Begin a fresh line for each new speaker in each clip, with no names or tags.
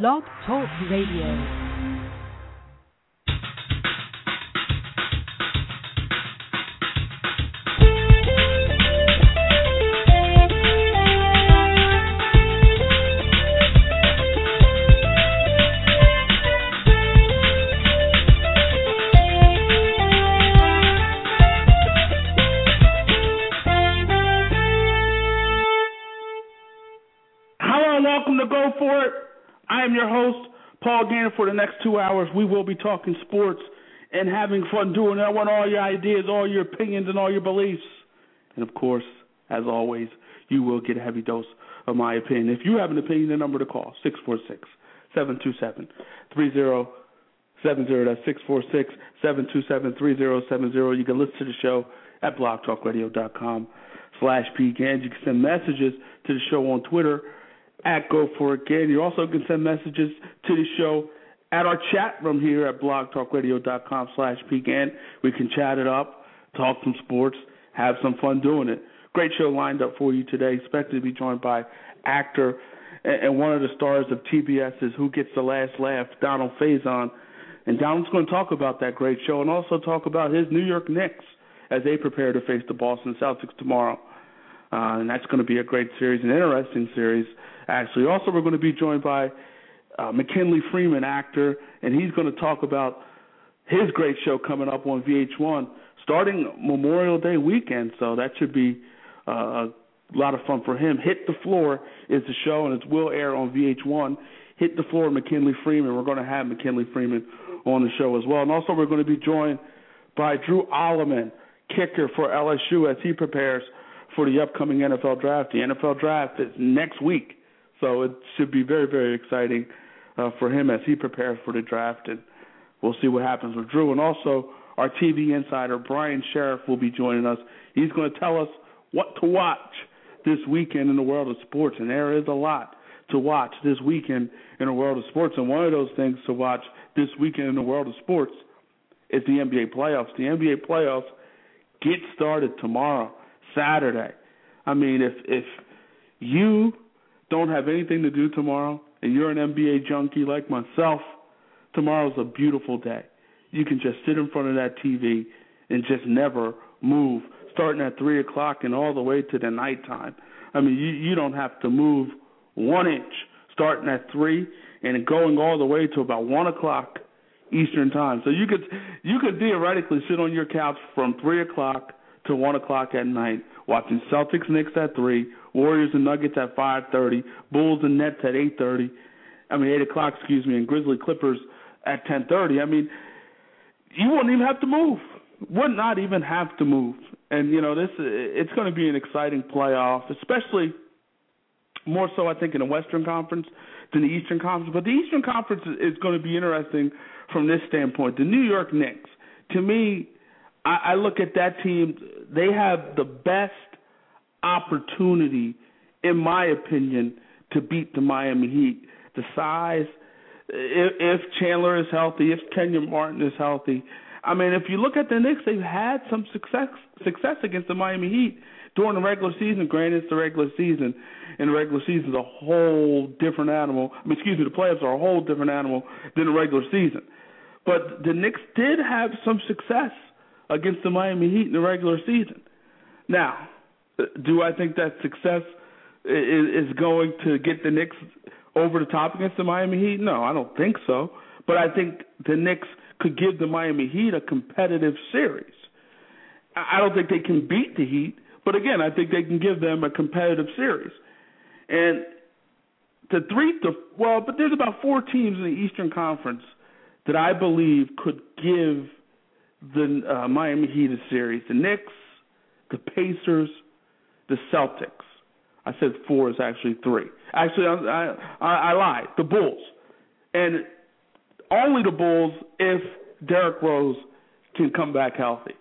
Blog Talk Radio.
For the next two hours, we will be talking sports and having fun doing it. I want all your ideas, all your opinions, and all your beliefs. And of course, as always, you will get a heavy dose of my opinion. If you have an opinion, the number to call, 646 727 3070. That's 646 727 3070. You can listen to the show at blogtalkradio.com slash pgant. You can send messages to the show on Twitter at Go For It. You also can send messages to the show at our chat room here at blogtalkradio.com slash pecan. We can chat it up, talk some sports, have some fun doing it. Great show lined up for you today. Expected to be joined by actor and one of the stars of TBS's Who Gets the Last Laugh, Donald Faison. And Donald's going to talk about that great show and also talk about his New York Knicks as they prepare to face the Boston Celtics tomorrow. Uh, and that's going to be a great series, an interesting series actually. Also, we're going to be joined by uh, McKinley Freeman, actor, and he's going to talk about his great show coming up on VH1 starting Memorial Day weekend. So that should be uh, a lot of fun for him. Hit the Floor is the show, and it will air on VH1. Hit the Floor, McKinley Freeman. We're going to have McKinley Freeman on the show as well. And also, we're going to be joined by Drew Alleman, kicker for LSU, as he prepares for the upcoming NFL draft. The NFL draft is next week. So it should be very, very exciting uh, for him as he prepares for the draft, and we'll see what happens with Drew. And also, our TV insider Brian Sheriff will be joining us. He's going to tell us what to watch this weekend in the world of sports, and there is a lot to watch this weekend in the world of sports. And one of those things to watch this weekend in the world of sports is the NBA playoffs. The NBA playoffs get started tomorrow, Saturday. I mean, if if you don't have anything to do tomorrow and you're an NBA junkie like myself, tomorrow's a beautiful day. You can just sit in front of that TV and just never move, starting at three o'clock and all the way to the nighttime. I mean, you you don't have to move one inch, starting at three and going all the way to about one o'clock Eastern time. So you could you could theoretically sit on your couch from three o'clock to one o'clock at night, watching Celtics Knicks at three, Warriors and Nuggets at 5:30, Bulls and Nets at 8:30. I mean 8 o'clock, excuse me, and Grizzly Clippers at 10:30. I mean, you wouldn't even have to move. Would not even have to move. And you know this, it's going to be an exciting playoff, especially more so I think in the Western Conference than the Eastern Conference. But the Eastern Conference is going to be interesting from this standpoint. The New York Knicks, to me, I, I look at that team. They have the best opportunity, in my opinion, to beat the Miami Heat. The size, if, if Chandler is healthy, if Kenyon Martin is healthy. I mean, if you look at the Knicks, they've had some success success against the Miami Heat during the regular season. Granted, it's the regular season, and the regular season is a whole different animal. I mean, excuse me, the playoffs are a whole different animal than the regular season. But the Knicks did have some success against the Miami Heat in the regular season. Now, do I think that success is, is going to get the Knicks over the top against the Miami Heat? No, I don't think so. But I think the Knicks could give the Miami Heat a competitive series. I don't think they can beat the Heat, but again, I think they can give them a competitive series. And the three, the well, but there's about four teams in the Eastern Conference that I believe could give the uh, Miami Heat a series: the Knicks, the Pacers, the Celtics. I said four is actually three. Actually, I, I, I lied. The Bulls, and only the Bulls if Derrick Rose can come back healthy.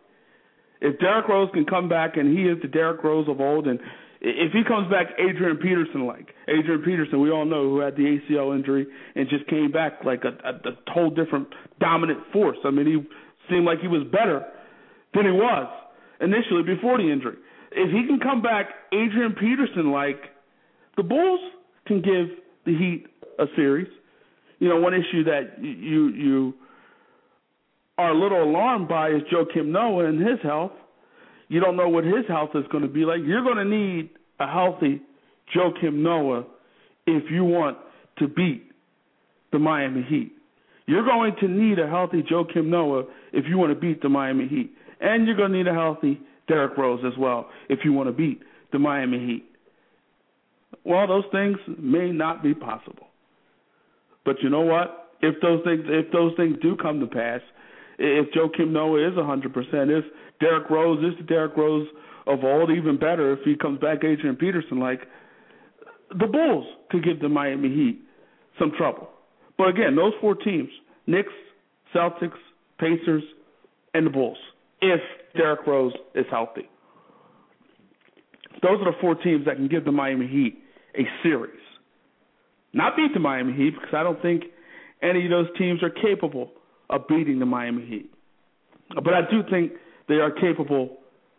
If Derrick Rose can come back and he is the Derrick Rose of old, and if he comes back Adrian Peterson like Adrian Peterson, we all know who had the ACL injury and just came back like a, a, a whole different dominant force. I mean, he seemed like he was better than he was initially before the injury if he can come back Adrian Peterson like, the Bulls can give the Heat a series. you know, one issue that you you are a little alarmed by is Joakim Noah and his health. You don't know what his health is going to be like. You're going to need a healthy Joakim Noah if you want to beat the Miami Heat. You're going to need a healthy Joakim Noah if you want to beat the Miami Heat. And you're going to need a healthy Derrick Rose as well if you want to beat the Miami Heat. Well, those things may not be possible. But you know what? If those things if those things do come to pass, if Joakim Noah is 100%, if Derrick Rose is the Derrick Rose of old, even better if he comes back Adrian Peterson like, the Bulls could give the Miami Heat some trouble. But again, those four teams Knicks, Celtics, Pacers, and the Bulls, if Derrick Rose is healthy. Those are the four teams that can give the Miami Heat a series. Not beat the Miami Heat because I don't think any of those teams are capable of beating the Miami Heat. But I do think they are capable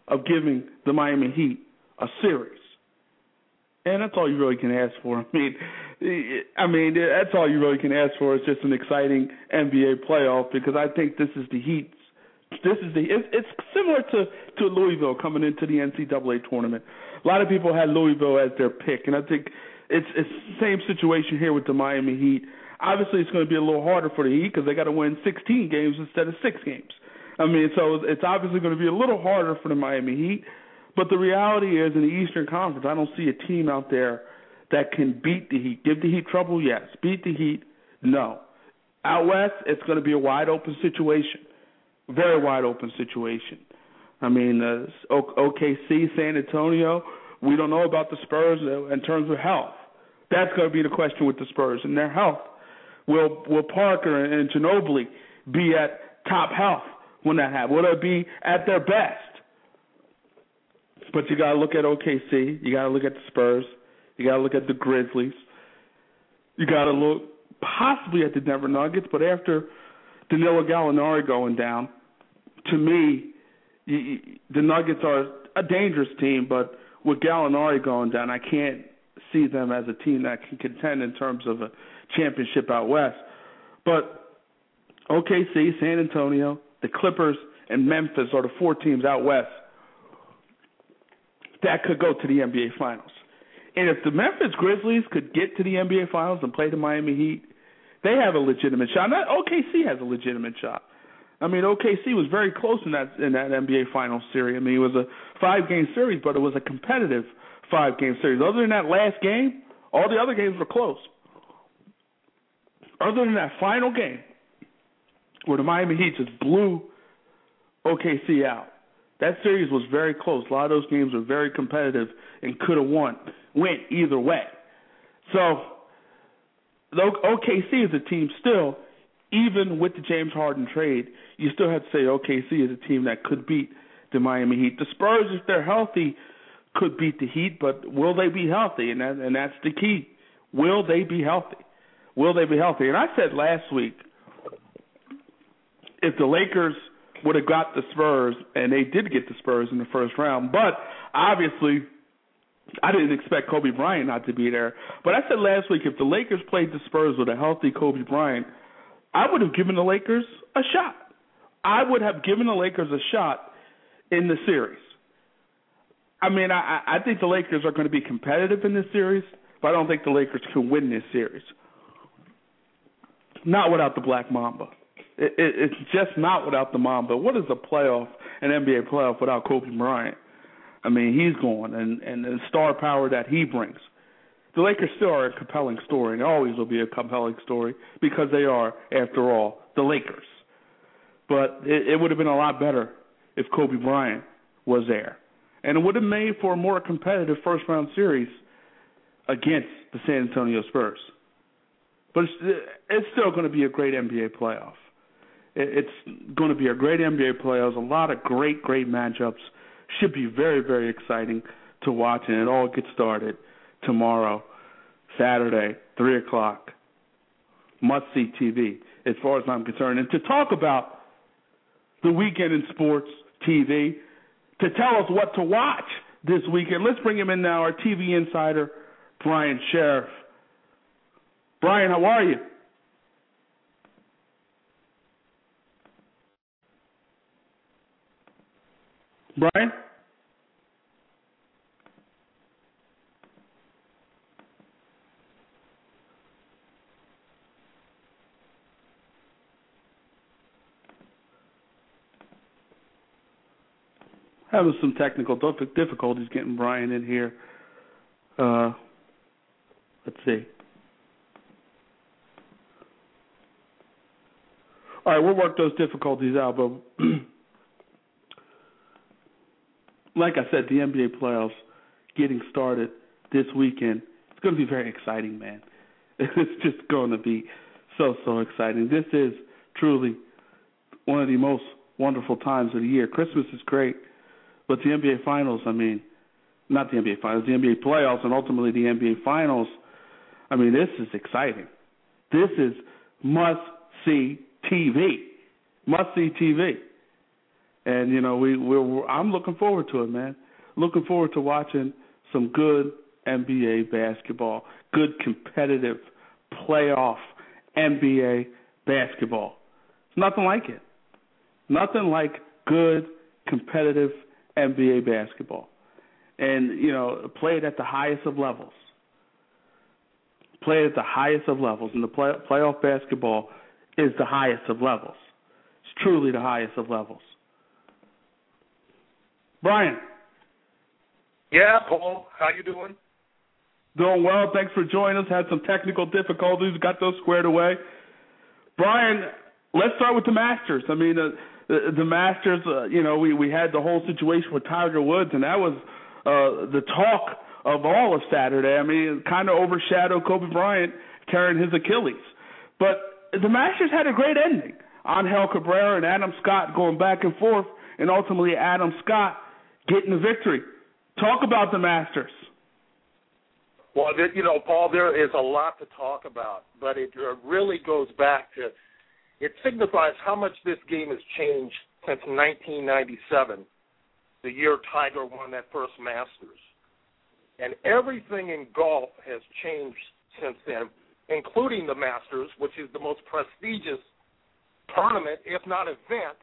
of giving the Miami Heat a series. And that's all you really can ask for. I mean, I mean that's all you really can ask for is just an exciting NBA playoff because I think this is the Heat's. This is the. It's, it's similar to to Louisville coming into the NCAA tournament. A lot of people had Louisville as their pick, and I think it's it's the same situation here with the Miami Heat. Obviously, it's going to be a little harder for the Heat because they got to win 16 games instead of six games. I mean, so it's obviously going to be a little harder for the Miami Heat. But the reality is, in the Eastern Conference, I don't see a team out there that can beat the Heat. Give the Heat trouble, yes. Beat the Heat, no. Out west, it's going to be a wide open situation, very wide open situation. I mean, uh, OKC, San Antonio. We don't know about the Spurs in terms of health. That's going to be the question with the Spurs and their health. Will Will Parker and Ginobili be at top health when that happens? Will they be at their best? But you got to look at OKC. You got to look at the Spurs. You got to look at the Grizzlies. You got to look possibly at the Denver Nuggets. But after Danilo Gallinari going down, to me, the Nuggets are a dangerous team. But with Gallinari going down, I can't see them as a team that can contend in terms of a championship out west. But OKC, San Antonio, the Clippers, and Memphis are the four teams out west that could go to the NBA Finals. And if the Memphis Grizzlies could get to the NBA Finals and play the Miami Heat, they have a legitimate shot. Not OKC has a legitimate shot. I mean, OKC was very close in that in that NBA Finals series. I mean, it was a five game series, but it was a competitive five game series. Other than that last game, all the other games were close. Other than that final game, where the Miami Heat just blew OKC out, that series was very close. A lot of those games were very competitive and could have won, went either way. So, OKC is a team still, even with the James Harden trade, you still have to say OKC is a team that could beat the Miami Heat. The Spurs, if they're healthy, could beat the Heat, but will they be healthy? And that, and that's the key. Will they be healthy? Will they be healthy? And I said last week, if the Lakers – would have got the Spurs, and they did get the Spurs in the first round. But obviously, I didn't expect Kobe Bryant not to be there. But I said last week if the Lakers played the Spurs with a healthy Kobe Bryant, I would have given the Lakers a shot. I would have given the Lakers a shot in the series. I mean, I, I think the Lakers are going to be competitive in this series, but I don't think the Lakers can win this series. Not without the Black Mamba. It, it, it's just not without the mom. But what is a playoff, an NBA playoff without Kobe Bryant? I mean, he's gone, and and the star power that he brings. The Lakers still are a compelling story, and always will be a compelling story because they are, after all, the Lakers. But it, it would have been a lot better if Kobe Bryant was there, and it would have made for a more competitive first round series against the San Antonio Spurs. But it's, it's still going to be a great NBA playoff. It's going to be a great NBA playoffs. A lot of great, great matchups. Should be very, very exciting to watch, and it all gets started tomorrow, Saturday, 3 o'clock. Must see TV, as far as I'm concerned. And to talk about the weekend in sports TV, to tell us what to watch this weekend, let's bring him in now, our TV insider, Brian Sheriff. Brian, how are you? Brian? Having some technical difficulties getting Brian in here. Uh, let's see. All right, we'll work those difficulties out, but like I said, the NBA playoffs getting started this weekend. It's going to be very exciting, man. It's just going to be so so exciting. This is truly one of the most wonderful times of the year. Christmas is great but the NBA Finals, I mean, not the NBA Finals, the NBA playoffs, and ultimately the NBA Finals. I mean, this is exciting. This is must see TV, must see TV. And you know, we we're, I'm looking forward to it, man. Looking forward to watching some good NBA basketball, good competitive playoff NBA basketball. It's nothing like it. Nothing like good competitive NBA basketball, and you know play it at the highest of levels. Play it at the highest of levels, and the play, playoff basketball is the highest of levels. It's truly the highest of levels. Brian.
Yeah, Paul. How you doing?
Doing well. Thanks for joining us. Had some technical difficulties. Got those squared away. Brian, let's start with the Masters. I mean, uh, the, Masters, uh, you know, we we had the whole situation with Tiger Woods, and that was uh, the talk of all of Saturday. I mean, it kind of overshadowed Kobe Bryant tearing his Achilles, but the Masters had a great ending. Angel Cabrera and Adam Scott going back and forth, and ultimately Adam Scott getting the victory. Talk about the Masters.
Well, you know, Paul, there is a lot to talk about, but it really goes back to it signifies how much this game has changed since 1997, the year Tiger won that first Masters. And everything in golf has changed since then, including the Masters, which is the most prestigious tournament, if not event,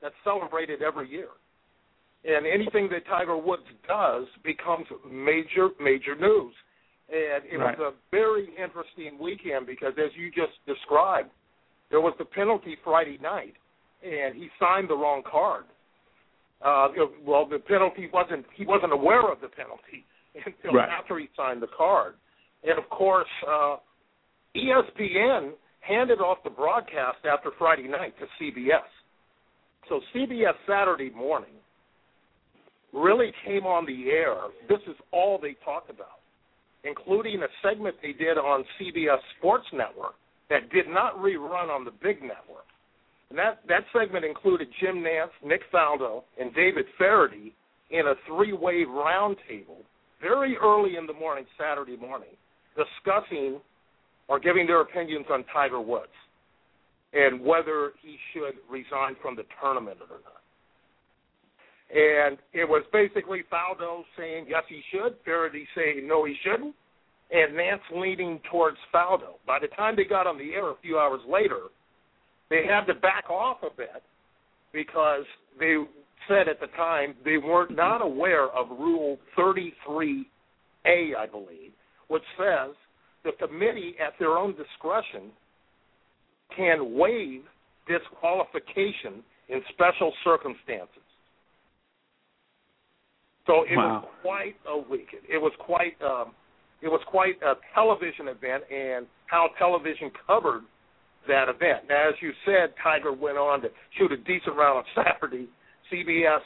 that's celebrated every year. And anything that Tiger Woods does becomes major, major news. And it right. was a very interesting weekend because, as you just described, there was the penalty Friday night, and he signed the wrong card. Uh, well, the penalty wasn't he wasn't aware of the penalty until right. after he signed the card, and of course, uh, ESPN handed off the broadcast after Friday night to CBS. So CBS Saturday morning really came on the air. This is all they talked about, including a segment they did on CBS Sports Network that did not rerun on the big network. And that, that segment included Jim Nantz, Nick Faldo, and David Feherty in a three-way roundtable very early in the morning, Saturday morning, discussing or giving their opinions on Tiger Woods and whether he should resign from the tournament or not. And it was basically Faldo saying yes he should, Feherty saying no he shouldn't, and Nantz leaning towards Faldo. By the time they got on the air a few hours later, they had to back off a bit because they said at the time they were not aware of Rule 33A, I believe, which says the committee, at their own discretion, can waive disqualification in special circumstances. So it wow. was quite a week. It was quite um, it was quite a television event and how television covered that event. Now, as you said, Tiger went on to shoot a decent round on Saturday. CBS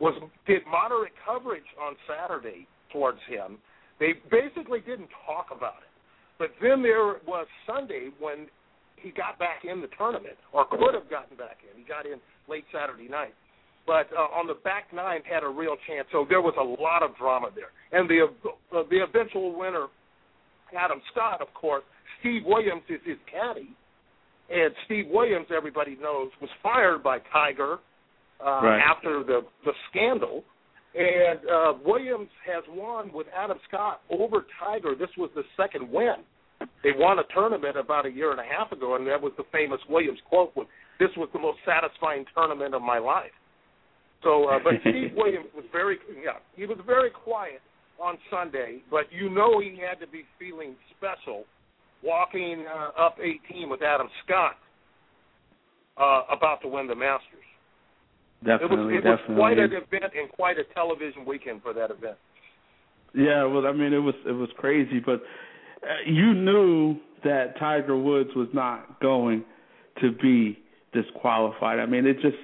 was did moderate coverage on Saturday towards him. They basically didn't talk about it. But then there was Sunday when he got back in the tournament, or could have gotten back in. He got in late Saturday night but uh, on the back nine had a real chance. So there was a lot of drama there, and the uh, the eventual winner, Adam Scott, of course. Steve Williams is his caddy, and Steve Williams, everybody knows, was fired by Tiger uh, right. after the the scandal. And uh, Williams has won with Adam Scott over Tiger. This was the second win. They won a tournament about a year and a half ago, and that was the famous Williams quote: "This was the most satisfying tournament of my life." So, uh, but Steve Williams was very yeah he was very quiet on Sunday, but you know he had to be feeling special walking uh, up 18 with Adam Scott uh, about to win the Masters.
Definitely,
it was, it
definitely.
was quite an event and quite a television weekend for that event.
Yeah, well, I mean, it was it was crazy, but uh, you knew that Tiger Woods was not going to be disqualified. I mean, it just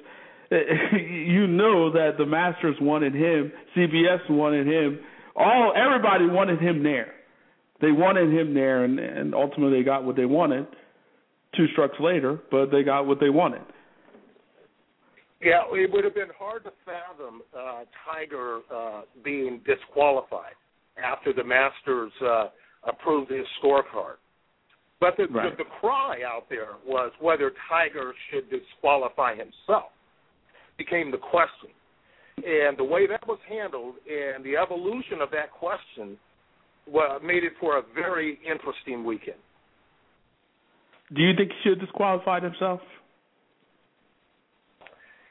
you know that the Masters wanted him, CBS wanted him, all everybody wanted him there. They wanted him there, and, and ultimately they got what they wanted. Two strokes later, but they got what they wanted.
Yeah, it would have been hard to fathom uh, Tiger uh, being disqualified after the Masters uh, approved his scorecard. But the,
right.
the, the cry out there was whether Tiger should disqualify himself became the question. And the way that was handled and the evolution of that question well, made it for a very interesting weekend.
Do you think he should disqualify himself?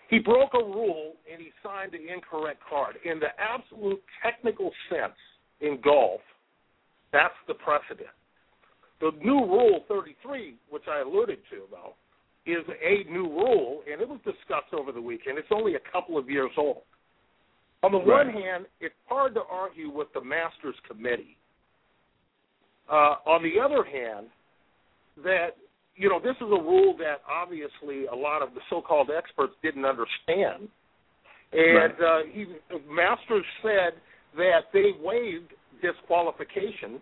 He broke a rule and he signed the incorrect card. In the absolute technical sense in golf, that's the precedent. The new rule 33, which I alluded to, though, is a new rule, and it was discussed over the weekend. It's only a couple of years old. On the
right.
one hand, it's hard to argue with the Masters Committee. Uh, on the other hand, that you know this is a rule that obviously a lot of the so-called experts didn't understand, and
right.
uh, he, Masters said that they waived disqualification.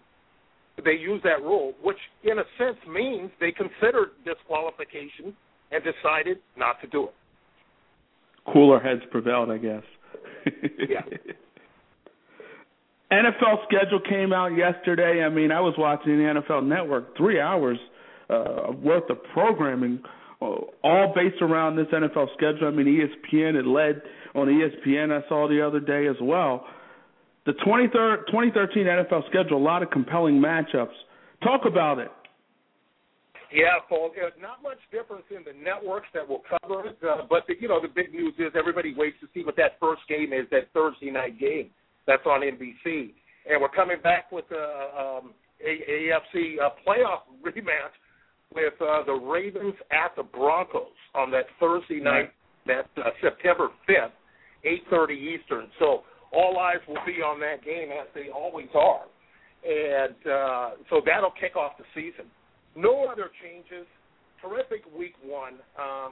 They used that rule, which in a sense means they considered disqualification and decided not to do it.
Cooler heads prevailed, I guess.
yeah.
NFL schedule came out yesterday. I mean, I was watching the NFL Network, three hours uh, worth of programming, uh, all based around this NFL schedule. I mean, ESPN it led on ESPN. I saw the other day as well. The 2013 NFL schedule, a lot of compelling matchups. Talk about it.
Yeah, Paul. There's not much difference in the networks that will cover it, uh, but the, you know the big news is everybody waits to see what that first game is, that Thursday night game that's on NBC, and we're coming back with a um, a- AFC uh, playoff rematch with uh, the Ravens at the Broncos on that Thursday night, that uh, September 5th, 8:30 Eastern. So all eyes will be on that game as they always are, and uh, so that'll kick off the season. No other changes. Terrific week one. Um,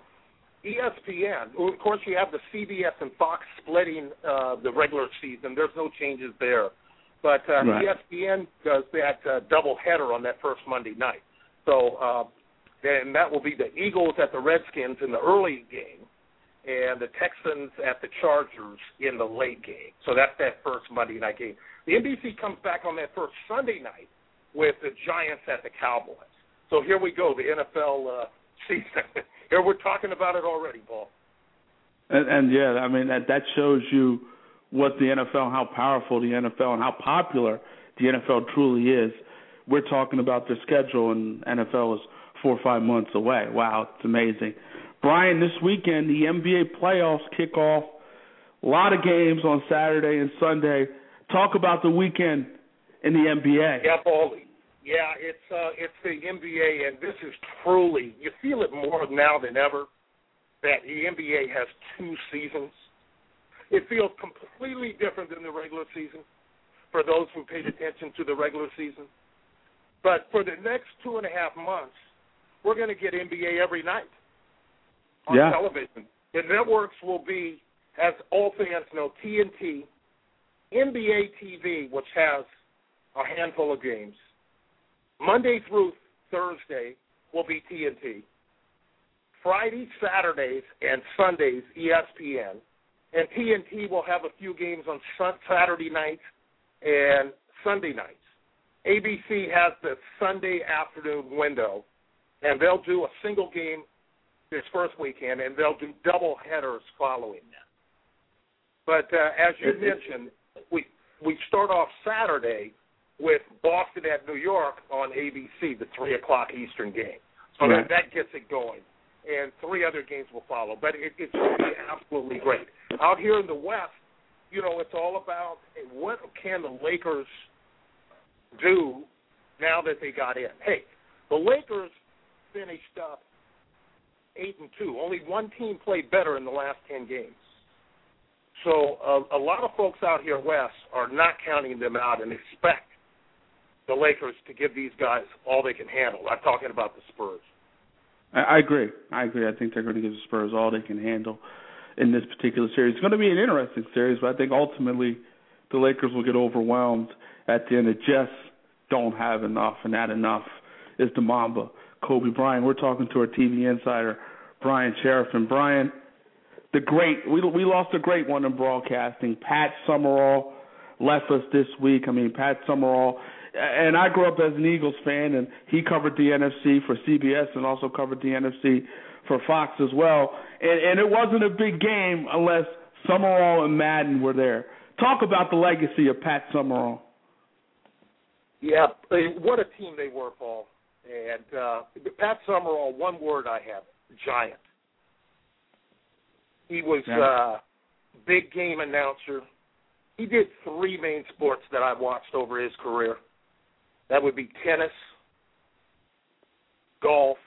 ESPN. Of course, you have the CBS and Fox splitting uh, the regular season. There's no changes there, but uh,
right.
ESPN does that uh, double header on that first Monday night. So, uh, and that will be the Eagles at the Redskins in the early game, and the Texans at the Chargers in the late game. So that's that first Monday night game. The NBC comes back on that first Sunday night with the Giants at the Cowboys. So here we go, the NFL uh, season. here we're talking about it already, Paul.
And, and yeah, I mean that that shows you what the NFL, how powerful the NFL, and how popular the NFL truly is. We're talking about their schedule, and NFL is four or five months away. Wow, it's amazing. Brian, this weekend the NBA playoffs kick off. A lot of games on Saturday and Sunday. Talk about the weekend in the NBA.
Yeah, Paul. Yeah, it's uh, it's the NBA, and this is truly you feel it more now than ever that the NBA has two seasons. It feels completely different than the regular season for those who paid attention to the regular season. But for the next two and a half months, we're going to get NBA every night on
yeah.
television. The networks will be, as all fans know, TNT, NBA TV, which has a handful of games. Monday through Thursday will be TNT. Friday, Saturdays, and Sundays, ESPN. And TNT will have a few games on Saturday nights and Sunday nights. ABC has the Sunday afternoon window, and they'll do a single game this first weekend, and they'll do double headers following that. But uh, as you mentioned, we we start off Saturday with Boston at New York on ABC, the three o'clock Eastern game. So
right.
that, that gets it going. and three other games will follow. But it, it should be absolutely great. Out here in the West, you know, it's all about what can the Lakers do now that they got in. Hey, the Lakers finished up eight and two. Only one team played better in the last ten games. So uh, a lot of folks out here west are not counting them out and expect the Lakers to give these guys all they can handle. I'm talking about the Spurs.
I, I agree. I agree. I think they're going to give the Spurs all they can handle in this particular series. It's going to be an interesting series, but I think ultimately the Lakers will get overwhelmed at the end. It just don't have enough, and that enough is the Mamba, Kobe Bryant. We're talking to our TV insider, Brian Sheriff. And Brian, the great, we, we lost a great one in broadcasting. Pat Summerall left us this week. I mean, Pat Summerall and I grew up as an Eagles fan, and he covered the NFC for CBS and also covered the NFC for Fox as well. And, and it wasn't a big game unless Summerall and Madden were there. Talk about the legacy of Pat Summerall.
Yeah, uh, what a team they were, Paul. And uh, Pat Summerall, one word I have: giant. He was yeah. uh, big game announcer. He did three main sports that I watched over his career. That would be tennis, golf,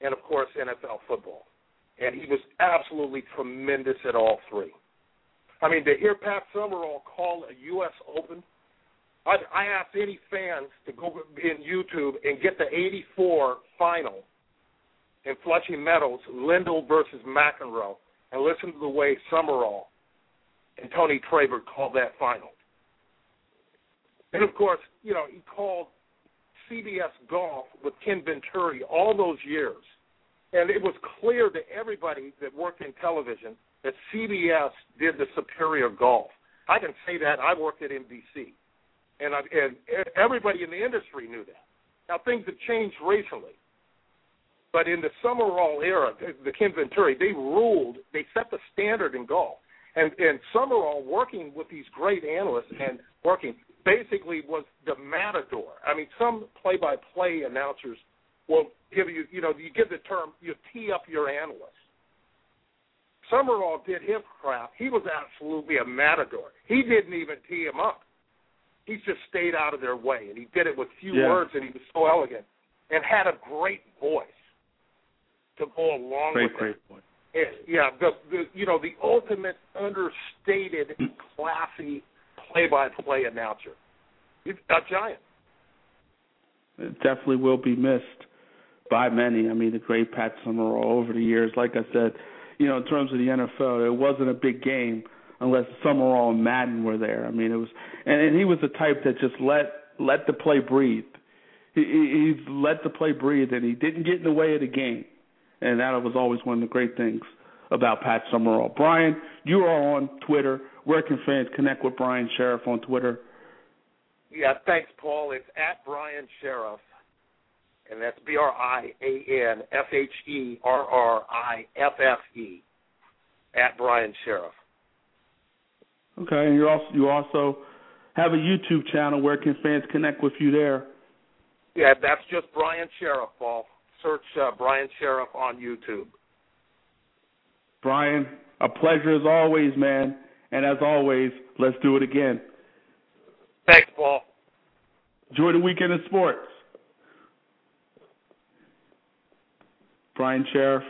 and of course NFL football. And he was absolutely tremendous at all three. I mean, to hear Pat Summerall call a U.S. Open, I, I ask any fans to go in YouTube and get the '84 final in Flushing Meadows, Lendl versus McEnroe, and listen to the way Summerall and Tony Trabert called that final. And of course, you know, he called CBS Golf with Ken Venturi all those years. And it was clear to everybody that worked in television that CBS did the superior golf. I can say that. I worked at NBC. And, I, and everybody in the industry knew that. Now, things have changed recently. But in the Summerall era, the Ken Venturi, they ruled, they set the standard in golf. And, and Summerall working with these great analysts and working, basically was the matador. I mean, some play-by-play announcers will give you, you know, you give the term, you tee up your analyst. Summerall did his crap. He was absolutely a matador. He didn't even tee him up. He just stayed out of their way, and he did it with few
yeah.
words, and he was so elegant, and had a great voice to go along
great,
with
great
it.
Voice.
Yeah, the, the you know the ultimate understated, classy play-by-play announcer. He's a giant.
It definitely will be missed by many. I mean, the great Pat Summerall over the years. Like I said, you know, in terms of the NFL, it wasn't a big game unless Summerall and Madden were there. I mean, it was, and, and he was the type that just let let the play breathe. He, he, he let the play breathe, and he didn't get in the way of the game. And that was always one of the great things about Pat Summerall. Brian, you are on Twitter. Where can fans connect with Brian Sheriff on Twitter?
Yeah, thanks, Paul. It's at Brian Sheriff, and that's B R I A N F H E R R I F F E at Brian Sheriff.
Okay, and you also you also have a YouTube channel. Where can fans connect with you there?
Yeah, that's just Brian Sheriff, Paul. Search uh, Brian Sheriff on YouTube.
Brian, a pleasure as always, man. And as always, let's do it again.
Thanks, Paul.
Enjoy the weekend of sports. Brian Sheriff,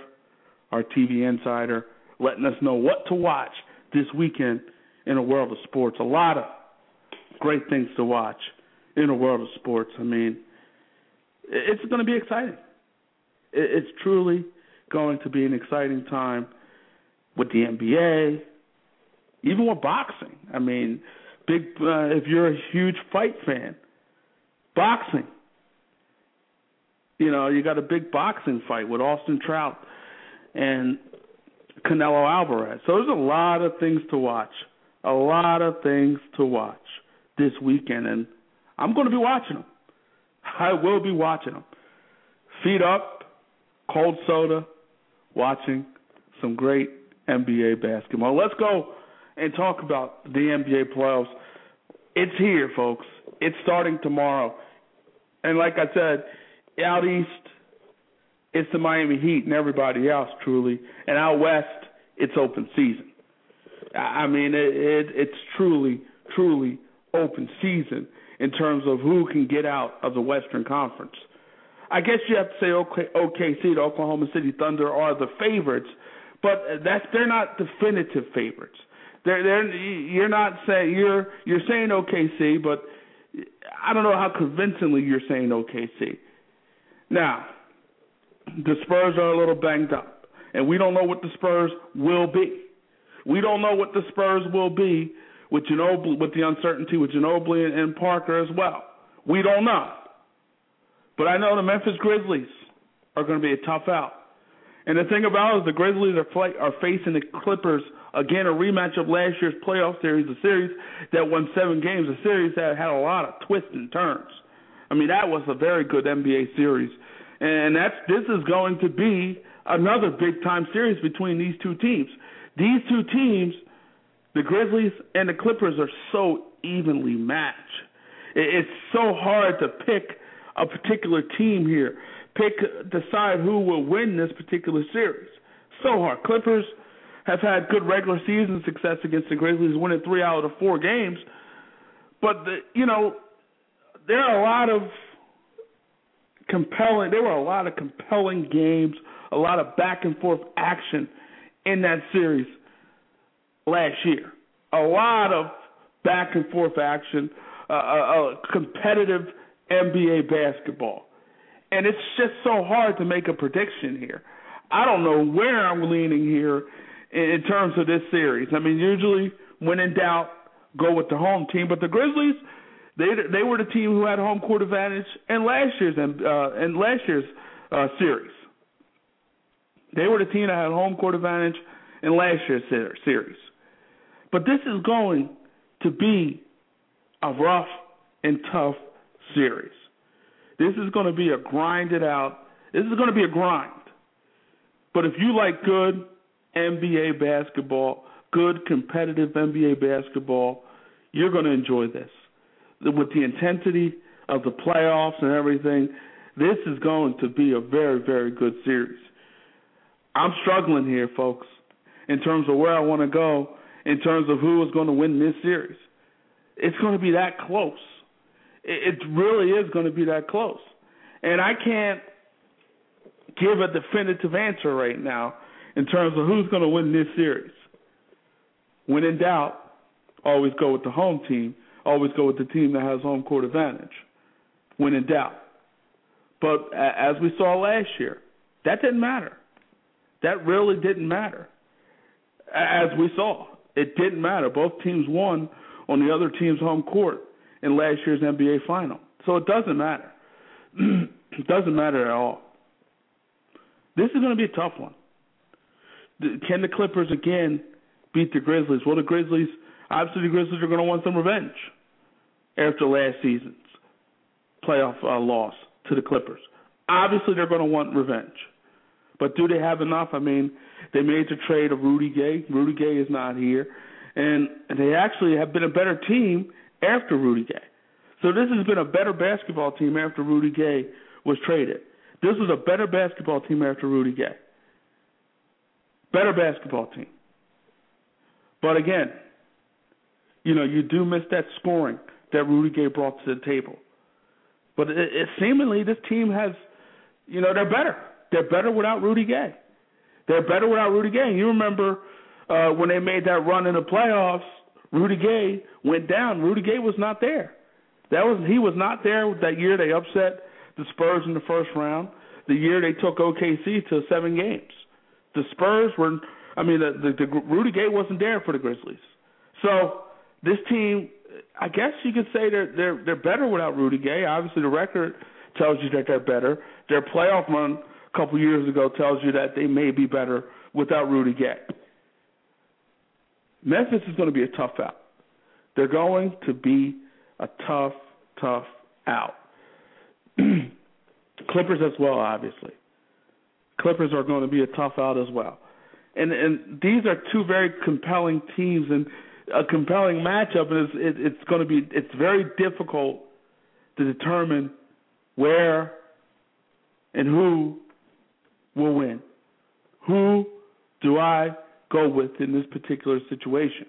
our TV insider, letting us know what to watch this weekend in the world of sports. A lot of great things to watch in the world of sports. I mean, it's going to be exciting. It's truly going to be an exciting time with the NBA, even with boxing. I mean, big uh, if you're a huge fight fan, boxing. You know, you got a big boxing fight with Austin Trout and Canelo Alvarez. So there's a lot of things to watch. A lot of things to watch this weekend, and I'm going to be watching them. I will be watching them. Feet up, cold soda, watching some great NBA basketball. Let's go and talk about the NBA playoffs. It's here, folks. It's starting tomorrow. And like I said, out east, it's the Miami Heat and everybody else truly, and out west it's open season. I mean, it, it, it's truly, truly open season in terms of who can get out of the Western Conference. I guess you have to say OK, OKC, the Oklahoma City Thunder, are the favorites, but that's they're not definitive favorites. They're, they're you're not saying you're you're saying OKC, but I don't know how convincingly you're saying OKC. Now, the Spurs are a little banged up, and we don't know what the Spurs will be. We don't know what the Spurs will be with Ginobili, with the uncertainty with Ginobili and, and Parker as well. We don't know. But I know the Memphis Grizzlies are going to be a tough out. And the thing about it is the Grizzlies are, play, are facing the Clippers again, a rematch of last year's playoff series, a series that won seven games, a series that had a lot of twists and turns. I mean, that was a very good NBA series, and that's this is going to be another big time series between these two teams. These two teams, the Grizzlies and the Clippers, are so evenly matched. It's so hard to pick a particular team here, pick decide who will win this particular series. So hard. Clippers have had good regular season success against the Grizzlies, winning three out of four games. But the, you know, there are a lot of compelling. There were a lot of compelling games, a lot of back and forth action in that series last year. A lot of back and forth action, uh, uh, competitive NBA basketball. And it's just so hard to make a prediction here. I don't know where I'm leaning here in terms of this series. I mean, usually when in doubt, go with the home team. But the Grizzlies, they they were the team who had home court advantage in last year's uh, in last year's uh, series. They were the team that had home court advantage in last year's series. But this is going to be a rough and tough series. This is going to be a grinded out. This is going to be a grind. But if you like good NBA basketball, good competitive NBA basketball, you're going to enjoy this. With the intensity of the playoffs and everything, this is going to be a very, very good series. I'm struggling here, folks, in terms of where I want to go, in terms of who is going to win this series. It's going to be that close. It really is going to be that close. And I can't give a definitive answer right now in terms of who's going to win this series. When in doubt, always go with the home team. Always go with the team that has home court advantage. When in doubt. But as we saw last year, that didn't matter. That really didn't matter. As we saw, it didn't matter. Both teams won on the other team's home court in last year's NBA final. So it doesn't matter. it doesn't matter at all. This is going to be a tough one can the Clippers again beat the Grizzlies? Well, the Grizzlies, obviously, the Grizzlies are going to want some revenge after last season's playoff uh, loss to the Clippers. Obviously, they're going to want revenge. But do they have enough? I mean, they made the trade of Rudy Gay. Rudy Gay is not here. And they actually have been a better team after Rudy Gay. So this has been a better basketball team after Rudy Gay was traded. This was a better basketball team after Rudy Gay. Better basketball team. But again, you know, you do miss that scoring that Rudy Gay brought to the table. But it, it seemingly this team has, you know, they're better. They're better without Rudy Gay. They're better without Rudy Gay. You remember uh, when they made that run in the playoffs, Rudy Gay went down. Rudy Gay was not there. That was he was not there that year. They upset the Spurs in the first round. The year they took OKC to seven games the Spurs were. I mean, the, the, the Rudy Gay wasn't there for the Grizzlies. So this team, I guess you could say they're they're they're better without Rudy Gay. Obviously, the record tells you that they're better. Their playoff run couple years ago tells you that they may be better without Rudy Gay. Memphis is going to be a tough out. They're going to be a tough, tough out. Clippers as well, obviously. Clippers are going to be a tough out as well. And and these are two very compelling teams and a compelling matchup. And it's it, it's going to be it's very difficult to determine where and who will win. Who do I go with in this particular situation?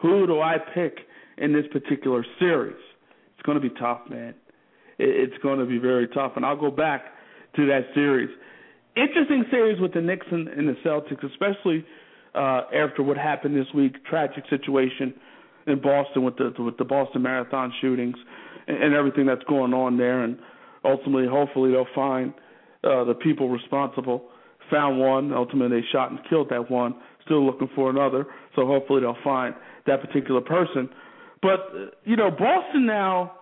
Who do I pick in this particular series? It's going to be tough, man. It's going to be very tough. And I'll go back to that series. Interesting series with the Knicks and, and the Celtics, especially uh, after what happened this week. Tragic situation in Boston with the with the Boston Marathon shootings and, and everything that's going on there. And ultimately, hopefully, they'll find uh, the people responsible. Found one. Ultimately, they shot and killed that one. Still looking for another. So hopefully, they'll find that particular person. But you know, Boston now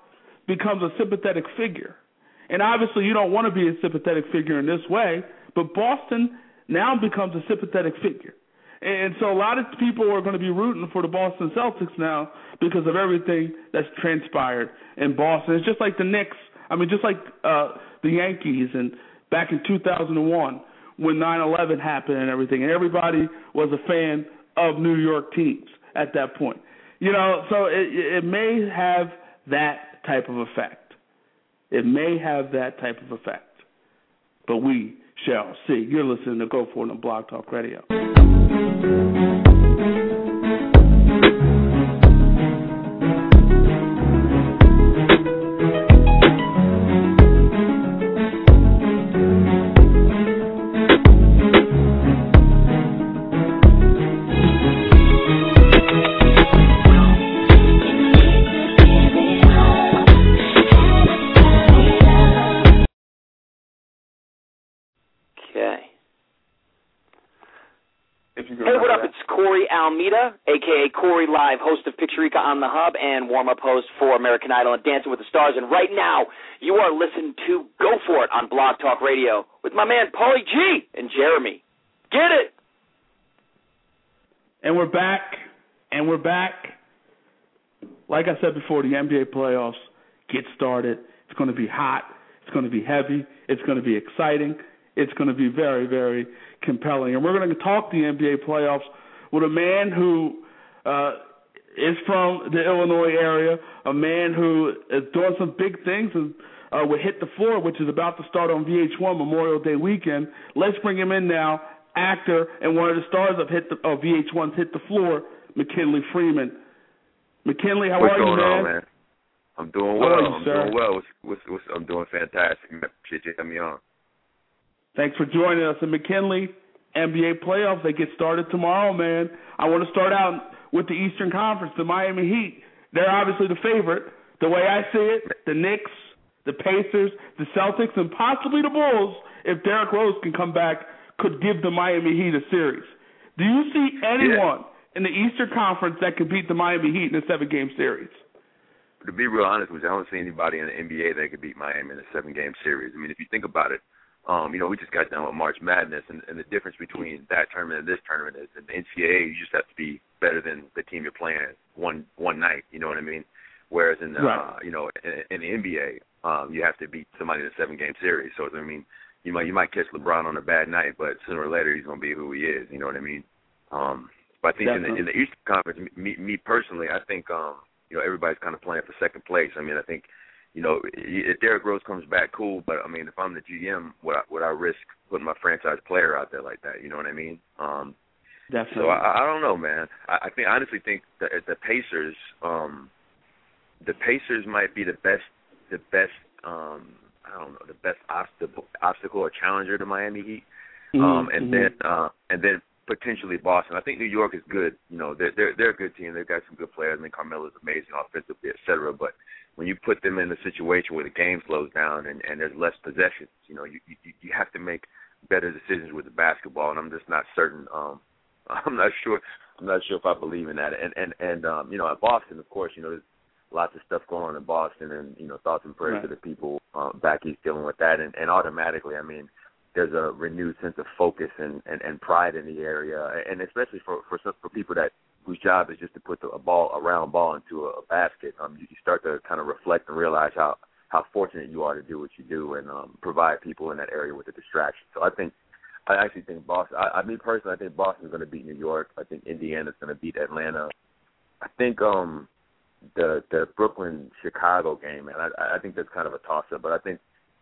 becomes a sympathetic figure, and obviously, you don't want to be a sympathetic figure in this way. But Boston now becomes a sympathetic figure. And so a lot of people are going to be rooting for the Boston Celtics now because of everything that's transpired in Boston. It's just like the Knicks. I mean, just like uh, the Yankees and back in 2001 when 9/11 happened and everything, and everybody was a fan of New York teams at that point. You know, so it, it may have that type of effect. It may have that type of effect, but we shall see. You're listening to Go For It on Blog Talk Radio.
Aka Corey Live, host of Picturica on the Hub and warm up host for American Idol and Dancing with the Stars. And right now, you are listening to Go For It on Blog Talk Radio with my man Paulie G and Jeremy. Get it!
And we're back, and we're back. Like I said before, the NBA playoffs get started. It's going to be hot. It's going to be heavy. It's going to be exciting. It's going to be very, very compelling. And we're going to talk the NBA playoffs with a man who uh, is from the Illinois area, a man who is doing some big things and uh, will hit the floor, which is about to start on VH1 Memorial Day weekend. Let's bring him in now, actor and one of the stars of hit the, uh, VH1's Hit the Floor, McKinley Freeman. McKinley, how
what's
are you,
man?
On,
man? I'm doing well. You, I'm sir? doing well. What's, what's, what's, I'm doing fantastic. Appreciate you having me on.
Thanks for joining us. And McKinley, NBA playoffs. They get started tomorrow, man. I want to start out with the Eastern Conference, the Miami Heat. They're obviously the favorite. The way I see it, the Knicks, the Pacers, the Celtics, and possibly the Bulls, if Derrick Rose can come back, could give the Miami Heat a series. Do you see anyone yeah. in the Eastern Conference that could beat the Miami Heat in a seven game series?
To be real honest with you, I don't see anybody in the NBA that could beat Miami in a seven game series. I mean, if you think about it, um, you know, we just got done with March Madness, and, and the difference between that tournament and this tournament is in the NCAA, you just have to be better than the team you're playing one one night. You know what I mean? Whereas in the, right. uh, you know, in, in the NBA, um, you have to beat somebody in a seven game series. So I mean, you might you might catch LeBron on a bad night, but sooner or later he's going to be who he is. You know what I mean? Um, but I think in the, in the Eastern Conference, me, me personally, I think um, you know everybody's kind of playing for second place. I mean, I think you know, if Derrick Rose comes back, cool. But I mean, if I'm the GM, would I, would I risk putting my franchise player out there like that? You know what I mean? Um,
Definitely.
So I, I don't know, man. I, I think honestly think that the Pacers, um, the Pacers might be the best, the best. um I don't know, the best obstacle, obstacle or challenger to Miami Heat. Mm-hmm. Um, and mm-hmm. then uh, and then potentially Boston. I think New York is good. You know, they're they're they're a good team. They've got some good players. I mean, Carmelo's amazing offensively, et cetera. But when you put them in a situation where the game slows down and, and there's less possessions, you know, you, you you have to make better decisions with the basketball, and I'm just not certain. Um, I'm not sure. I'm not sure if I believe in that. And and and um, you know, at Boston, of course, you know, there's lots of stuff going on in Boston, and you know, thoughts and prayers right. to the people um, back east dealing with that, and, and automatically, I mean, there's a renewed sense of focus and, and, and pride in the area, and especially for for for people that whose job is just to put the, a ball a round ball into a, a basket. Um, you, you start to kind of reflect and realize how how fortunate you are to do what you do and um, provide people in that area with a distraction. So I think I actually think Boston. I, I mean personally, I think Boston's going to beat New York. I think Indiana's going to beat Atlanta. I think um the the Brooklyn Chicago game, man. I I think that's kind of a toss up, but I think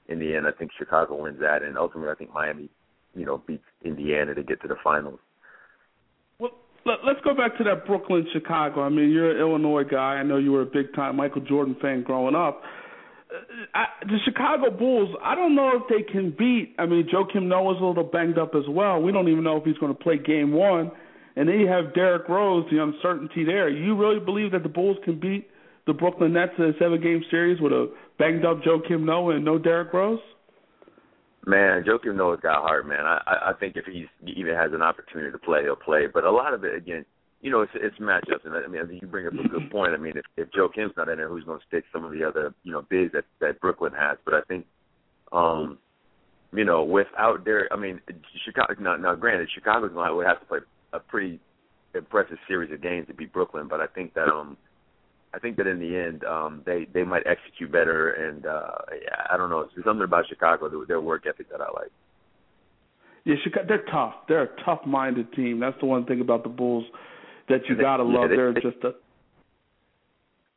in the end, I think Chicago wins that, and ultimately, I think Miami you know beat Indiana to get to the finals.
Let, us go back to that Brooklyn Chicago. I mean, you're an Illinois guy. I know you were a big time Michael Jordan fan growing up. Uh, I, the Chicago Bulls, I don't know if they can beat. I mean, Joakim Noah's a little banged up as well. We don't even know if he's going to play Game One, and then you have Derrick Rose. The uncertainty there. You really believe that the Bulls can beat the Brooklyn Nets in a seven-game series with a banged up Joakim Noah and no Derrick Rose?
Man, Joakim Noah's got heart, man. I I think if he even has an opportunity to play, he'll play. But a lot of it, again, you know, it's it's matchups, and I mean, you bring up a good point. I mean, if if Joakim's not in there, who's going to stick some of the other you know bigs that that Brooklyn has? But I think, um, you know, without Derrick, I mean, Chicago. Now, now granted, Chicago's going to have to play a pretty impressive series of games to beat Brooklyn, but I think that um, I think that in the end, um, they they might execute better, and uh, I don't know, there's something about Chicago, their work ethic that I like.
Yeah, Chicago, they're tough. They're a tough-minded team. That's the one thing about the Bulls that you gotta
yeah,
love.
They,
They're
they,
just a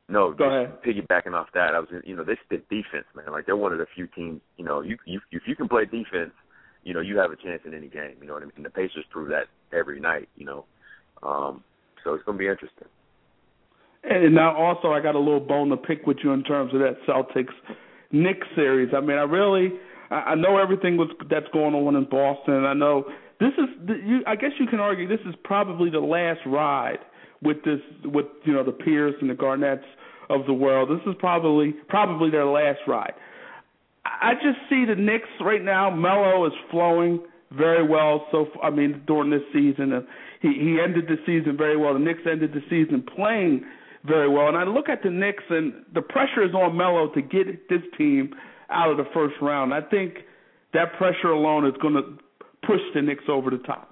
no,
Go ahead.
piggybacking off that, I was, you know, they spit defense, man. Like they're one of the few teams, you know, you you if you can play defense, you know, you have a chance in any game. You know what I mean? And the Pacers prove that every night. You know, um, so it's going to be interesting.
And now also, I got a little bone to pick with you in terms of that Celtics Knicks series. I mean, I really, I know everything was that's going on in Boston. I know this is, you, I guess you can argue this is probably the last ride with this, with you know the Pierce and the Garnetts of the world. This is probably probably their last ride. I just see the Knicks right now. Melo is flowing very well. So I mean, during this season, he he ended the season very well. The Knicks ended the season playing very well. And I look at the Knicks, and the pressure is on Melo to get this team out of the first round. I think that pressure alone is going to push the Knicks over the top.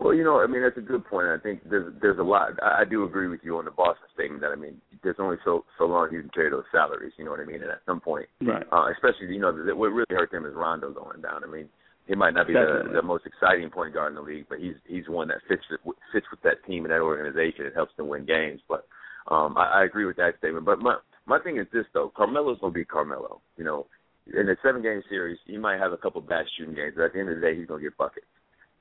Well, you know, I mean that's a good point. I think there's there's a lot. I, I do agree with you on the Boston statement that I mean there's only so so long you can carry those salaries. You know what I mean? And at some point,
right?
Uh, especially you know the, what really hurt them is Rondo going down. I mean, he might not be the, the most exciting point guard in the league, but he's he's one that fits fits with that team and that organization. It helps them win games. But um, I, I agree with that statement. But my my thing is this though: Carmelo's gonna be Carmelo. You know, in a seven game series, he might have a couple bad shooting games, but at the end of the day, he's gonna get buckets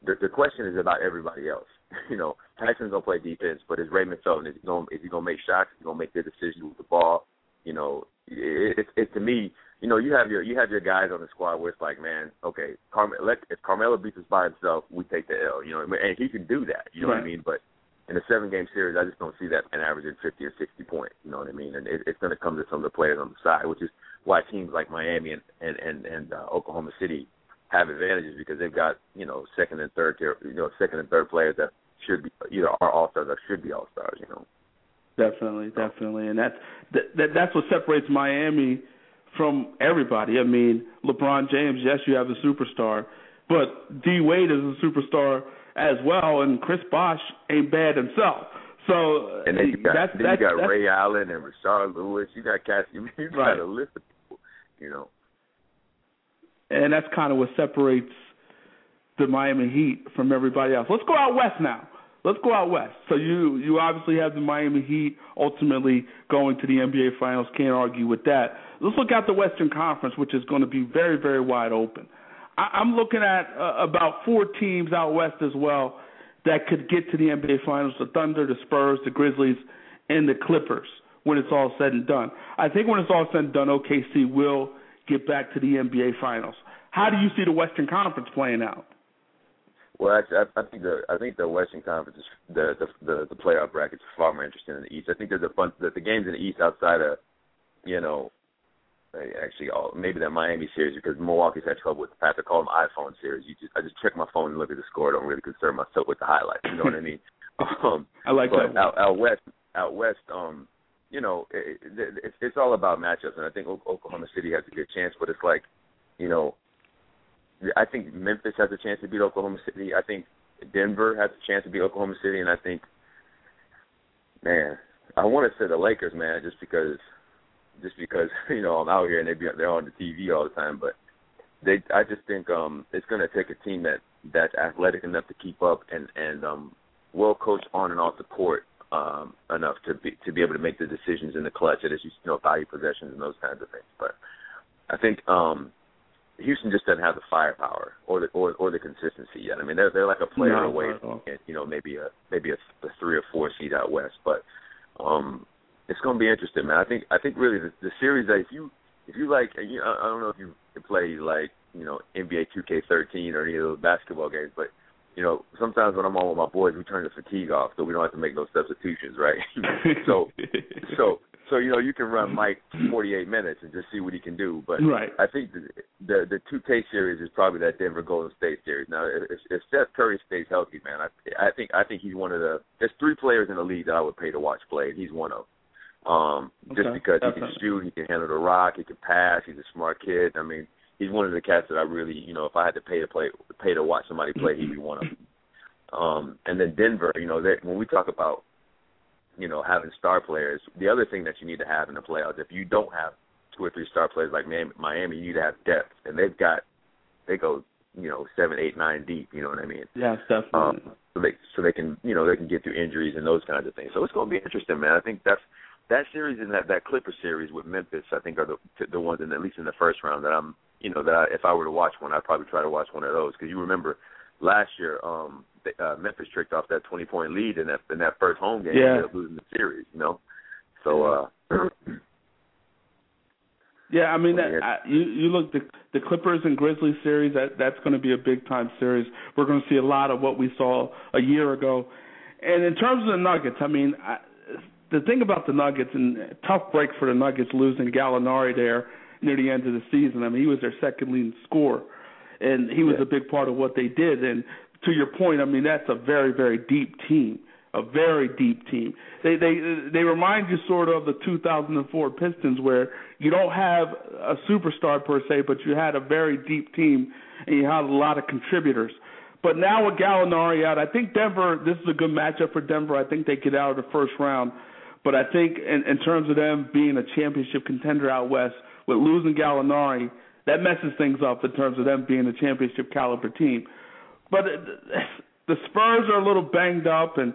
the, the question is about everybody else. You know, Tyson's gonna play defense, but is Raymond Felton is he gonna is he gonna make shots? Is he gonna make good decisions with the ball? You know, it, it, to me, you know, you have your you have your guys on the squad where it's like, man, okay, Carme- let, if Carmelo beats us by himself, we take the L. You know, and he can do that. You know
right.
what I mean? But in a seven game series, I just don't see that man averaging fifty or sixty points. You know what I mean? And it, it's going to come to some of the players on the side, which is why teams like Miami and and and, and uh, Oklahoma City have advantages because they've got you know second and third tier, you know second and third players that should be either are all stars or should be all stars. You know.
Definitely, definitely, and that's that, that that's what separates Miami from everybody. I mean, LeBron James, yes, you have a superstar, but D Wade is a superstar as well, and Chris Bosh ain't bad himself. So
and then you got
that's,
then
that's,
you got
that's,
Ray Allen and Rashard Lewis. You got Cassie. You got
right.
a list of people. You know
and that's kind of what separates the Miami Heat from everybody else. Let's go out west now. Let's go out west. So you you obviously have the Miami Heat ultimately going to the NBA Finals. Can't argue with that. Let's look at the Western Conference, which is going to be very very wide open. I, I'm looking at uh, about four teams out west as well that could get to the NBA Finals: the Thunder, the Spurs, the Grizzlies, and the Clippers. When it's all said and done, I think when it's all said and done, OKC will get back to the NBA Finals. How do you see the Western Conference playing out?
Well, actually, I, I think the I think the Western Conference is the the the, the playoff bracket is far more interesting than the East. I think there's a fun the, the games in the East outside of you know actually all maybe that Miami series because Milwaukee's had trouble with the Patrick call them iPhone series. You just I just check my phone and look at the score. I don't really concern myself with the highlights. You know what I mean? Um,
I like
but
that.
Out, out west, out west, um, you know, it, it, it's it's all about matchups, and I think Oklahoma City has a good chance. But it's like, you know, I think Memphis has a chance to beat Oklahoma City. I think Denver has a chance to beat Oklahoma City, and I think, man, I want to say the Lakers, man, just because, just because you know I'm out here and they be they're on the TV all the time, but they I just think um it's going to take a team that that's athletic enough to keep up and and um well coached on and off the court um enough to be to be able to make the decisions in the clutch that is you know value possessions and those kinds of things. But I think um Houston just doesn't have the firepower or the or, or the consistency yet. I mean, they're they're like a player
no,
away from you know maybe a maybe a, a three or four seed out west, but um, it's going to be interesting, man. I think I think really the, the series that if you if you like, you I don't know if you play like you know NBA 2K13 or any of those basketball games, but you know, sometimes when I'm on with my boys, we turn the fatigue off, so we don't have to make no substitutions, right? so, so, so you know, you can run Mike 48 minutes and just see what he can do. But
right.
I think the the, the 2K series is probably that Denver Golden State series. Now, if, if Steph Curry stays healthy, man, I I think I think he's one of the. There's three players in the league that I would pay to watch play, and he's one of them. Um,
okay.
just because
Definitely.
he can shoot, he can handle the rock, he can pass, he's a smart kid. I mean, he's one of the cats that I really, you know, if I had to pay to play, pay to watch somebody play, he'd be one of them. Um, and then Denver, you know, that when we talk about, you know, having star players, the other thing that you need to have in the playoffs, if you don't have two or three star players like Miami, you need to have depth, and they've got, they go, you know, seven, eight, nine deep. You know what I mean?
Yes, definitely.
Um, so they so they can you know they can get through injuries and those kinds of things. So it's going to be interesting, man. I think that's that series and that that Clipper series with Memphis, I think are the the ones in at least in the first round that I'm you know that I, if I were to watch one, I'd probably try to watch one of those because you remember last year um uh, Memphis tricked off that 20 point lead in that in that first home game
Yeah.
ended up losing the series, you know. So uh
Yeah, I mean, that, I, you you look the the Clippers and Grizzlies series. That that's going to be a big time series. We're going to see a lot of what we saw a year ago. And in terms of the Nuggets, I mean, I, the thing about the Nuggets and tough break for the Nuggets losing Gallinari there near the end of the season. I mean, he was their second leading scorer, and he was
Yeah.
a big part of what they did. And to your point, I mean, that's a very very deep team a very deep team. They they they remind you sort of the 2004 Pistons, where you don't have a superstar per se, but you had a very deep team and you had a lot of contributors. But now with Gallinari out, I think Denver. This is a good matchup for Denver. I think they get out of the first round. But I think in, in terms of them being a championship contender out west, with losing Gallinari, that messes things up in terms of them being a championship caliber team. But the Spurs are a little banged up, and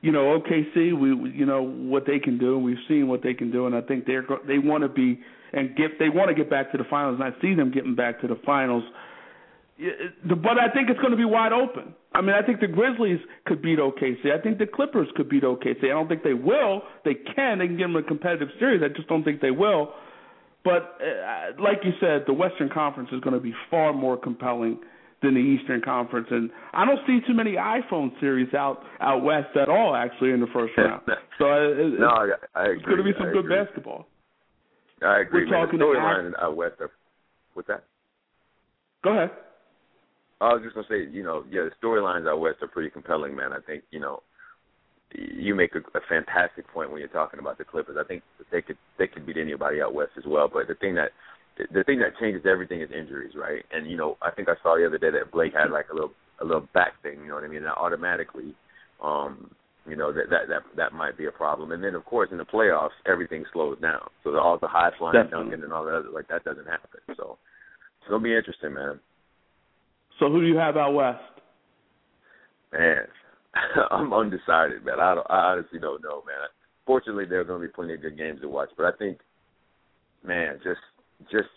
you know OKC, we you know what they can do, we've seen what they can do, and I think they're they want to be and get they want to get back to the finals, and I see them getting back to the finals. But I think it's going to be wide open. I mean, I think the Grizzlies could beat OKC. I think the Clippers could beat OKC. I don't think they will. They can. They can give them a competitive series. I just don't think they will. But uh, like you said, the Western Conference is going to be far more compelling than the Eastern Conference, and I don't see too many iPhone series out out west at all. Actually, in the first round, so uh, it,
no, I, I agree.
it's going to be some
I
good
agree.
basketball.
I agree.
We're
man.
talking
the
to
storyline out west. Are, what's that?
Go ahead.
I was just gonna say, you know, yeah, the storylines out west are pretty compelling, man. I think, you know, you make a, a fantastic point when you're talking about the Clippers. I think they could they could beat anybody out west as well. But the thing that the thing that changes everything is injuries, right? And you know, I think I saw the other day that Blake had like a little a little back thing. You know what I mean? That automatically, um, you know, that that that that might be a problem. And then of course in the playoffs, everything slows down. So all the high flying
Definitely.
dunking and all that other like that doesn't happen. So it's gonna be interesting, man.
So who do you have out west?
Man, I'm undecided, man. I don't, I honestly don't know, man. Fortunately, there are going to be plenty of good games to watch, but I think, man, just just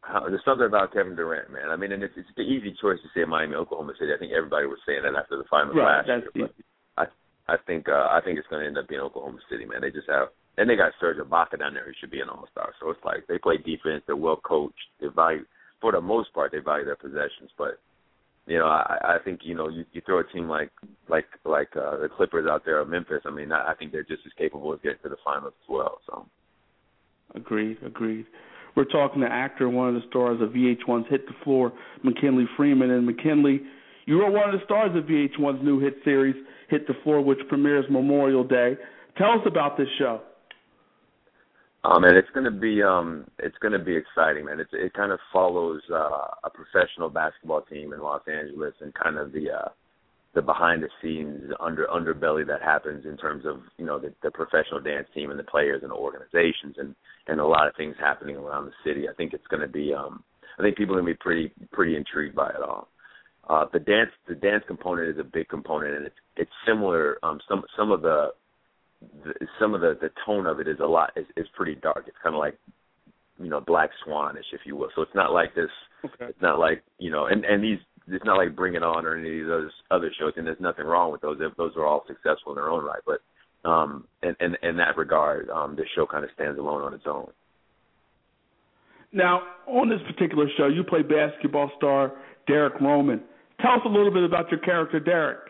how, there's something about Kevin Durant, man. I mean, and it's, it's the easy choice to say Miami, Oklahoma City. I think everybody was saying that after the finals
Right,
last year. But I, I think, uh, I think it's going to end up being Oklahoma City, man. They just have, and they got Serge Ibaka down there who should be an All Star. So it's like they play defense. They're well coached. They value, for the most part, they value their possessions, but you know, I, I think you know you, you throw a team like like like uh, the Clippers out there or Memphis. I mean, I, I think they're just as capable of getting to the finals as well. So
Agreed, agreed. We're talking to actor, one of the stars of VH1's Hit the Floor, McKinley Freeman. And McKinley, you are one of the stars of VH1's new hit series, Hit the Floor, which premieres Memorial Day. Tell us about this show.
Um, and it's gonna be um, it's gonna be exciting, man. It's it kind of follows uh, a professional basketball team in Los Angeles and kind of the uh, the behind the scenes under underbelly that happens in terms of you know the, the professional dance team and the players and the organizations and and a lot of things happening around the city. I think it's gonna be um, I think people are gonna be pretty pretty intrigued by it all. Uh, the dance the dance component is a big component and it's it's similar. Um, some some of the the, some of the the tone of it is a lot is, is pretty dark. It's kind of like you know black swanish, if you will. So it's not like this.
Okay.
It's not like you know, and and these it's not like Bring It On or any of these other shows, and there's nothing wrong with those. Those are all successful in their own right, but um, in, in in that regard, um, this show kind of stands alone on its own.
Now, on this particular show, you play basketball star Derrick Roman. Tell us a little bit about your character, Derrick.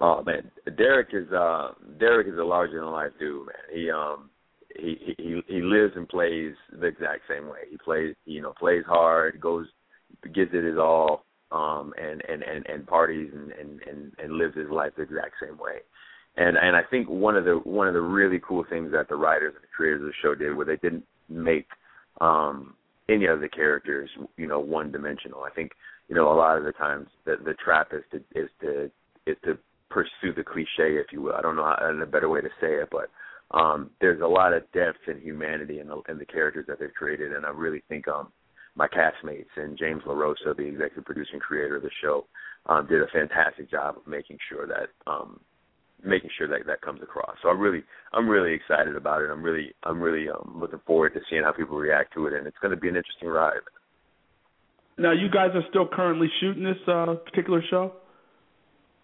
Oh man, Derrick is uh Derrick is a larger than life dude, man. He um he he he lives and plays the exact same way. He plays you know plays hard, goes gives it his all, um and and and and parties and and and, and lives his life the exact same way. And and I think one of the one of the really cool things that the writers and the creators of the show did, where they didn't make um any of the characters, you know, one dimensional. I think, you know, a lot of the times the the trap is to is to is to pursue the cliche, if you will. I don't know how, a better way to say it, but um there's a lot of depth and humanity in the in the characters that they've created, and I really think um my castmates and James LaRosa, the executive producer and creator of the show, um, did a fantastic job of making sure that um making sure that that comes across. So I'm really I'm really excited about it. I'm really I'm really um, looking forward to seeing how people react to it, and it's going to be an interesting ride.
Now, you guys are still currently shooting this uh, particular show.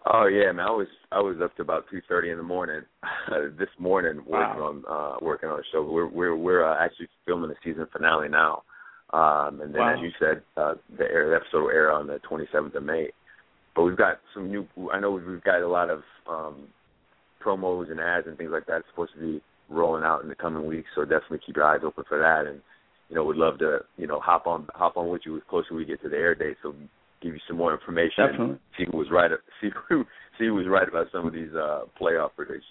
Oh yeah, man. I was I was up to about two thirty in the morning this morning working
wow.
on uh working on a show. We're we're we're uh, actually filming the season finale now. Um and then
wow.
as you said, uh the air the episode will air on the twenty seventh of May. But we've got some new I know we've got a lot of um promos and ads and things like that supposed to be rolling out in the coming weeks, so definitely keep your eyes open for that and you know, would love to, you know, hop on hop on with you as closer we get to the air date so give you some more information.
Definitely.
See who was right. See who see who was right about some of these uh playoff predictions.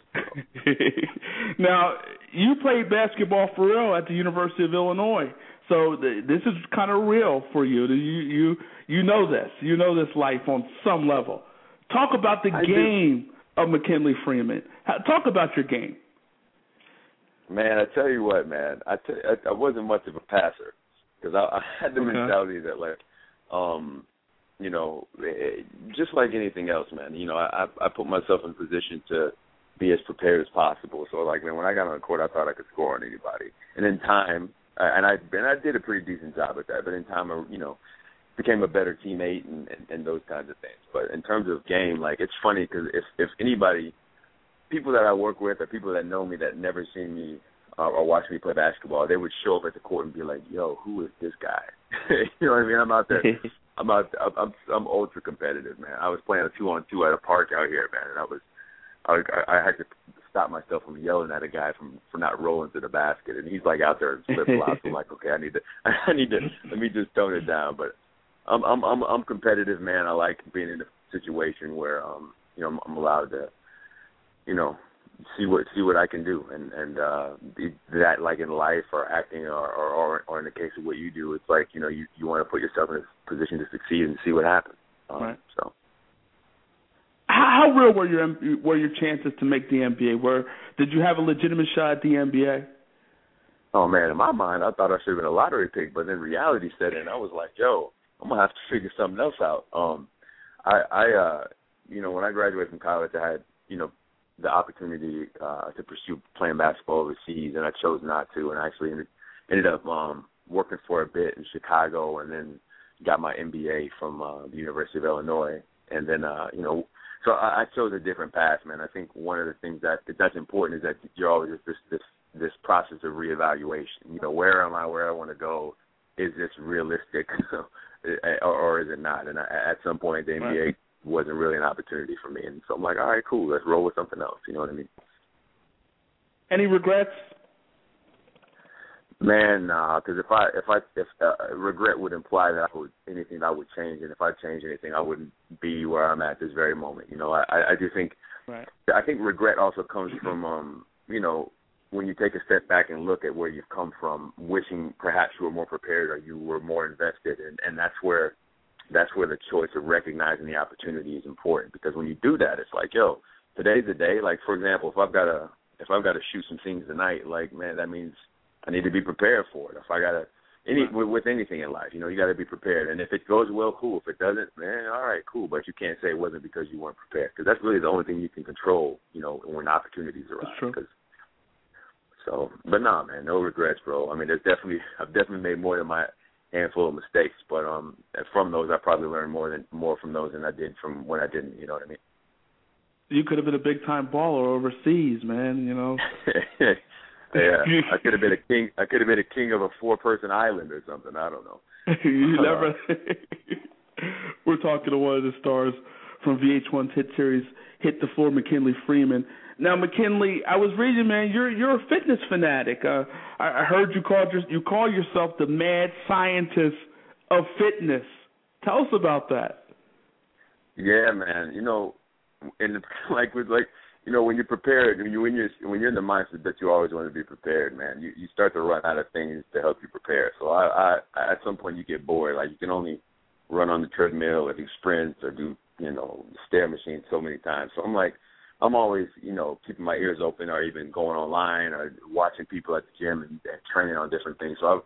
now, you played basketball for real at the University of Illinois, so th- this is kind of real for you. You you you know this. You know this life on some level. Talk about the
I
game do. of McKinley Freeman. Talk about your game.
Man, I tell you what, man, I tell, I, I wasn't much of a passer because I, I had the
okay.
mentality that like, um, you know, it, just like anything else, man. You know, I I put myself in position to be as prepared as possible. So like, man, when I got on the court, I thought I could score on anybody. And in time, and I and I did a pretty decent job at that. But in time, I, you know, became a better teammate and, and and those kinds of things. But in terms of game, like it's funny because if if anybody, people that I work with or people that know me that never seen me uh, or watch me play basketball, they would show up at the court and be like, "Yo, who is this guy?" you know what I mean? I'm out there. I'm out. I'm I'm ultra competitive, man. I was playing a two on two at a park out here, man, and I was I I had to stop myself from yelling at a guy from for not rolling to the basket, and he's like out there and flip flops. I'm like, okay, I need to I need to let me just tone it down. But I'm I'm I'm I'm competitive, man. I like being in a situation where um you know I'm, I'm allowed to you know see what see what I can do and and uh that like in life or acting or, or or in the case of what you do it's like you know you you want to put yourself in a position to succeed and see what happens. Um,
right.
so.
How, how real were your were your chances to make the NBA were did you have a legitimate shot at the NBA
oh man in my mind I thought I should have been a lottery pick but then reality set in I was like yo I'm gonna have to figure something else out. Um I I uh you know when I graduated from college I had you know the opportunity uh, to pursue playing basketball overseas, and I chose not to, and I actually ended, ended up um, working for a bit in Chicago, and then got my MBA from uh, the University of Illinois, and then uh, you know, so I, I chose a different path, man. I think one of the things that that's important is that you're always this this this process of reevaluation. You know, where am I? Where I want to go? Is this realistic, or, or is it not? And I, at some point, the MBA
right
wasn't really an opportunity for me. And so I'm like, all right, cool, let's roll with something else. You know what I mean?
Any regrets?
Man, nah, because if I if I if uh, regret would imply that I would anything I would change, and if I change anything, I wouldn't be where I'm at this very moment. You know, I I do think
right.
I think regret also comes from um you know when you take a step back and look at where you've come from, wishing perhaps you were more prepared or you were more invested, and and that's where that's where the choice of recognizing the opportunity is important because when you do that, it's like, yo, today's the day. Like for example, if I've got to if I've got to shoot some things tonight, like man, that means I need to be prepared for it. If I got to any with, with anything in life, you know, you got to be prepared. And if it goes well, cool. If it doesn't, man, all right, cool. But you can't say it wasn't because you weren't prepared because that's really the only thing you can control. You know, when opportunities arise.
That's true.
Cause, So, but nah, man, no regrets, bro. I mean, there's definitely I've definitely made more than my handful of mistakes, but um, from those I probably learned more than more from those than I did from when I didn't. You know what I mean?
You could have been a big time baller overseas, man. You know.
yeah, I could have been a king. I could have been a king of a four person island or something. I don't know.
you never. We're talking to one of the stars from VH1's hit series "Hit the Floor," McKinley Freeman. Now, McKinley, I was reading, man. You're you're a fitness fanatic. Uh, I, I heard you call just you call yourself the mad scientist of fitness. Tell us about that.
Yeah, man. You know, and like with like you know when you're prepared when you when you're when you're in the mindset that you always want to be prepared, man. You you start to run out of things to help you prepare. So I, I at some point you get bored. Like you can only run on the treadmill or do sprints or do you know stair machines so many times. So I'm like I'm always, you know, keeping my ears open or even going online or watching people at the gym and, and training on different things. So I've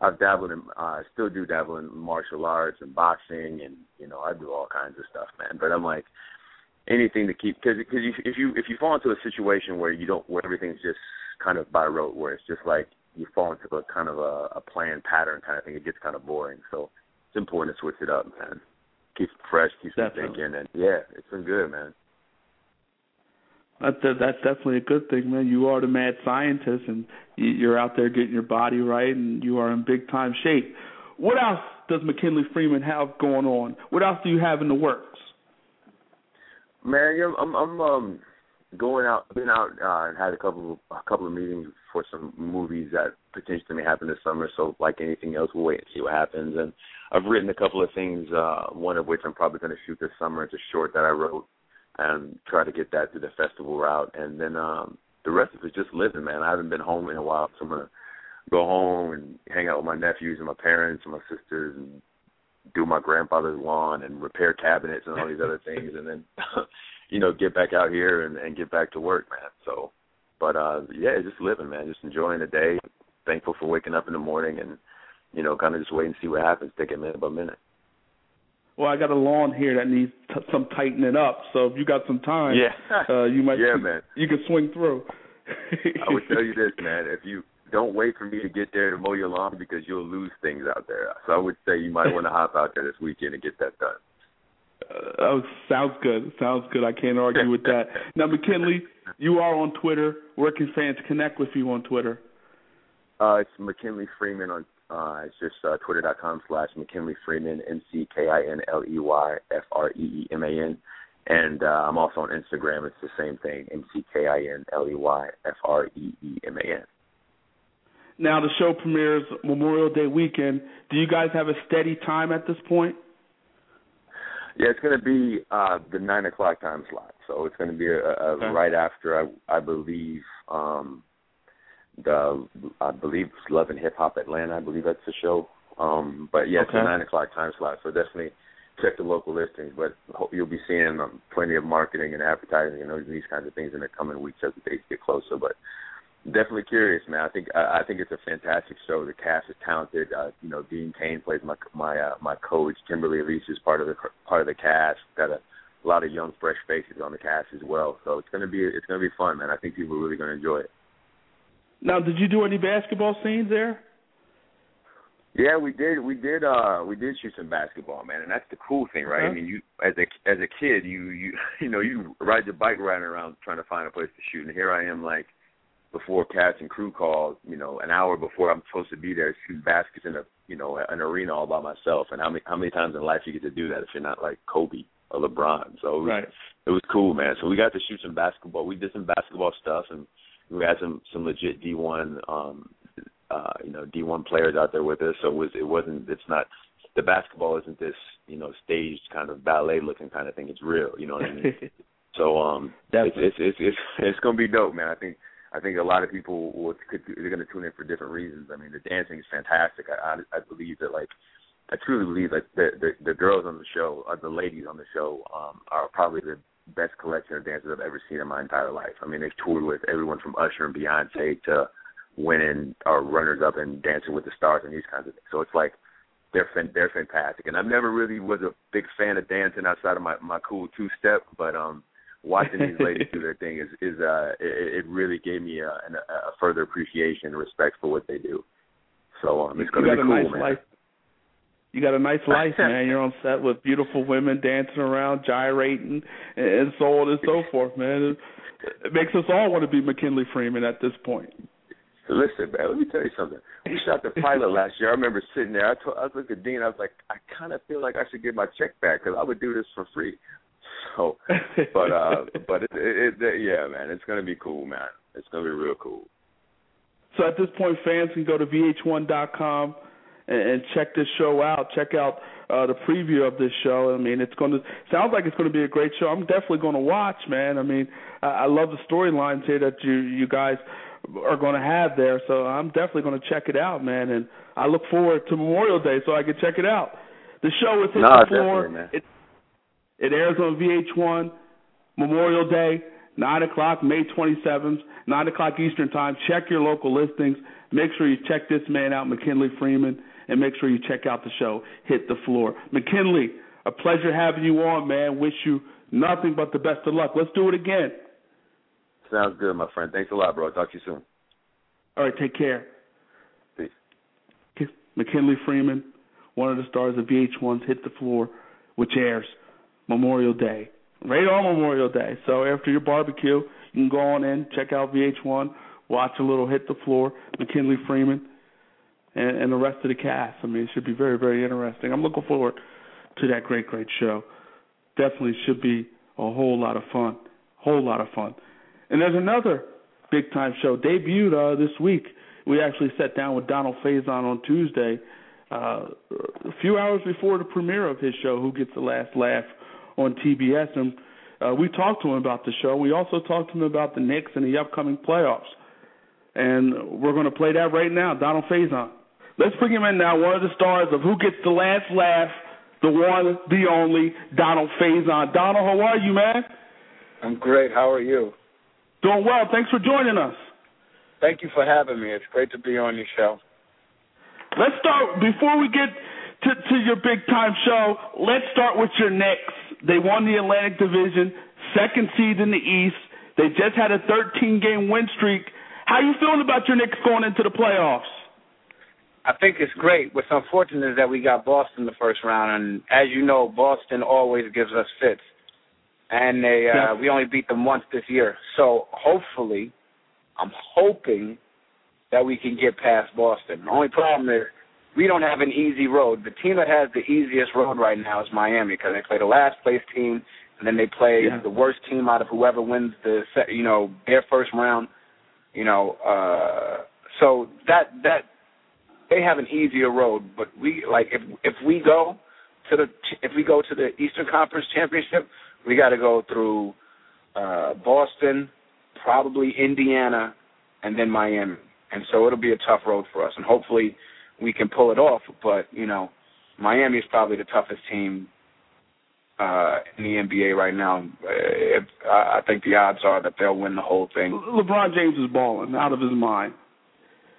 I've dabbled in uh still do dabble in martial arts and boxing and you know, I do all kinds of stuff, man. But I'm like anything to keep cuz cuz if you if you fall into a situation where you don't where everything's just kind of by rote where it's just like you fall into a kind of a, a planned pattern kind of thing, it gets kind of boring. So it's important to switch it up, man. Keep it fresh, keep it thinking, and yeah, it's been good, man.
That, that that's definitely a good thing, man. You are the mad scientist, and you're out there getting your body right, and you are in big time shape. What else does McKinley Freeman have going on? What else do you have in the works?
Man, I'm I'm um going out, been out uh, and had a couple of, a couple of meetings for some movies that potentially may happen this summer. So, like anything else, we'll wait and see what happens. And I've written a couple of things. Uh, one of which I'm probably going to shoot this summer. It's a short that I wrote and try to get that through the festival route. And then um the rest of it is just living, man. I haven't been home in a while, so I'm gonna go home and hang out with my nephews and my parents and my sisters and do my grandfather's lawn and repair cabinets and all these other things and then you know, get back out here and, and get back to work, man. So but uh yeah, just living, man, just enjoying the day. Thankful for waking up in the morning and, you know, kind of just wait and see what happens, take it minute by minute
well, I got a lawn here that needs t- some tightening up. So if you got some time,
yeah,
uh, you might,
yeah, man,
you can swing through.
I would tell you this, man. If you don't wait for me to get there to mow your lawn because you'll lose things out there. So I would say you might want to hop out there this weekend and get that done.
Uh, oh, sounds good. Sounds good. I can't argue with that. Now, McKinley, you are on Twitter. Where can fans connect with you on Twitter?
Uh, it's McKinley Freeman on uh, it's just uh, twitter.com slash McKinley Freeman, M C K I N L E Y F R E E M A N. And uh, I'm also on Instagram. It's the same thing, M C K I N L E Y F R E E M A N.
Now, the show premieres Memorial Day weekend. Do you guys have a steady time at this point?
Yeah, it's going to be uh, the nine o'clock time slot. So it's going to be a, a okay. right after, I, I believe, um, the I believe Love and Hip Hop Atlanta. I believe that's the show. Um, but yeah, okay. it's a nine o'clock time slot, so definitely check the local listings. But you'll be seeing um, plenty of marketing and advertising and these kinds of things in the coming weeks as the dates get closer. But definitely curious, man. I think I, I think it's a fantastic show. The cast is talented. Uh, you know, Dean Cain plays my my uh, my coach. Kimberly Elise is part of the part of the cast. Got a a lot of young, fresh faces on the cast as well. So it's gonna be it's gonna be fun, man. I think people are really gonna enjoy it.
Now, did you do any basketball scenes there?
Yeah, we did. We did. uh We did shoot some basketball, man, and that's the cool thing, right? I mean, you as a as a kid, you you you know you ride your bike riding around trying to find a place to shoot, and here I am, like before cast and crew call, you know, an hour before I'm supposed to be there shooting baskets in a you know an arena all by myself. And how many how many times in life you get to do that if you're not like Kobe or LeBron? So it was,
right.
it was cool, man. So we got to shoot some basketball. We did some basketball stuff and we had some some legit D one um uh you know D one players out there with us, so it was it wasn't it's not the basketball isn't this you know staged kind of ballet looking kind of thing. It's real, you know what I mean? so um, it's, it's it's it's it's gonna be dope, man. I think I think a lot of people will could they're gonna tune in for different reasons. I mean, the dancing is fantastic. I I, I believe that like I truly believe that the, the the girls on the show, or the ladies on the show, um, are probably the best collection of dancers I've ever seen in my entire life. I mean, they've toured with everyone from Usher and Beyonce to winning or runners up and Dancing with the Stars and these kinds of things. So it's like they're they're fantastic. And I've never really was a big fan of dancing outside of my my cool two step, but um watching these ladies do their thing is is uh it, it really gave me a, a, a further appreciation and respect for what they do. So um, it's going to be cool,
nice
man.
Life. You got a nice life, man. You're on set with beautiful women dancing around, gyrating, and so on and so forth, man. It, it makes us all want to be McKinley Freeman at this point.
Listen, man, let me tell you something. We shot the pilot last year. I remember sitting there. I, told, I was looking at Dean. I was like, I kind of feel like I should get my check back because I would do this for free. So, but uh, but it, it, it, yeah, man, it's gonna be cool, man. It's gonna be real cool.
So at this point, fans can go to VH1.com and, and check this show out. Check out uh, the preview of this show. I mean, it's going to sounds like it's going to be a great show. I'm definitely going to watch, man. I mean, I, I love the storylines here that you you guys are going to have there. So I'm definitely going to check it out, man. And I look forward to Memorial Day so I can check it out. The show is hit
no,
the floor.
Man.
It, airs on VH1 Memorial Day, 9 o'clock, May 27th, 9 o'clock Eastern Time. Check your local listings. Make sure you check this man out, McKinley Freeman, and make sure you check out the show, Hit the Floor. McKinley, a pleasure having you on, man. Wish you nothing but the best of luck. Let's do it again.
Sounds good, my friend. Thanks a lot, bro. Talk to you soon.
All right, take care.
Peace.
McKinley Freeman, one of the stars of VH1's Hit the Floor, which airs Memorial Day, right on Memorial Day. So after your barbecue, you can go on in, check out VH1, watch a little Hit the Floor, McKinley Freeman, and, and the rest of the cast. I mean, it should be very, very interesting. I'm looking forward to that great, great show. Definitely should be a whole lot of fun. Whole lot of fun. And there's another big time show debuted uh, this week. We actually sat down with Donald Faison on Tuesday, uh, a few hours before the premiere of his show, Who Gets the Last Laugh, on TBS, and uh, we talked to him about the show. We also talked to him about the Knicks and the upcoming playoffs, and we're going to play that right now. Donald Faison. Let's bring him in now. One of the stars of Who Gets the Last Laugh, the one, the only Donald Faison. Donald, how are you, man?
I'm great. How are you?
Doing well. Thanks for joining us.
Thank you for having me. It's great to be on your show.
Let's start before we get to, to your big time show. Let's start with your Knicks. They won the Atlantic Division, second seed in the East. They just had a 13 game win streak. How you feeling about your Knicks going into the playoffs?
I think it's great. What's unfortunate is that we got Boston in the first round, and as you know, Boston always gives us fits. And they uh,
Yeah.
we only beat them once this year. So hopefully, I'm hoping that we can get past Boston. The only problem is we don't have an easy road. The team that has the easiest road right now is Miami because they play the last place team, and then they play
Yeah.
the worst team out of whoever wins the se- you know their first round. You know, uh, so that that they have an easier road. But we like if if we go to the if we go to the Eastern Conference Championship, we got to go through uh, Boston, probably Indiana, and then Miami. And so it'll be a tough road for us, and hopefully we can pull it off. But you know, Miami is probably the toughest team uh, in the NBA right now. If, I I think the odds are that they'll win the whole thing.
LeBron James is balling out of his mind.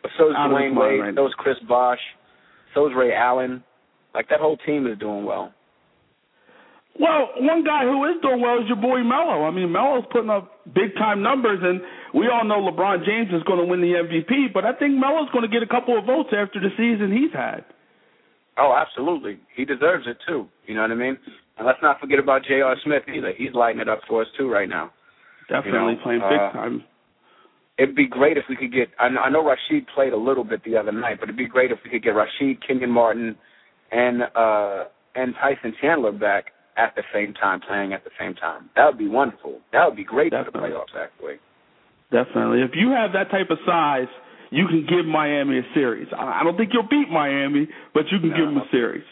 But so is
Out Dwyane
Wade,
right
so is Chris Bosh, so is Ray Allen. Like that whole team is doing well.
Well, one guy who is doing well is your boy Melo. I mean, Melo's putting up big time numbers, and we all know LeBron James is going to win the MVP. But I think Melo's going to get a couple of votes after the season he's had.
Oh, absolutely. He deserves it too. You know what I mean? And let's not forget about J.R. Smith either. He's lighting it up for us too right now.
Definitely
You know,
playing big
uh,
time.
It'd be great if we could get. I know, I know Rasheed played a little bit the other night, but it'd be great if we could get Rasheed, Kenyon Martin, and uh and Tyson Chandler back at the same time, playing at the same time. That would be wonderful. That would be great for the
Definitely.
playoffs, actually.
Definitely. If you have that type of size, you can give Miami a series. I I don't think you'll beat Miami, but you can
No.
give them a series.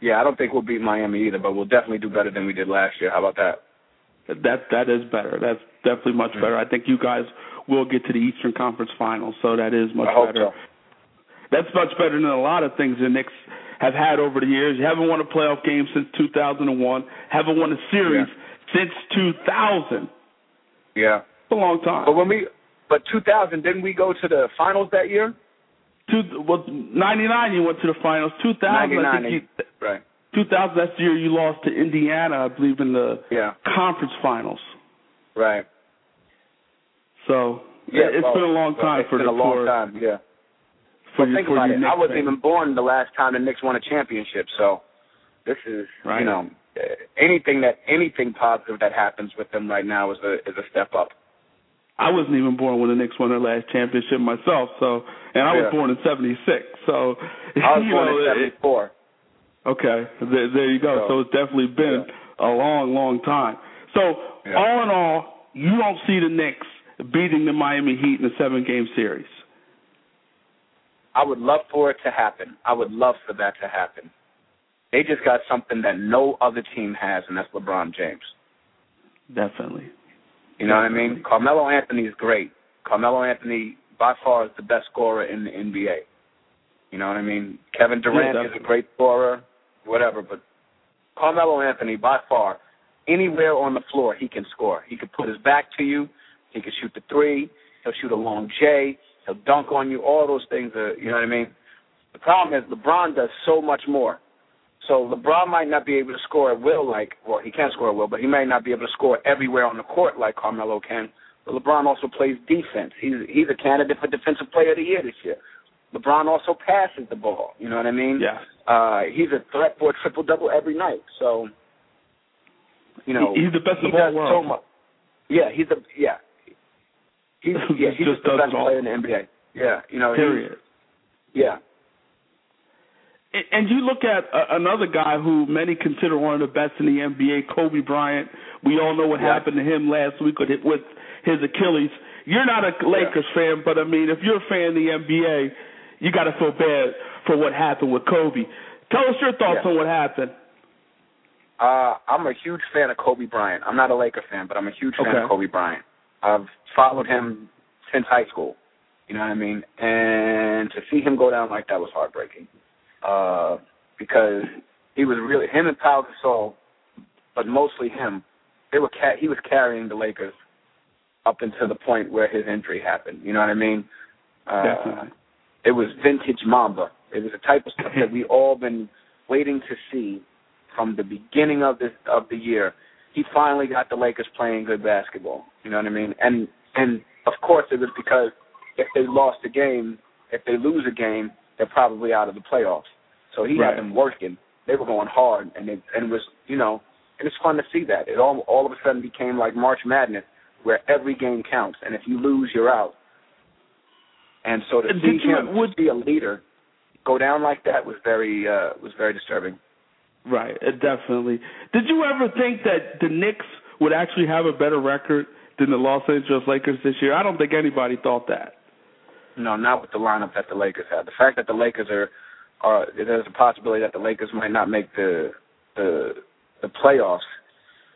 Yeah, I don't think we'll beat Miami either, but we'll definitely do better than we did last year. How about that?
That that is better. That's definitely much
Mm-hmm.
better. I think you guys will get to the Eastern Conference Finals, so that is much
I hope
better.
so.
That's much better than a lot of things the Knicks have had over the years. You haven't won a playoff game since 2001. Haven't won a series since 2000.
Yeah.
It's a long time.
But when we, but 2000, didn't we go to the finals that year?
Two, well, 99 you went to the finals. 2000, I think you,
Right.
2000 that's the year you lost to Indiana, I believe, in the
Yeah.
conference finals.
Right.
So
Yeah,
it's
well,
been a long
well,
time
it's
for
been
the
a long time. Yeah. Well,
you-
think about it.
Knicks
I wasn't even born the last time the Knicks won a championship, so this is
Right.
you know uh, anything that anything positive that happens with them right now is a is a step up.
I wasn't even born when the Knicks won their last championship myself. So, and I was
Yeah.
born in '76. So,
I was
you
born
know,
in '74.
Okay, there, there you go.
So-
So it's definitely been a long, long time. So
Yeah.
all in all, you don't see the Knicks beating the Miami Heat in a seven-game series.
I would love for it to happen. I would love for that to happen. They just got something that no other team has, and that's LeBron James.
Definitely.
You know what I mean? Carmelo Anthony is great. Carmelo Anthony, by far, is the best scorer in the NBA. You know what I mean? Kevin Durant
Yeah,
is a great scorer, whatever, but Carmelo Anthony, by far, anywhere on the floor, he can score. He can put his back to you. He can shoot the three. He'll shoot a long J. He'll dunk on you. All those things are, you know what I mean? The problem is LeBron does so much more. So LeBron might not be able to score at will like, well, he can score at will, but he might not be able to score everywhere on the court like Carmelo can. But LeBron also plays defense. He's he's a candidate for Defensive Player of the Year this year. LeBron also passes the ball. You know what I mean?
Yeah.
Uh, he's a threat for a triple double every night. So, you know,
He- he's the best
he
in the
does so much. Yeah, he's a yeah. He's yeah he's
Just
the best player in the NBA. Yeah, you know.
Period.
Yeah.
And- And you look at uh, another guy who many consider one of the best in the NBA, Kobe Bryant. We all know what
Yeah.
happened to him last week with with his Achilles. You're not a Lakers fan, but I mean, if you're a fan of the NBA, you got to feel bad for what happened with Kobe. Tell us your thoughts
Yeah.
on what happened.
Uh, I'm a huge fan of Kobe Bryant. I'm not a Laker fan, but I'm a huge fan of Kobe Bryant. I've followed him since high school. You know what I mean? And to see him go down like that was heartbreaking. Uh, because he was really him and Pau Gasol, but mostly him. They were ca- he was carrying the Lakers up until the point where his injury happened. You know what I mean? Uh,
Definitely.
it was vintage Mamba. It was the type of stuff that we all been waiting to see from the beginning of this of the year. He finally got the Lakers playing good basketball. You know what I mean? And and of course it was because if they lost a game, if they lose a game, they're probably out of the playoffs. So he
Right.
had them working. They were going hard, and it and it was you know and it's fun to see that. It all all of a sudden became like March Madness, where every game counts, and if you lose, you're out. And so to
And
see
you-
him
would-
see a leader go down like that was very uh was very disturbing.
Right, definitely. Did you ever think that the Knicks would actually have a better record than the Los Angeles Lakers this year? I don't think anybody thought that.
No, not with the lineup that the Lakers have. The fact that the Lakers are are there's a possibility that the Lakers might not make the the the playoffs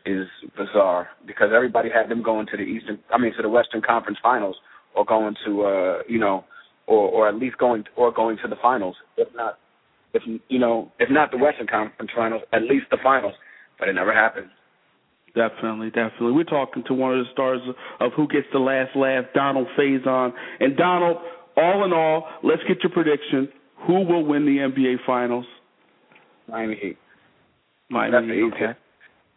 is bizarre because everybody had them going to the Eastern I mean to the Western Conference Finals or going to uh you know or or at least going or going to the finals if not if you know if not the Western Conference Finals at least the finals but it never happened.
Definitely, definitely. We're talking to one of the stars of Who Gets the Last Laugh, Donald Faison. And Donald, all in all, let's get your prediction. Who will win the NBA Finals?
Miami Heat.
Miami.
That's
Heat.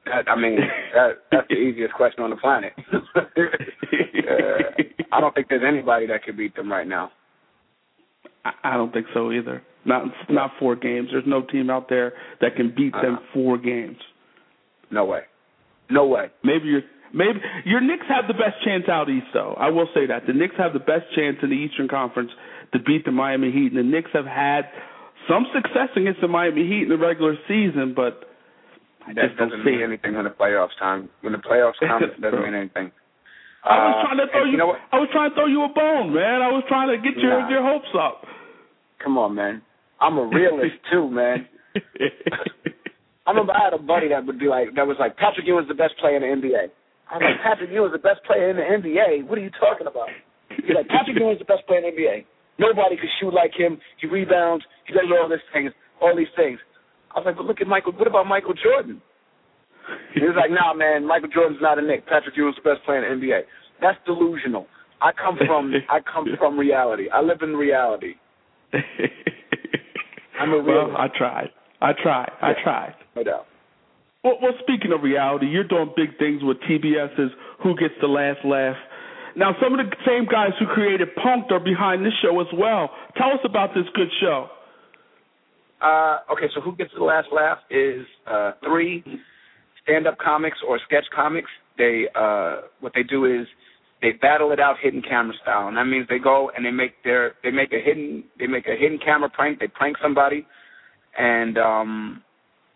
That, I mean, that that's the easiest question on the planet. uh, I don't think there's anybody that could beat them right now.
I I don't think so either. Not not four games. There's no team out there that can beat them
Uh-huh.
four games.
No way. No way.
Maybe your maybe your Knicks have the best chance out east though. I will say that. The Knicks have the best chance in the Eastern Conference to beat the Miami Heat. And the Knicks have had some success against the Miami Heat in the regular season, but I
That
just don't
doesn't
see
mean
it.
anything when the playoffs time. When the playoffs come, it doesn't mean anything.
I was
Uh,
trying to throw
and
you,
you know?
I was trying to throw you a bone, man. I was trying to get your
Nah.
your hopes up.
Come on, man. I'm a realist too, man. I remember I had a buddy that would be like, that was like, Patrick Ewing's the best player in the NBA. I was like, Patrick Ewing's the best player in the NBA. What are you talking about? He's like, Patrick Ewing's the best player in the NBA. Nobody could shoot like him. He rebounds. He does all these things. All these things. I was like, but look at Michael. What about Michael Jordan? He was like, Nah, man. Michael Jordan's not a Knick. Patrick Ewing's the best player in the NBA. That's delusional. I come from I come from reality. I live in reality. I'm a
well. I tried. I tried. I tried.
No doubt.
Well, well, speaking of reality, you're doing big things with TBS's Who Gets the Last Laugh. Now, some of the same guys who created Punk'd are behind this show as well. Tell us about this good show.
Uh, okay, so Who Gets the Last Laugh is uh, three stand-up comics or sketch comics. They uh, what they do is they battle it out hidden camera style, and that means they go and they make their they make a hidden they make a hidden camera prank. They prank somebody, and um,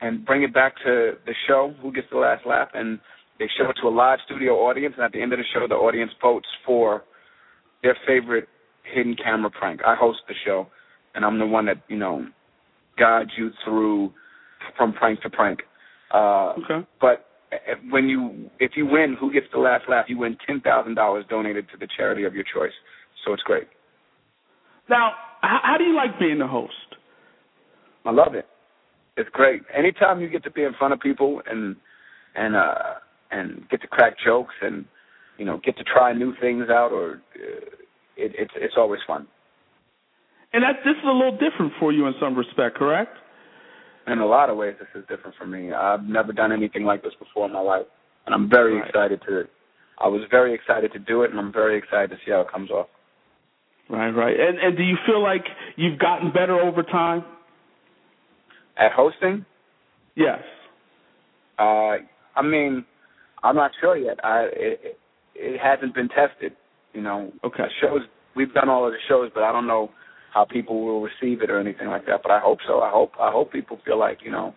and bring it back to the show. Who gets the last laugh? And they show it to a live studio audience, and at the end of the show, the audience votes for their favorite hidden camera prank. I host the show, and I'm the one that you know guides you through from prank to prank. Uh,
Okay.
but when you if you win, who gets the last laugh? You win ten thousand dollars donated to the charity of your choice. So it's great.
Now, how, how do you like being the host?
I love it. It's great. Anytime you get to be in front of people and and uh and get to crack jokes and you know get to try new things out, or uh, it, it's it's always fun.
And that this is a little different for you in some respect, correct?
In a lot of ways, this is different for me. I've never done anything like this before in my life, and I'm very
Right.
excited to. I was very excited to do it, and I'm very excited to see how it comes off.
Right, right. And and do you feel like you've gotten better over time?
At hosting,
Yes.
Uh, I mean, I'm not sure yet. I it, it hasn't been tested. You know,
Okay.
shows we've done all of the shows, but I don't know how people will receive it or anything like that. But I hope so. I hope I hope people feel like you know.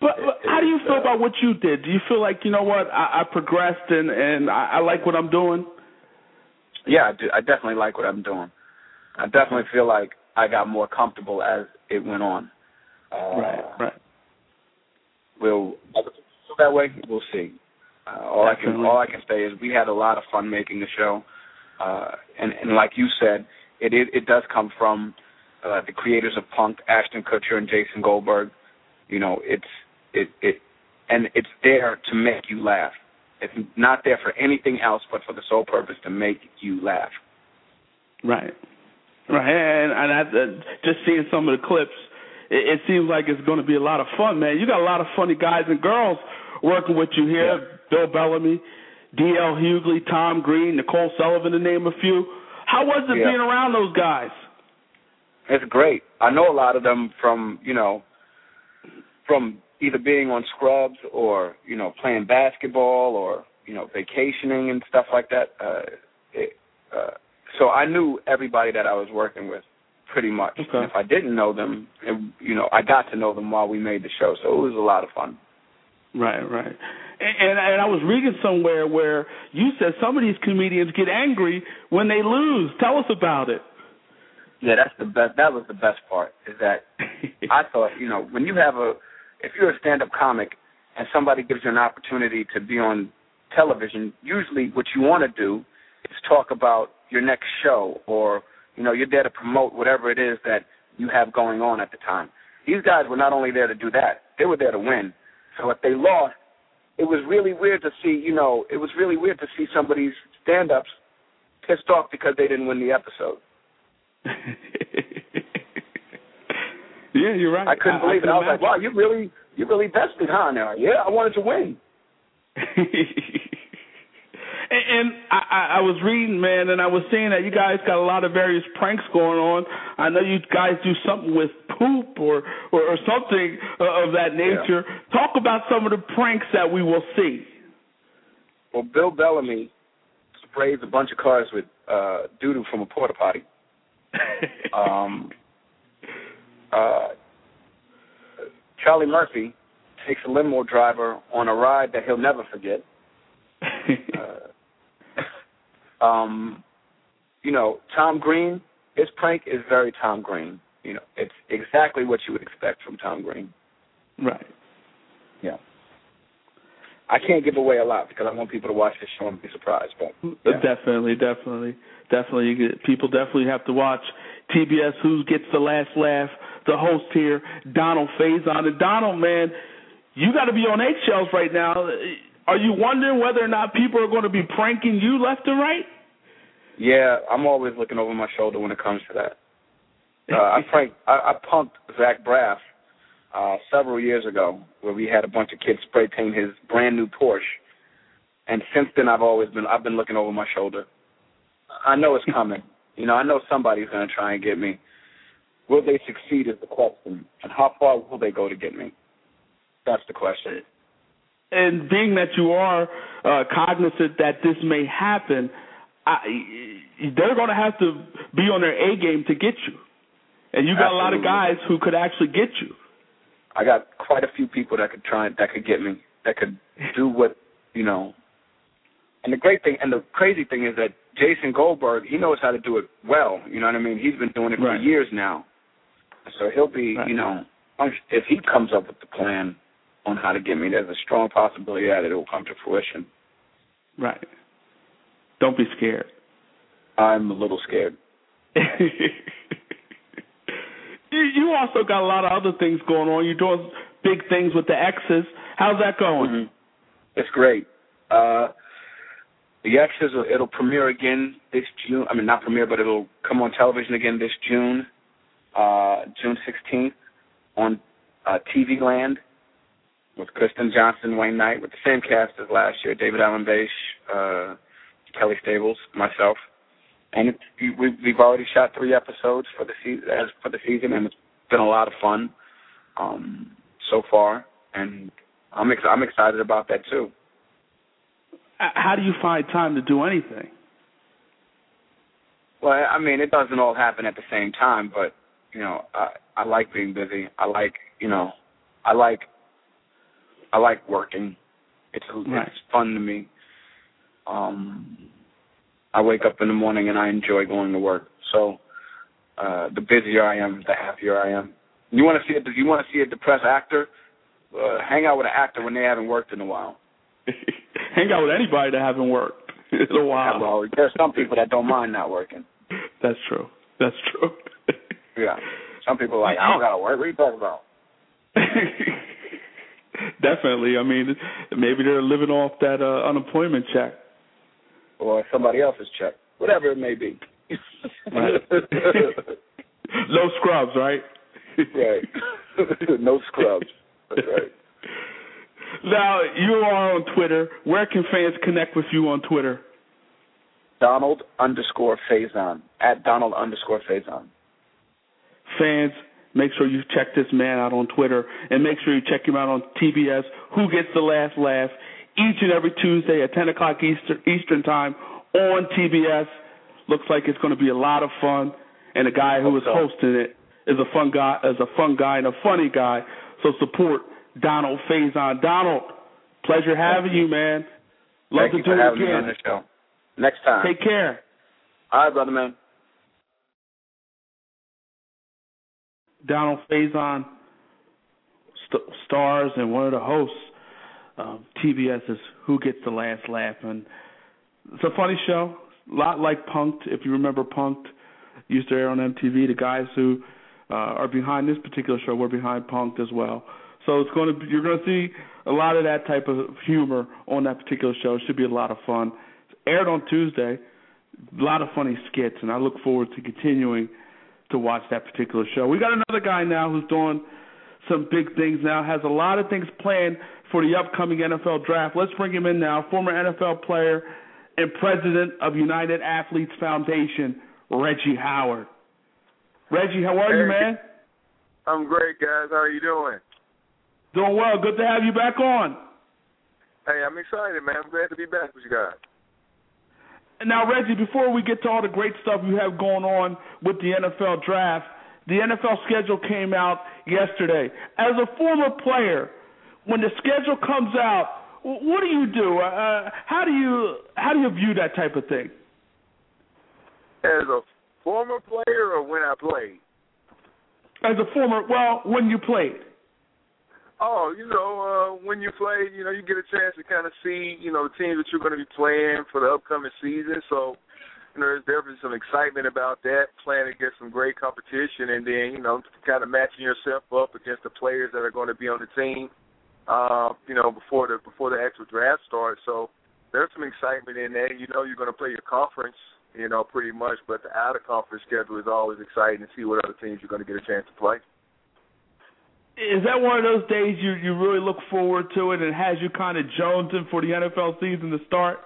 But, but how do you feel
uh,
about what you did? Do you feel like you know what I, I progressed and and I, I like what I'm doing?
Yeah, I, do, I definitely like what I'm doing. I definitely feel like I got more comfortable as it went on. Uh,
right, right.
We'll other people feel that way. We'll see. Uh, all I can all I can say is we had a lot of fun making the show, uh, and and like you said, it it, it does come from uh, the creators of Punk, Ashton Kutcher and Jason Goldberg. You know, it's it it and it's there to make you laugh. It's not there for anything else but for the sole purpose to make you laugh.
Right. Right. And, and I, uh, just seeing some of the clips, it, it seems like it's going to be a lot of fun, man. You got a lot of funny guys and girls working with you here. Bill Bellamy, D.L. Hughley, Tom Green, Nicole Sullivan, to name a few. How was it
Yeah.
being around those guys?
It's great. I know a lot of them from you know from either being on Scrubs or you know playing basketball or you know vacationing and stuff like that. Uh, it, uh, so I knew everybody that I was working with pretty much.
Okay.
And if I didn't know them, it, you know, I got to know them while we made the show. So it was a lot of fun.
Right, right. And, and and I was reading somewhere where you said some of these comedians get angry when they lose. Tell us about it.
Yeah, that's the best. That was the best part. Is that I thought, you know, when you have a, if you're a stand-up comic and somebody gives you an opportunity to be on television, usually what you want to do is talk about your next show or, you know, you're there to promote whatever it is that you have going on at the time. These guys were not only there to do that, they were there to win. So if they lost, it was really weird to see, you know, it was really weird to see somebody's stand-ups pissed off because they didn't win the episode.
yeah, you're right.
I couldn't believe it. I was like, wow, you really, you really vested, huh? And yeah, I wanted to win.
and, and I, I was reading, man, and I was seeing that you guys got a lot of various pranks going on. I know you guys do something with poop or or, or something uh, of that nature. Talk about some of the pranks that we will see.
Well, Bill Bellamy sprays a bunch of cars with uh, doo-doo from a porta potty. Um, uh, Charlie Murphy takes a limo driver on a ride that he'll never forget. Uh, um, you know, Tom Green, his prank is very Tom Green. You know, it's exactly what you would expect from Tom Green.
right.
Yeah. I can't give away a lot because I want people to watch this show and be surprised. But yeah.
Definitely, definitely, definitely. You get, people definitely have to watch TBS. Who gets the last laugh? The host here, Donald Faison. And Donald, man, you got to be on eggshells right now. Are you wondering whether or not people are going to be pranking you left and right?
Yeah, I'm always looking over my shoulder when it comes to that. Uh, I pranked, I, I punked Zach Braff uh, several years ago where we had a bunch of kids spray paint his brand new Porsche. And since then, I've always been I've been looking over my shoulder. I know it's coming. you know, I know somebody's going to try and get me. Will they succeed is the question, and how far will they go to get me? That's the question.
And being that you are uh, cognizant that this may happen, I, they're going to have to be on their A game to get you. And you got
Absolutely.
a lot of guys who could actually get you.
I got quite a few people that could try that could get me, that could do what you know. And the great thing and the crazy thing is that Jason Goldberg, he knows how to do it well. You know what I mean? He's been doing it for
Right.
years now. So he'll be,
Right.
you know, if he comes up with the plan on how to get me, there's a strong possibility that it will come to fruition.
Right. Don't be scared.
I'm a little scared.
you, you also got a lot of other things going on. You're doing big things with the Exes. How's that going?
Mhm. It's great. Uh, the Exes, it'll premiere again this June. I mean, not premiere, but it'll come on television again this June, uh, June 16th on uh, TV Land with Kristen Johnston, Wayne Knight, with the same cast as last year: David Alan Basche, uh, Kelly Stables, myself. And it, we, we've already shot three episodes for the season, as for the season, and it's been a lot of fun um, so far. And I'm ex- I'm excited about that too.
Uh, How do you find time to do anything?
Well, I mean, it doesn't all happen at the same time, but you know, I I like being busy. I like you know, I like I like working. It's
Right.
it's fun to me. Um, I wake up in the morning and I enjoy going to work. So uh, the busier I am, the happier I am. You want to see a you want to see a depressed actor? Uh, hang out with an actor when they haven't worked in a while.
Hang out with anybody that haven't worked in a while.
Well, there's some people that don't mind not working.
That's true. That's true.
Yeah. Some people are like, I don't gotta work. What are you talking about?
Definitely. I mean, maybe they're living off that uh, unemployment check.
Or somebody else's check. Whatever it may be.
Right. no scrubs, right?
right. no scrubs. That's right.
Now you are on Twitter. Where can fans connect with you on Twitter?
Donald underscore Faison. At Donald underscore Faison.
Fans, make sure you check this man out on Twitter, and make sure you check him out on TBS. Who gets the last laugh? Each and every Tuesday at 10 o'clock Eastern, Eastern time on TBS. Looks like it's going to be a lot of fun, and the guy who is hosting it is a fun guy, is a fun guy and a funny guy. So support Donald Faison. Donald, pleasure having you, man. Love
Thank
to
you
do
for
it
having me on the show. Next time.
Take care.
All right, brother man.
Donald Faison st- stars and one of the hosts TBS is Who Gets the Last Laugh, and it's a funny show. A lot like Punk'd, if you remember Punk'd, used to air on MTV. The guys who uh, are behind this particular show were behind Punk'd as well. So it's going to be, you're going to see a lot of that type of humor on that particular show. It should be a lot of fun. It's aired on Tuesday. A lot of funny skits, and I look forward to continuing to watch that particular show. We got another guy now who's doing some big things now, has a lot of things planned for the upcoming NFL draft. Let's bring him in now. Former NFL player and president of United Athletes Foundation, Reggie Howard. Reggie, how are you, man?
I'm great, guys. How are you doing?
Doing well. Good to have you back on.
Hey, I'm excited, man. I'm glad to be back with you guys.
Now, Reggie, before we get to all the great stuff you have going on with the NFL draft, the NFL schedule came out yesterday. As a former player, when the schedule comes out, what do you do? Uh, how do you how do you view that type of thing?
As a former player or when I played?
As a former, well, when you played.
Oh, you know, uh, when you play, you know, you get a chance to kind of see, you know, the teams that you're going to be playing for the upcoming season. So, you know, there's definitely some excitement about that, playing against some great competition, and then, you know, kind of matching yourself up against the players that are going to be on the team, uh, you know, before the before the actual draft starts. So, there's some excitement in that. You know, you're going to play your conference, you know, pretty much, but the out of conference schedule is always exciting to see what other teams you're going to get a chance to play.
is that one of those days you you really look forward to it and has you kind of jonesing for the NFL season to start?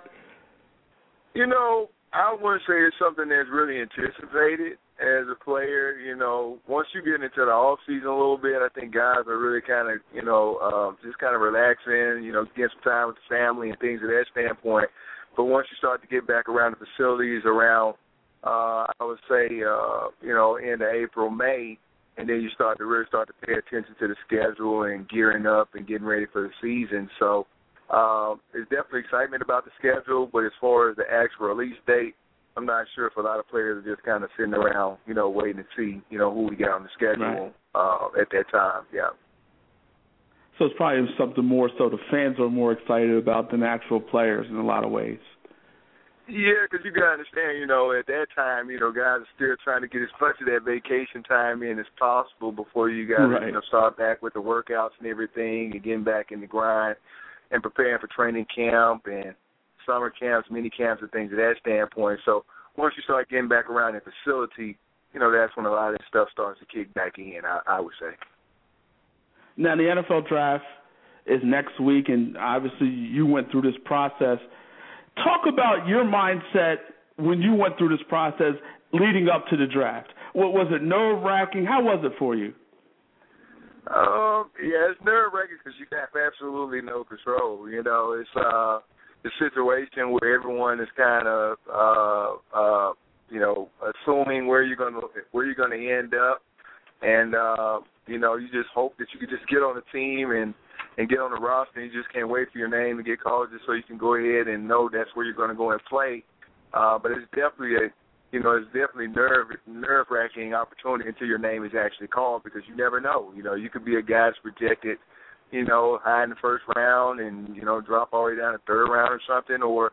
You know, I wouldn't say it's something that's really anticipated as a player. You know, once you get into the off season a little bit, I think guys are really kind of you know um, just kind of relaxing. You know, get some time with the family and things of that standpoint. But once you start to get back around the facilities, around uh, I would say uh, you know into April, May, and then you start to really start to pay attention to the schedule and gearing up and getting ready for the season. So um, there's definitely excitement about the schedule, but as far as the actual release date, I'm not sure if a lot of players are just kind of sitting around, you know, waiting to see, you know, who we got on the schedule right. uh, at that time. Yeah.
So it's probably something more so the fans are more excited about than actual players in a lot of ways.
Yeah, because you gotta understand, you know, at that time, you know, guys are still trying to get as much of that vacation time in as possible before you guys,
right.
you know, start back with the workouts and everything, and getting back in the grind and preparing for training camp and summer camps, mini camps, and things of that standpoint. So once you start getting back around the facility, you know, that's when a lot of this stuff starts to kick back in. I, I would say.
Now the NFL draft is next week, and obviously you went through this process talk about your mindset when you went through this process leading up to the draft. What was it nerve wracking? How was it for you?
Um, yeah, it's nerve wracking because you have absolutely no control. You know, it's uh the situation where everyone is kind of uh uh you know assuming where you're gonna where you're gonna end up, and uh you know you just hope that you could just get on the team and and get on the roster, and you just can't wait for your name to get called just so you can go ahead and know that's where you're to go and play. Uh, but it's definitely a, you know, it's definitely nerve nerve wracking opportunity until your name is actually called because you never know. You know, you could be a guy that's projected, you know, high in the first round and you know drop all the way down to third round or something, or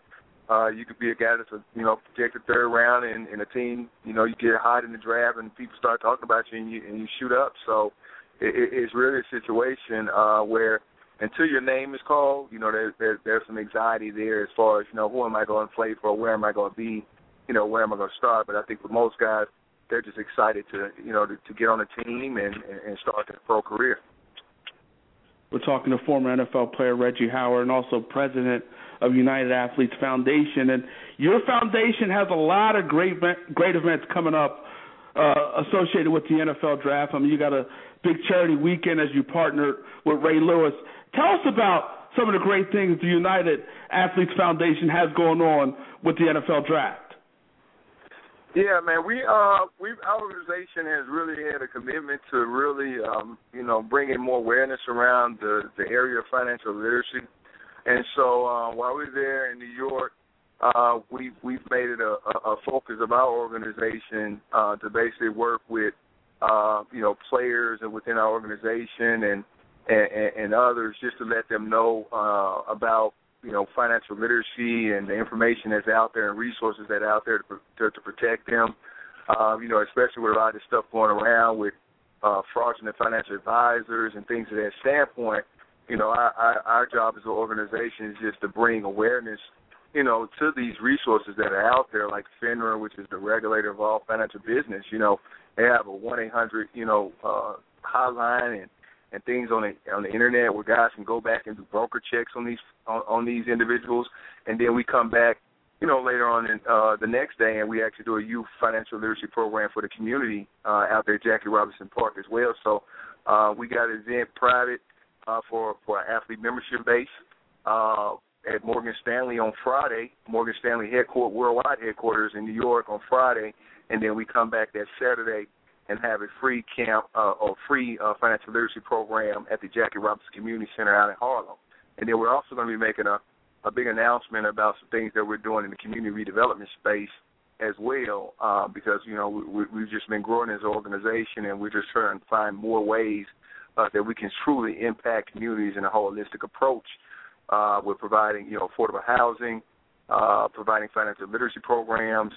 uh, you could be a guy that's a you know projected third round and in a team, you know, you get hot in the draft and people start talking about you and you and you shoot up. So it, it's really a situation uh, where until your name is called, you know, there, there there's some anxiety there as far as you know who am I going to play for, where am I going to be, you know, where am I going to start. But I think for most guys, they're just excited to you know to, to get on the team and and start their pro career.
We're talking to former NFL player Reggie Howard and also president of United Athletes Foundation. And your foundation has a lot of great great events coming up uh, associated with the NFL draft. I mean, you got a big charity weekend as you partnered with Ray Lewis. Tell us about some of the great things the United Athletes Foundation has going on with the NFL draft.
Yeah, man, we uh we our organization has really had a commitment to really um you know bringing more awareness around the the area of financial literacy, and so uh, while we're there in New York, uh, we we've made it a, a focus of our organization uh, to basically work with uh, you know players and within our organization and and, and others just to let them know uh, about you know financial literacy and the information that's out there and resources that are out there to, to, to protect them. Um, you know, especially with a lot of this stuff going around with uh, fraudulent financial advisors and things of that standpoint. You know, our, our, our job as an organization is just to bring awareness, you know, to these resources that are out there, like FINRA, which is the regulator of all financial business. You know, they have a one eight hundred, you know, uh, hotline and and things on the on the internet where guys can go back and do broker checks on these on, on these individuals, and then we come back, you know, later on in uh, the next day, and we actually do a youth financial literacy program for the community uh, out there, Jackie Robinson Park as well. So uh, we got an event private uh, for for our athlete membership base. Uh, at Morgan Stanley on Friday, Morgan Stanley headquarters, worldwide headquarters in New York on Friday, and then we come back that Saturday and have a free camp uh, or free uh, financial literacy program at the Jackie Robinson Community Center out in Harlem. And then we're also going to be making a, a big announcement about some things that we're doing in the community redevelopment space as well, uh, because you know we, we've just been growing as an organization, and we're just trying to find more ways uh, that we can truly impact communities in a holistic approach. Uh, we're providing you know affordable housing, uh, providing financial literacy programs,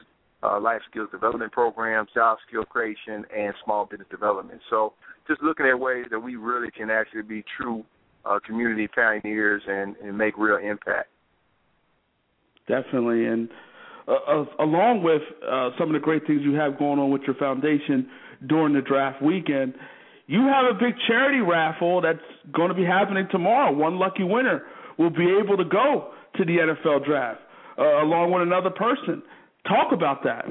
uh, life skills development programs, job skill creation, and small business development. So just looking at ways that we really can actually be true uh, community pioneers and, and make real impact.
Definitely, and uh, uh, along with uh, some of the great things you have going on with your foundation during the draft weekend, you have a big charity raffle that's going to be happening tomorrow. One lucky winner will be able to go to the NFL draft uh, along with another person. Talk about that.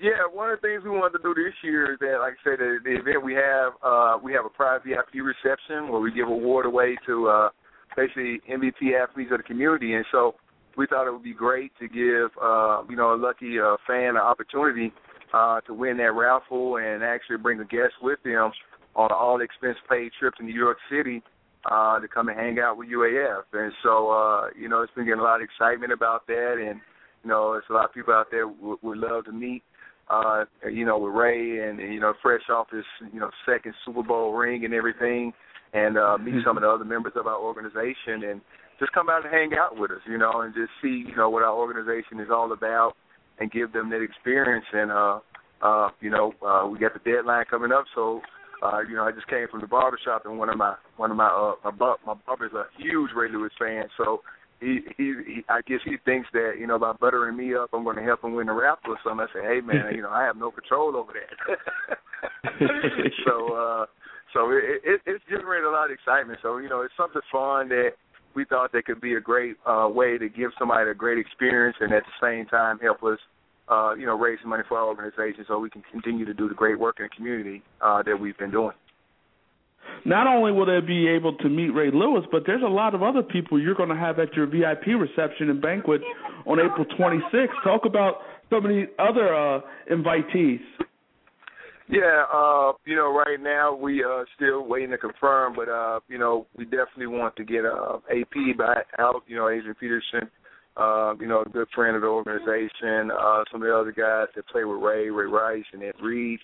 Yeah, one of the things we wanted to do this year is that, like I said, the, the event we have, uh, we have a private VIP reception where we give award away to uh, basically MVP athletes of the community, and so we thought it would be great to give, uh, you know, a lucky uh, fan an opportunity uh, to win that raffle and actually bring a guest with them on an all expense paid trip to New York City uh, to come and hang out with UAF. And so, uh, you know, it's been getting a lot of excitement about that. And, you know, there's a lot of people out there would, would love to meet, uh, you know, with Ray and, and, you know, fresh off his, you know, second Super Bowl ring and everything and uh, meet some of the other members of our organization and just come out and hang out with us, you know, and just see, you know, what our organization is all about and give them that experience. And uh, uh, you know, uh, we got the deadline coming up, so uh, you know, I just came from the barber shop, and one of my one of my uh, my, bu- my barber's a huge Ray Lewis fan, so. He, he, he, I guess he thinks that you know by buttering me up, I'm going to help him win the raffle or something. I say, hey man, you know I have no control over that. so, uh, so it, it, it's generated a lot of excitement. So you know, it's something fun that we thought that could be a great uh, way to give somebody a great experience and at the same time help us, uh, you know, raise some money for our organization so we can continue to do the great work in the community uh, that we've been doing.
Not only will they be able to meet Ray Lewis, but there's a lot of other people you're going to have at your VIP reception and banquet on April 26th. Talk about some of the other uh, invitees.
Yeah, uh, you know, right now we are uh, still waiting to confirm, but uh, you know, we definitely want to get uh, AP back out. You know, Adrian Peterson, uh, you know, a good friend of the organization. Uh, some of the other guys that play with Ray, Ray Rice, and Ed Reed.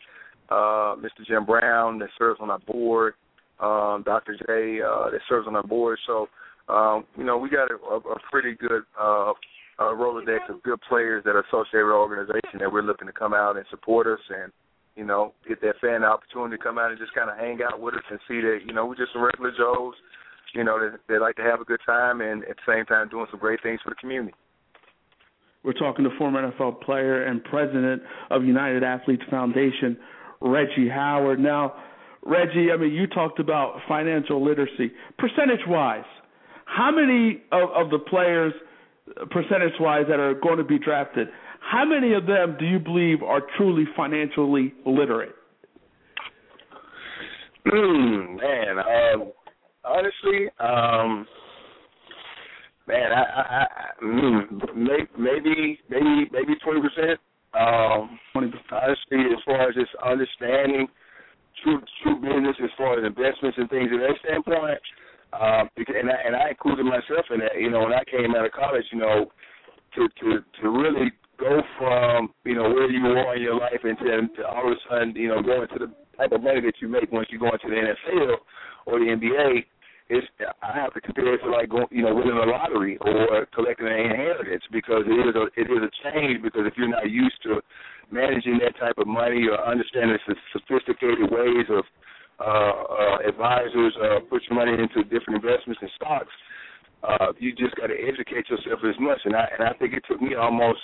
Uh, Mr. Jim Brown that serves on our board. Um, Dr. J uh, that serves on our board. So, um, you know, we got a, a, a pretty good uh, uh, Rolodex of good players that are associated with our organization that we're looking to come out and support us and you know, get that fan opportunity to come out and just kind of hang out with us and see that, you know, we're just some regular Joes, you know, they like to have a good time and at the same time doing some great things for the community.
We're talking to former NFL player and president of United Athletes Foundation, Reggie Howard. Now, Reggie, I mean, you talked about financial literacy. Percentage wise, how many of, of the players, percentage wise, that are going to be drafted, how many of them do you believe are truly financially literate?
Mm, man, um, honestly, um, man, I, I, I mm, maybe, maybe, maybe twenty percent. Um, honestly, as far as just understanding true true business, as far as investments and things of that standpoint, um, and I, and I myself that. Uh, you know, when I came out of college, you know, to to to really go from you know where you are in your life and to, to all of a sudden you know going to the type of money that you make once you go into the NFL or the NBA is I have to compare it to like going you know winning a lottery or collecting an inheritance because it is a it is a change because if you're not used to managing that type of money or understanding the sophisticated ways of uh, uh, advisors uh, put your money into different investments and stocks, uh, you just got to educate yourself as much. And I and I think it took me almost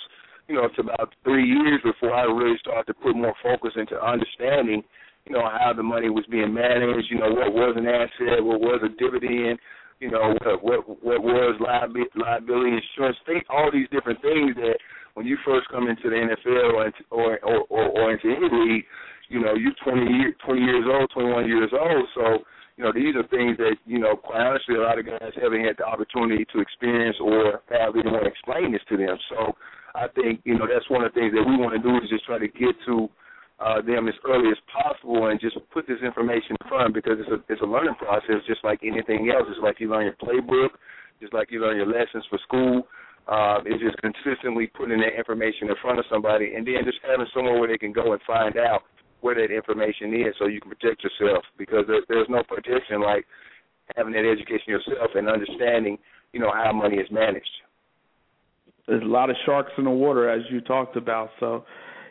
you know, it's about three years before I really started to put more focus into understanding, you know, how the money was being managed, you know, what was an asset, what was a dividend, you know, what what, what was liability, liability insurance, think all these different things that when you first come into the NFL or into, or, or, or, or into any league, you know, you're 20 years 20 years old, 21 years old, so you know, these are things that, you know, quite honestly, a lot of guys haven't had the opportunity to experience or have anyone explain this to them. So I think, you know, that's one of the things that we want to do is just try to get to uh, them as early as possible and just put this information in front because it's a it's a learning process just like anything else. It's like you learn your playbook, just like you learn your lessons for school. Uh, it's just consistently putting that information in front of somebody and then just having somewhere where they can go and find out where that information is so you can protect yourself because there, there's no protection like having that education yourself and understanding, you know, how money is managed.
There's a lot of sharks in the water as you talked about. So,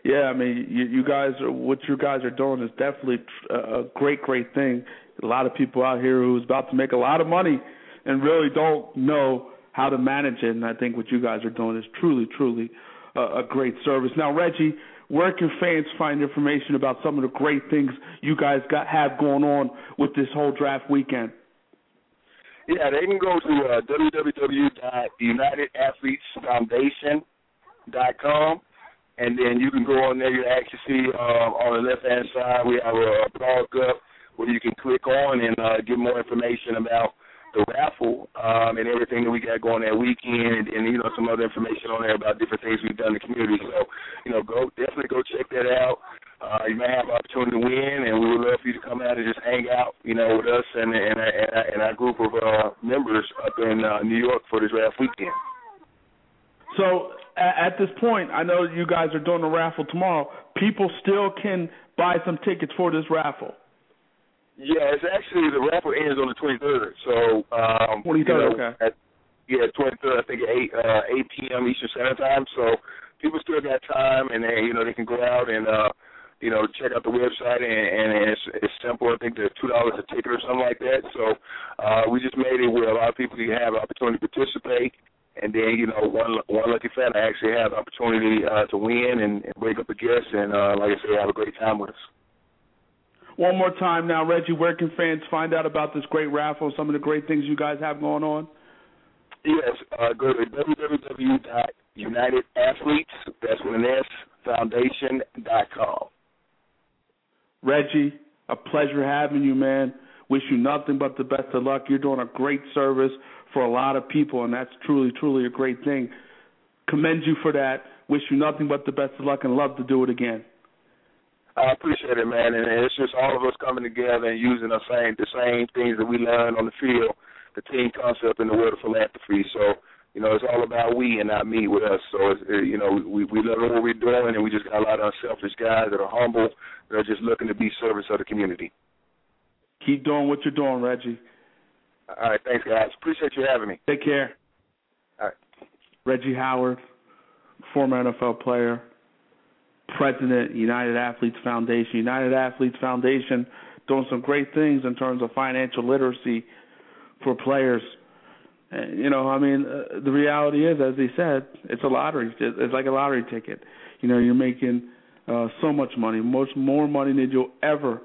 yeah, I mean, you, you guys, are, what you guys are doing is definitely a great, great thing. A lot of people out here who's about to make a lot of money and really don't know how to manage it. And I think what you guys are doing is truly, truly a, a great service. Now, Reggie, where can fans find information about some of the great things you guys got have going on with this whole draft weekend?
Yeah, they can go to uh, www.unitedathletesfoundation.com, and then you can go on there. You actually see uh, on the left hand side we have a blog up where you can click on and uh, get more information about the raffle um, and everything that we got going that weekend, and you know some other information on there about different things we've done in the community. So, you know, go definitely go check that out. Uh, you may have an opportunity to win, and we would love for you to come out and just hang out, you know, with us and and, and, and our group of uh, members up in uh, New York for the draft weekend.
So at this point, I know you guys are doing a raffle tomorrow. People still can buy some tickets for this raffle.
Yeah, it's actually the raffle ends on the 23rd. So um,
23rd,
you know,
okay.
At, yeah, 23rd. I think at 8 uh, 8 p.m. Eastern Standard Time. So people still got time, and they you know they can go out and uh, you know check out the website, and, and it's it's simple. I think they're two dollars a ticket or something like that. So uh, we just made it where a lot of people can have an opportunity to participate. And then, you know, one one lucky fan actually have the opportunity uh, to win and, and break up a guest, and uh, like I said, have a great time with us.
One more time now, Reggie, where can fans find out about this great raffle, some of the great things you guys have going on?
Yes, uh, go to www.unitedathletes, that's with an S, foundation.com.
Reggie, a pleasure having you, man. Wish you nothing but the best of luck. You're doing a great service for a lot of people, and that's truly, truly a great thing. Commend you for that. Wish you nothing but the best of luck and love to do it again.
I appreciate it, man, and it's just all of us coming together and using the same the same things that we learned on the field, the team concept in the world of philanthropy. So, you know, it's all about we and not me with us. So, it's, it, you know, we we love what we're doing, and we just got a lot of unselfish guys that are humble, that are just looking to be service of the community.
Keep doing what you're doing, Reggie.
All right, thanks, guys. Appreciate you having me.
Take care.
All right.
Reggie Howard, former NFL player president, United Athletes Foundation. United Athletes Foundation doing some great things in terms of financial literacy for players. And, you know, I mean, uh, the reality is, as he said, it's a lottery. It's like a lottery ticket. You know, you're making uh, so much money, much more money than you'll ever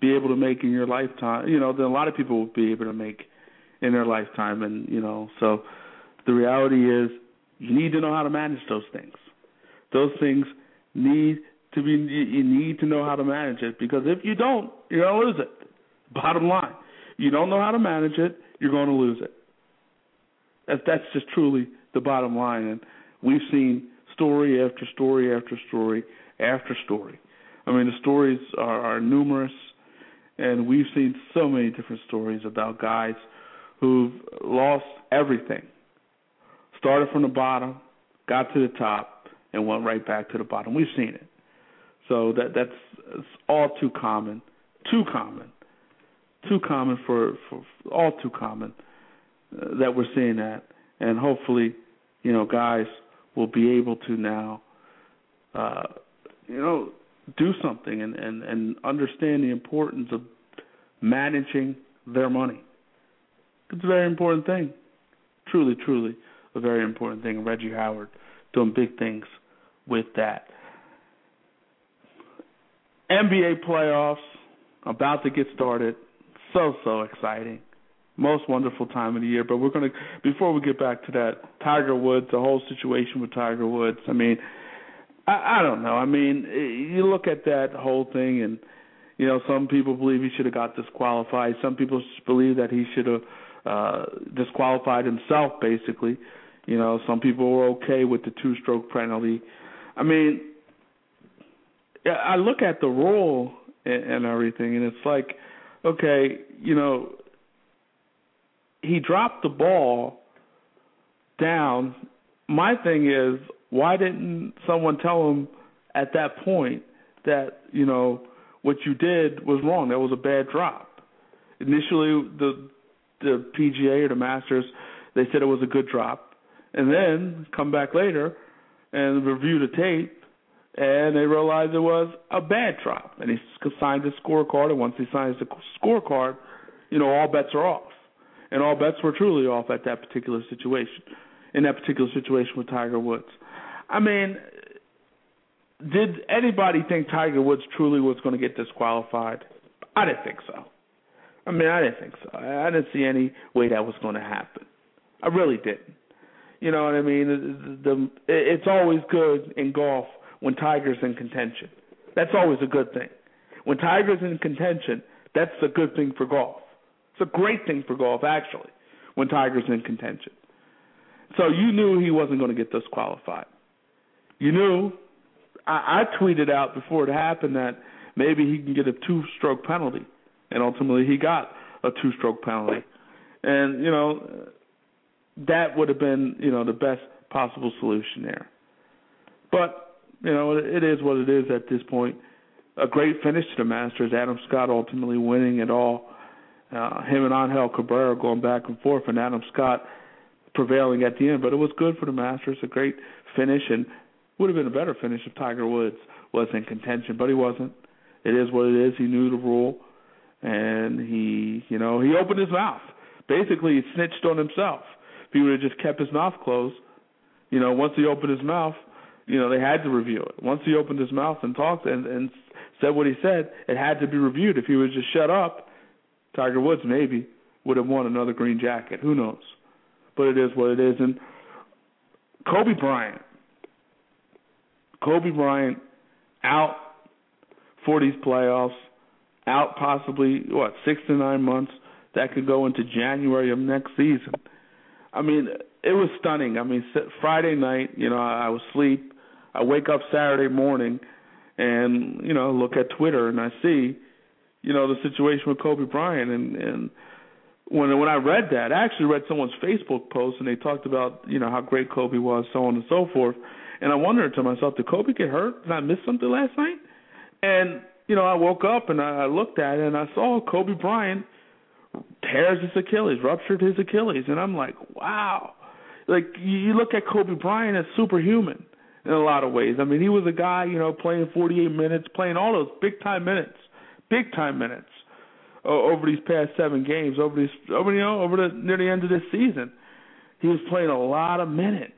be able to make in your lifetime. You know, than a lot of people will be able to make in their lifetime. And you know, so the reality is, you need to know how to manage those things. Those things need to be you need to know how to manage it because if you don't, you're gonna lose it. Bottom line, you don't know how to manage it, you're going to lose it. That's that's just truly the bottom line, and we've seen story after story after story after story. I mean, the stories are, are numerous, and we've seen so many different stories about guys who've lost everything, started from the bottom, got to the top, and went right back to the bottom. We've seen it. So that that's all too common, too common, too common for, for all too common uh, that we're seeing that, and hopefully, you know, guys will be able to now, uh, you know, do something and and and understand the importance of managing their money. It's a very important thing, truly, truly a very important thing. Reggie Howard doing big things with that. NBA playoffs about to get started. So so exciting. Most wonderful time of the year. But we're gonna before we get back to that, Tiger Woods, the whole situation with Tiger Woods. I mean, I, I don't know. I mean, you look at that whole thing, and you know, some people believe he should have got disqualified. Some people believe that he should have uh disqualified himself, basically. You know, some people were okay with the two-stroke penalty. I mean, I look at the rule and, and everything, and it's like, okay, you know, he dropped the ball down. My thing is, why didn't someone tell him at that point that you know what you did was wrong? That was a bad drop. Initially, the the PGA or the Masters, they said it was a good drop, and then come back later and review the tape, and they realized it was a bad drop. And he signed his scorecard, and once he signs the scorecard, you know, all bets are off. And all bets were truly off at that particular situation, in that particular situation with Tiger Woods. I mean, did anybody think Tiger Woods truly was going to get disqualified? I didn't think so. I mean, I didn't think so. I didn't see any way that was going to happen. I really didn't. You know what I mean? The, the, it's always good in golf when Tiger's in contention. That's always a good thing. When Tiger's in contention, that's a good thing for golf. It's a great thing for golf, actually, when Tiger's in contention. So you knew he wasn't going to get disqualified. You knew. I, I tweeted out before it happened that maybe he can get a two-stroke penalty, and ultimately he got a two-stroke penalty. And you know that would have been you know the best possible solution there. But you know it is what it is at this point. A great finish to the Masters. Adam Scott ultimately winning it all. Uh, him and Angel Cabrera going back and forth, and Adam Scott prevailing at the end. But it was good for the Masters. A great finish, and would have been a better finish if Tiger Woods was in contention, but he wasn't. It is what it is. He knew the rule, and he, you know, he opened his mouth. Basically, he snitched on himself. If he would have just kept his mouth closed, you know, once he opened his mouth, you know, they had to review it. Once he opened his mouth and talked and, and said what he said, it had to be reviewed. If he would have just shut up, Tiger Woods maybe would have won another green jacket. Who knows? But it is what it is. And Kobe Bryant, Kobe Bryant out for these playoffs, out possibly what six to nine months. That could go into January of next season. I mean, it was stunning. I mean, Friday night, you know, I was asleep. I wake up Saturday morning, and you know, look at Twitter, and I see, you know, the situation with Kobe Bryant, and and when when I read that, I actually read someone's Facebook post, and they talked about you know how great Kobe was, so on and so forth. And I wondered to myself, did Kobe get hurt? Did I miss something last night? And you know, I woke up and I looked at it and I saw Kobe Bryant tears his Achilles, ruptured his Achilles, and I'm like, wow. Like you look at Kobe Bryant as superhuman in a lot of ways. I mean, he was a guy, you know, playing 48 minutes, playing all those big time minutes, big time minutes uh, over these past seven games, over these, over you know, over the near the end of this season. He was playing a lot of minutes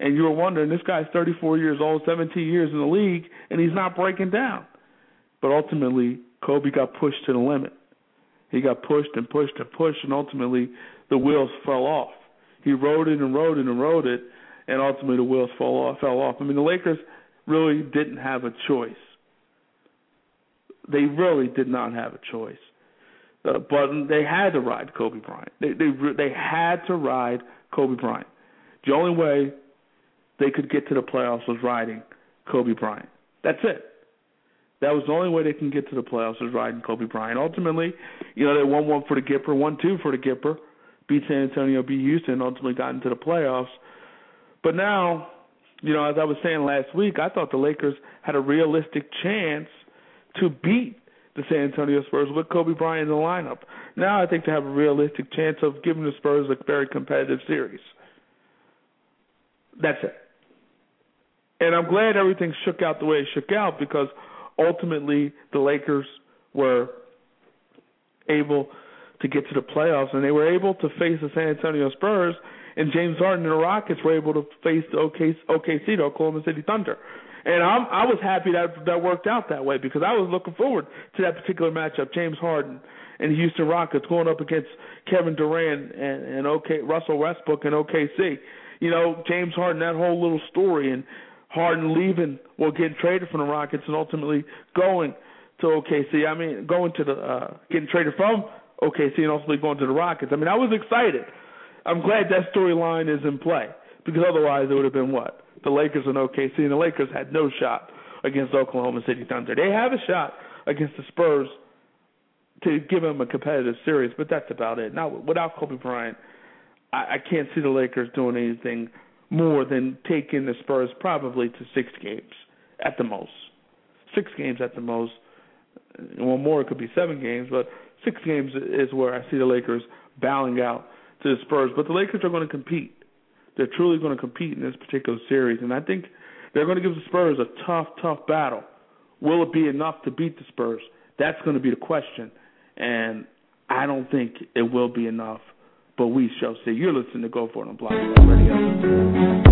and you were wondering this guy's 34 years old, 17 years in the league, and he's not breaking down. But ultimately, Kobe got pushed to the limit. He got pushed and pushed and pushed, and ultimately the wheels fell off. He rode it and rode it and rode it, and ultimately the wheels fell off. Fell off. I mean, the Lakers really didn't have a choice. They really did not have a choice. Uh, but they had to ride Kobe Bryant. They they they had to ride Kobe Bryant. The only way they could get to the playoffs was riding Kobe Bryant. That's it. That was the only way they can get to the playoffs was riding Kobe Bryant. Ultimately, you know, they won one for the Gipper, won two for the Gipper, beat San Antonio, beat Houston, ultimately got into the playoffs. But now, you know, as I was saying last week, I thought the Lakers had a realistic chance to beat the San Antonio Spurs with Kobe Bryant in the lineup. Now I think they have a realistic chance of giving the Spurs a very competitive series. That's it. And I'm glad everything shook out the way it shook out because ultimately the Lakers were able to get to the playoffs and they were able to face the San Antonio Spurs and James Harden and the Rockets were able to face the OKC, OKC the Oklahoma City Thunder. And I'm, I was happy that that worked out that way because I was looking forward to that particular matchup. James Harden and the Houston Rockets going up against Kevin Durant and, and OK Russell Westbrook and OKC. You know, James Harden, that whole little story and Harden leaving or getting traded from the Rockets and ultimately going to OKC. I mean, going to the uh, getting traded from OKC and ultimately going to the Rockets. I mean, I was excited. I'm glad that storyline is in play because otherwise it would have been what the Lakers and OKC, and the Lakers had no shot against Oklahoma City Thunder. They have a shot against the Spurs to give them a competitive series, but that's about it. Now, without Kobe Bryant, I, I can't see the Lakers doing anything more than taking the Spurs probably to six games at the most. Six games at the most. Well, more it could be seven games, but six games is where I see the Lakers bowing out to the Spurs. But the Lakers are going to compete. They're truly going to compete in this particular series, and I think they're going to give the Spurs a tough, tough battle. Will it be enough to beat the Spurs? That's going to be the question, and I don't think it will be enough but we shall see. You're listening to Go For It on Blog Radio.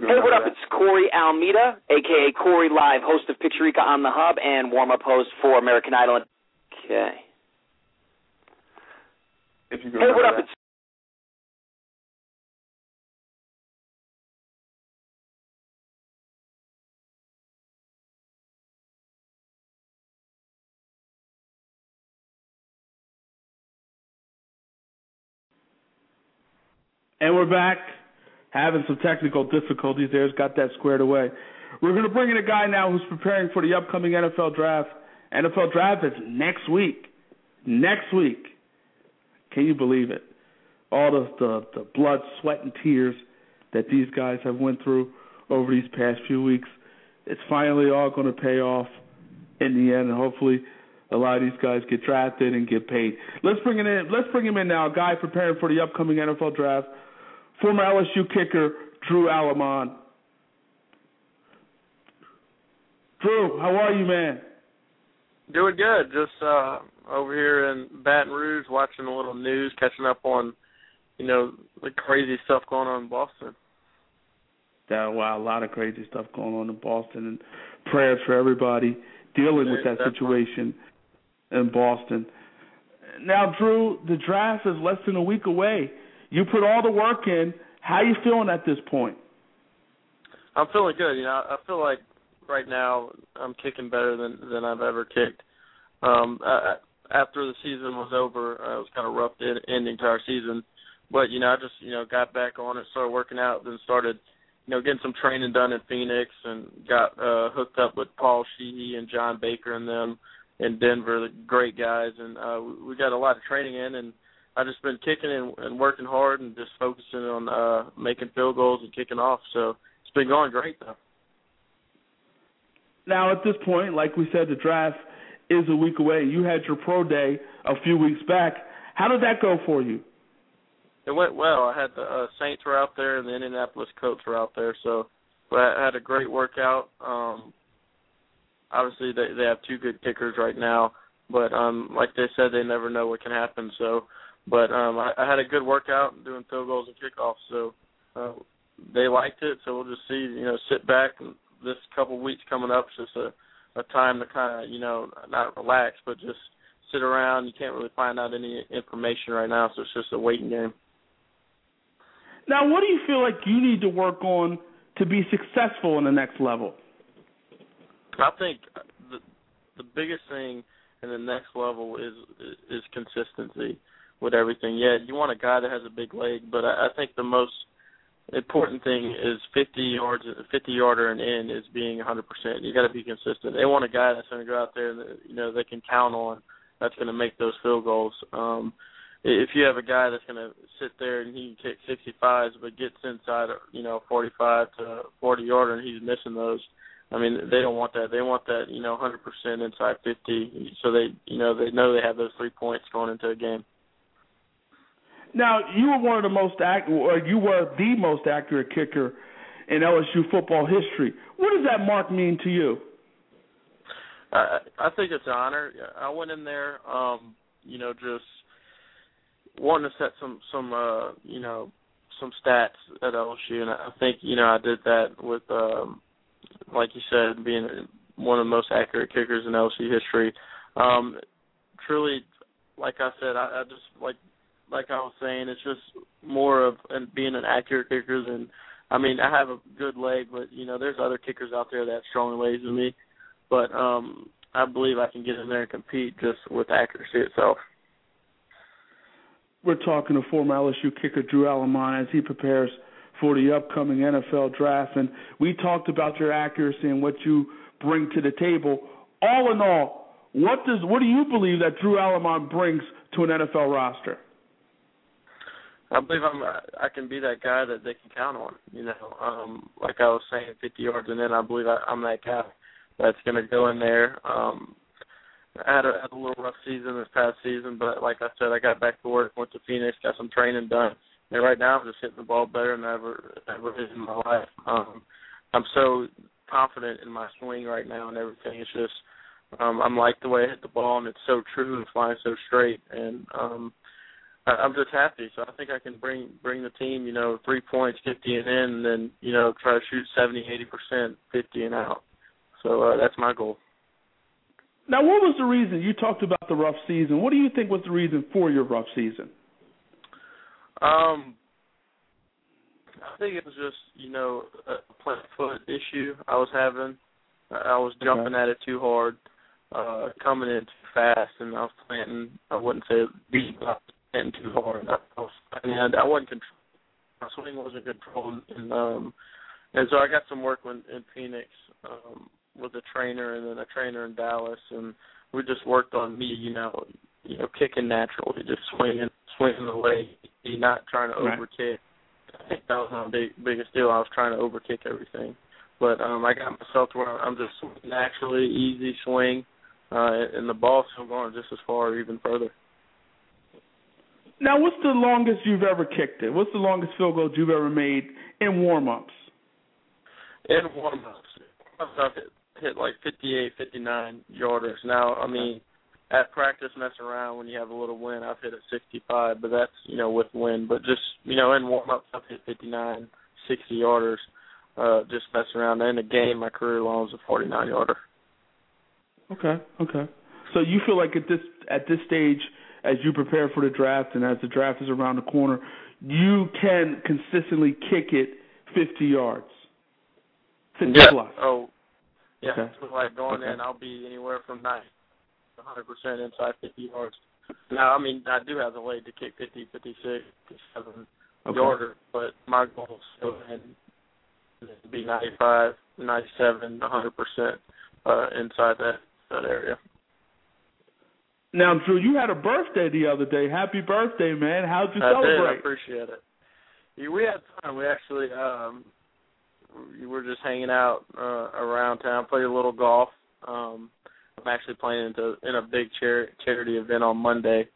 Hey, what up?
that.
It's Corey Almeida, aka Corey Live, host of Picturica on the Hub and warm-up host for American Idol. Okay.
If you
Hey, what up?
that.
It's
And we're back, having some technical difficulties there. Got that squared away. We're going to bring in a guy now who's preparing for the upcoming NFL draft. NFL draft is next week. Next week. Can you believe it? All the, the, the blood, sweat, and tears that these guys have went through over these past few weeks. It's finally all going to pay off in the end, and hopefully a lot of these guys get drafted and get paid. Let's bring it in. Let's bring him in now. A guy preparing for the upcoming NFL draft. Former LSU kicker Drew Alleman. Drew, how are you, man?
Doing good. Just uh over here in Baton Rouge watching a little news, catching up on, you know, the crazy stuff going on in Boston.
Yeah, wow, a lot of crazy stuff going on in Boston, and prayers for everybody dealing with that situation in Boston. Now, Drew, the draft is less than a week away. You put all the work in. How you feeling at this point?
I'm feeling good. You know, I feel like right now I'm kicking better than than I've ever kicked. Um, uh, after the season was over, uh, it was kind of rough en- ending to our season, but you know, I just you know got back on it, started working out, then started you know getting some training done in Phoenix, and got uh, hooked up with Paul Sheehy and John Baker and them in Denver, the great guys, and uh, we got a lot of training in and. I've just been kicking and, and working hard and just focusing on uh making field goals and kicking off. So it's been going great though.
Now, at this point, like we said, the draft is a week away. You had your pro day a few weeks back. How did that go for you?
It went well. I had the uh, Saints were out there and the Indianapolis Colts were out there, so but I had a great workout. Um obviously they they have two good kickers right now, but um like they said they never know what can happen. So but um I, I had a good workout doing field goals and kickoffs, so uh they liked it, so we'll just see, you know, sit back this couple weeks coming up is just a a time to kind of, you know, not relax, but just sit around. You can't really find out any information right now, so it's just a waiting game.
Now, what do you feel like you need to work on to be successful in the next level?
I think the the biggest thing in the next level is is consistency with everything. Yeah, you want a guy that has a big leg, but I, I think the most important thing is 50 yards, 50 yarder and in is being 100%. You got to be consistent. They want a guy that's going to go out there and you know they can count on. That's going to make those field goals. Um, if you have a guy that's going to sit there and he can kick 65s but gets inside, you know, 45 to 40 yarder and he's missing those. I mean, they don't want that. They want that, you know, 100% inside 50, so they, you know, they know they have those three points going into a game.
Now, you were one of the most ac- or you were the most accurate kicker in LSU football history. What does that mark mean to you?
I I think it's an honor. I went in there, um, you know, just wanting to set some some uh, you know some stats at LSU, and I think you know I did that with, um, like you said, being one of the most accurate kickers in LSU history. Um, truly, like I said, I, I just like like I was saying, it's just more of being an accurate kicker than. I mean, I have a good leg, but you know, there's other kickers out there that have stronger legs than me but um I believe I can get in there and compete just with accuracy itself.
We're talking to former LSU kicker Drew Alleman as he prepares for the upcoming NFL draft, and we talked about your accuracy and what you bring to the table. All in all, what does what do you believe that Drew Alleman brings to an NFL roster?
I believe I'm I can be that guy that they can count on. You know, um, like I was saying, 50 yards and then I believe I, I'm that guy that's going to go in there. Um, I had a, had a little rough season this past season, but like I said, I got back to work, went to Phoenix, got some training done, and right now I'm just hitting the ball better than I ever ever hit in my life. Um, I'm so confident in my swing right now and everything. It's just um, I'm like the way I hit the ball, and it's so true and flying so straight. And um, I'm just happy. So I think I can bring bring the team, you know, three points, fifty and in, and then you know try to shoot seventy, eighty percent, fifty and out. So uh, that's my goal.
Now, what was the reason you talked about the rough season? What do you think was the reason for your rough season?
Um, I think it was just you know a plant foot issue I was having. I was jumping
okay.
at it too hard, uh, coming in too fast, and I was planting. I wouldn't say deep, I was planting too hard. I was, and I wasn't control. My swing wasn't controlled, and um, and so I got some work in, in Phoenix um, with a trainer, and then a trainer in Dallas, and we just worked on me, you know, you know, kicking naturally, just swinging, swinging the leg, not trying to
right.
overkick. I think that was my big biggest deal. I was trying to overkick everything, but um I got myself to where I'm just naturally easy swing, uh, and the ball's still going just as far or even further.
Now, what's the longest you've ever kicked it? What's the longest field goal you've ever made in warm-ups?
In warm-ups, I've hit, hit like 58, 59 yarders. Now, I mean, at practice messing around when you have a little wind, I've hit a 65, but that's you know with wind. But just you know in warm-ups, I've hit 59, 60 yarders. Uh, just messing around. In the game, my career long was a 49 yarder.
Okay, okay. So you feel like at this at this stage, as you prepare for the draft and as the draft is around the corner, you can consistently kick it 50 yards, 50
yeah.
plus.
Oh, yeah.
Okay.
So like going
Okay.
in, I'll be anywhere from 90 to 100 percent inside 50 yards. Now, I mean, I do have the leg to kick 50, 56, 57
Okay.
yarder, but my goal is still to be 95, 97, 100 percent uh, inside that that area.
Now, Drew, you had a birthday the other day. Happy birthday, man! How'd you
I did. I
celebrate?
appreciate it. Yeah, We had fun. We actually um we were just hanging out uh around town, played a little golf. Um I'm actually playing into in a big char- charity event on Monday.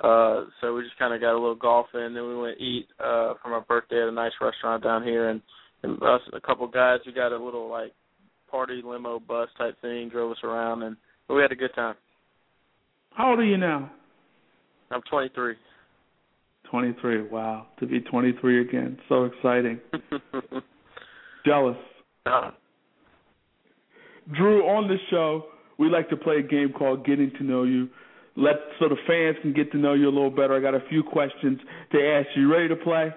Uh so we just kinda got a little golf in, then we went eat uh for my birthday at a nice restaurant down here and, and us a couple guys we got a little like party limo bus type thing, drove us around and we had a good time.
How old are you now?
I'm twenty three.
23. Wow, to be 23 again, so exciting. Jealous.
uh,
Drew, on the show, we like to play a game called Getting to Know You. Let so the fans can get to know you a little better. I got a few questions to ask you. Ready to play?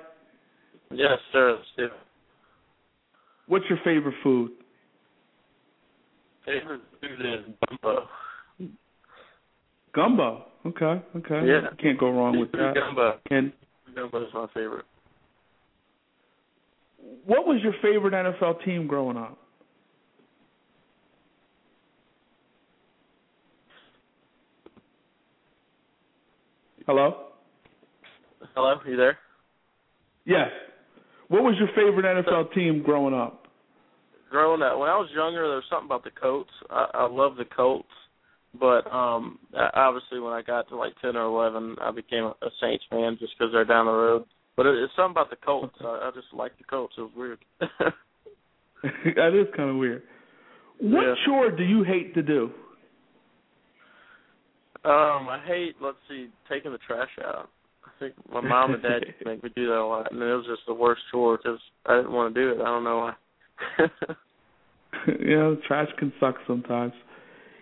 yes, sir, let's do it.
What's your favorite food?
Favorite food is gumbo.
Gumbo. Okay, okay.
Yeah.
Can't go wrong with that.
Gumbo.
And
Gumbo is my favorite.
what was your favorite NFL team growing up? Hello?
Hello, are you there?
Yes. What was your favorite NFL team growing up?
Growing up, when I was younger, there was something about the Colts. I, I love the Colts, but um obviously when I got to like ten or eleven, I became a, Saints fan just because they're down the road. But it's something about the Colts. I, I just like the Colts. It was weird.
that is kind of weird. What
Yeah.
chore do you hate to do?
Um, I hate, let's see, taking the trash out. I think my mom and dad used to make me do that a lot, and it was just the worst chore because I didn't want to do it. I don't know why.
yeah, trash can suck sometimes.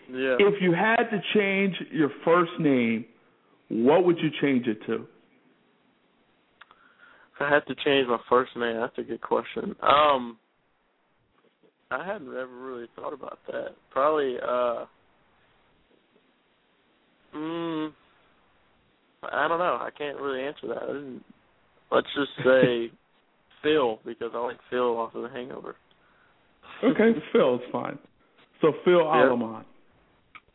Yeah.
If you had to change your first name, what would you change it to?
If I had to change my first name, that's a good question. Um, I hadn't ever really thought about that. Probably, uh, mm, I don't know. I can't really answer that. I let's just say Phil because I like Phil off of The Hangover.
Okay, Phil is fine. So Phil
Yeah.
Alleman.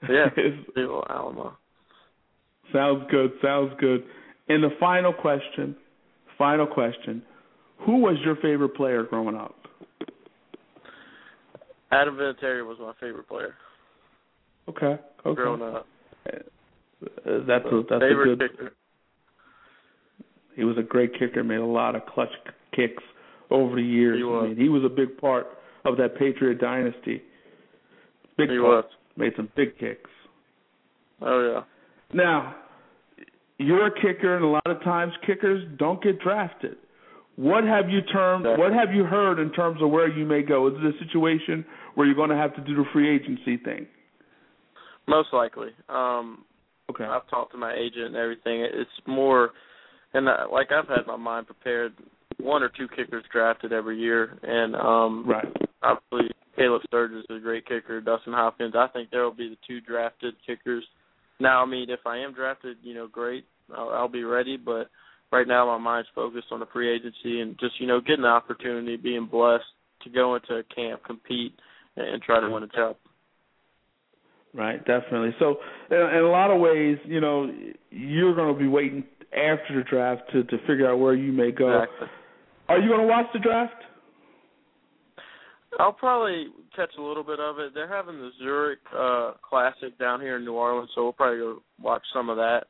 Yeah, Phil Alamo.
sounds good. Sounds good. And the final question, final question: Who was your favorite player growing up?
Adam Vinatieri was my favorite player
Okay. Okay.
growing up.
Uh, that's a that's
favorite
a good.
kicker.
He was a great kicker. Made a lot of clutch kicks over the years.
He
I
was.
mean, he was a big part of that Patriot dynasty. Big
He
part.
was.
Made some big kicks.
Oh yeah.
Now, you're a kicker, and a lot of times kickers don't get drafted. What have you termed? What have you heard in terms of where you may go? Is it a situation where you're going to have to do the free agency thing?
Most likely. Um,
okay.
I've talked to my agent and everything. It's more, and uh, like I've had my mind prepared. One or two kickers drafted every year, and um,
right.
Obviously, Caleb Sturgis is a great kicker. Dustin Hopkins. I think there will be the two drafted kickers. Now, I mean, if I am drafted, you know, great. I'll, I'll be ready. But right now, my mind's focused on the free agency and just you know getting the opportunity, being blessed to go into a camp, compete, and try to win a job.
Right, definitely. So, in, in a lot of ways, you know, you're going to be waiting after the draft to to figure out where you may go.
Exactly.
Are you going to watch the draft?
I'll probably catch a little bit of it. They're having the Zurich uh Classic down here in New Orleans, so we'll probably go watch some of that.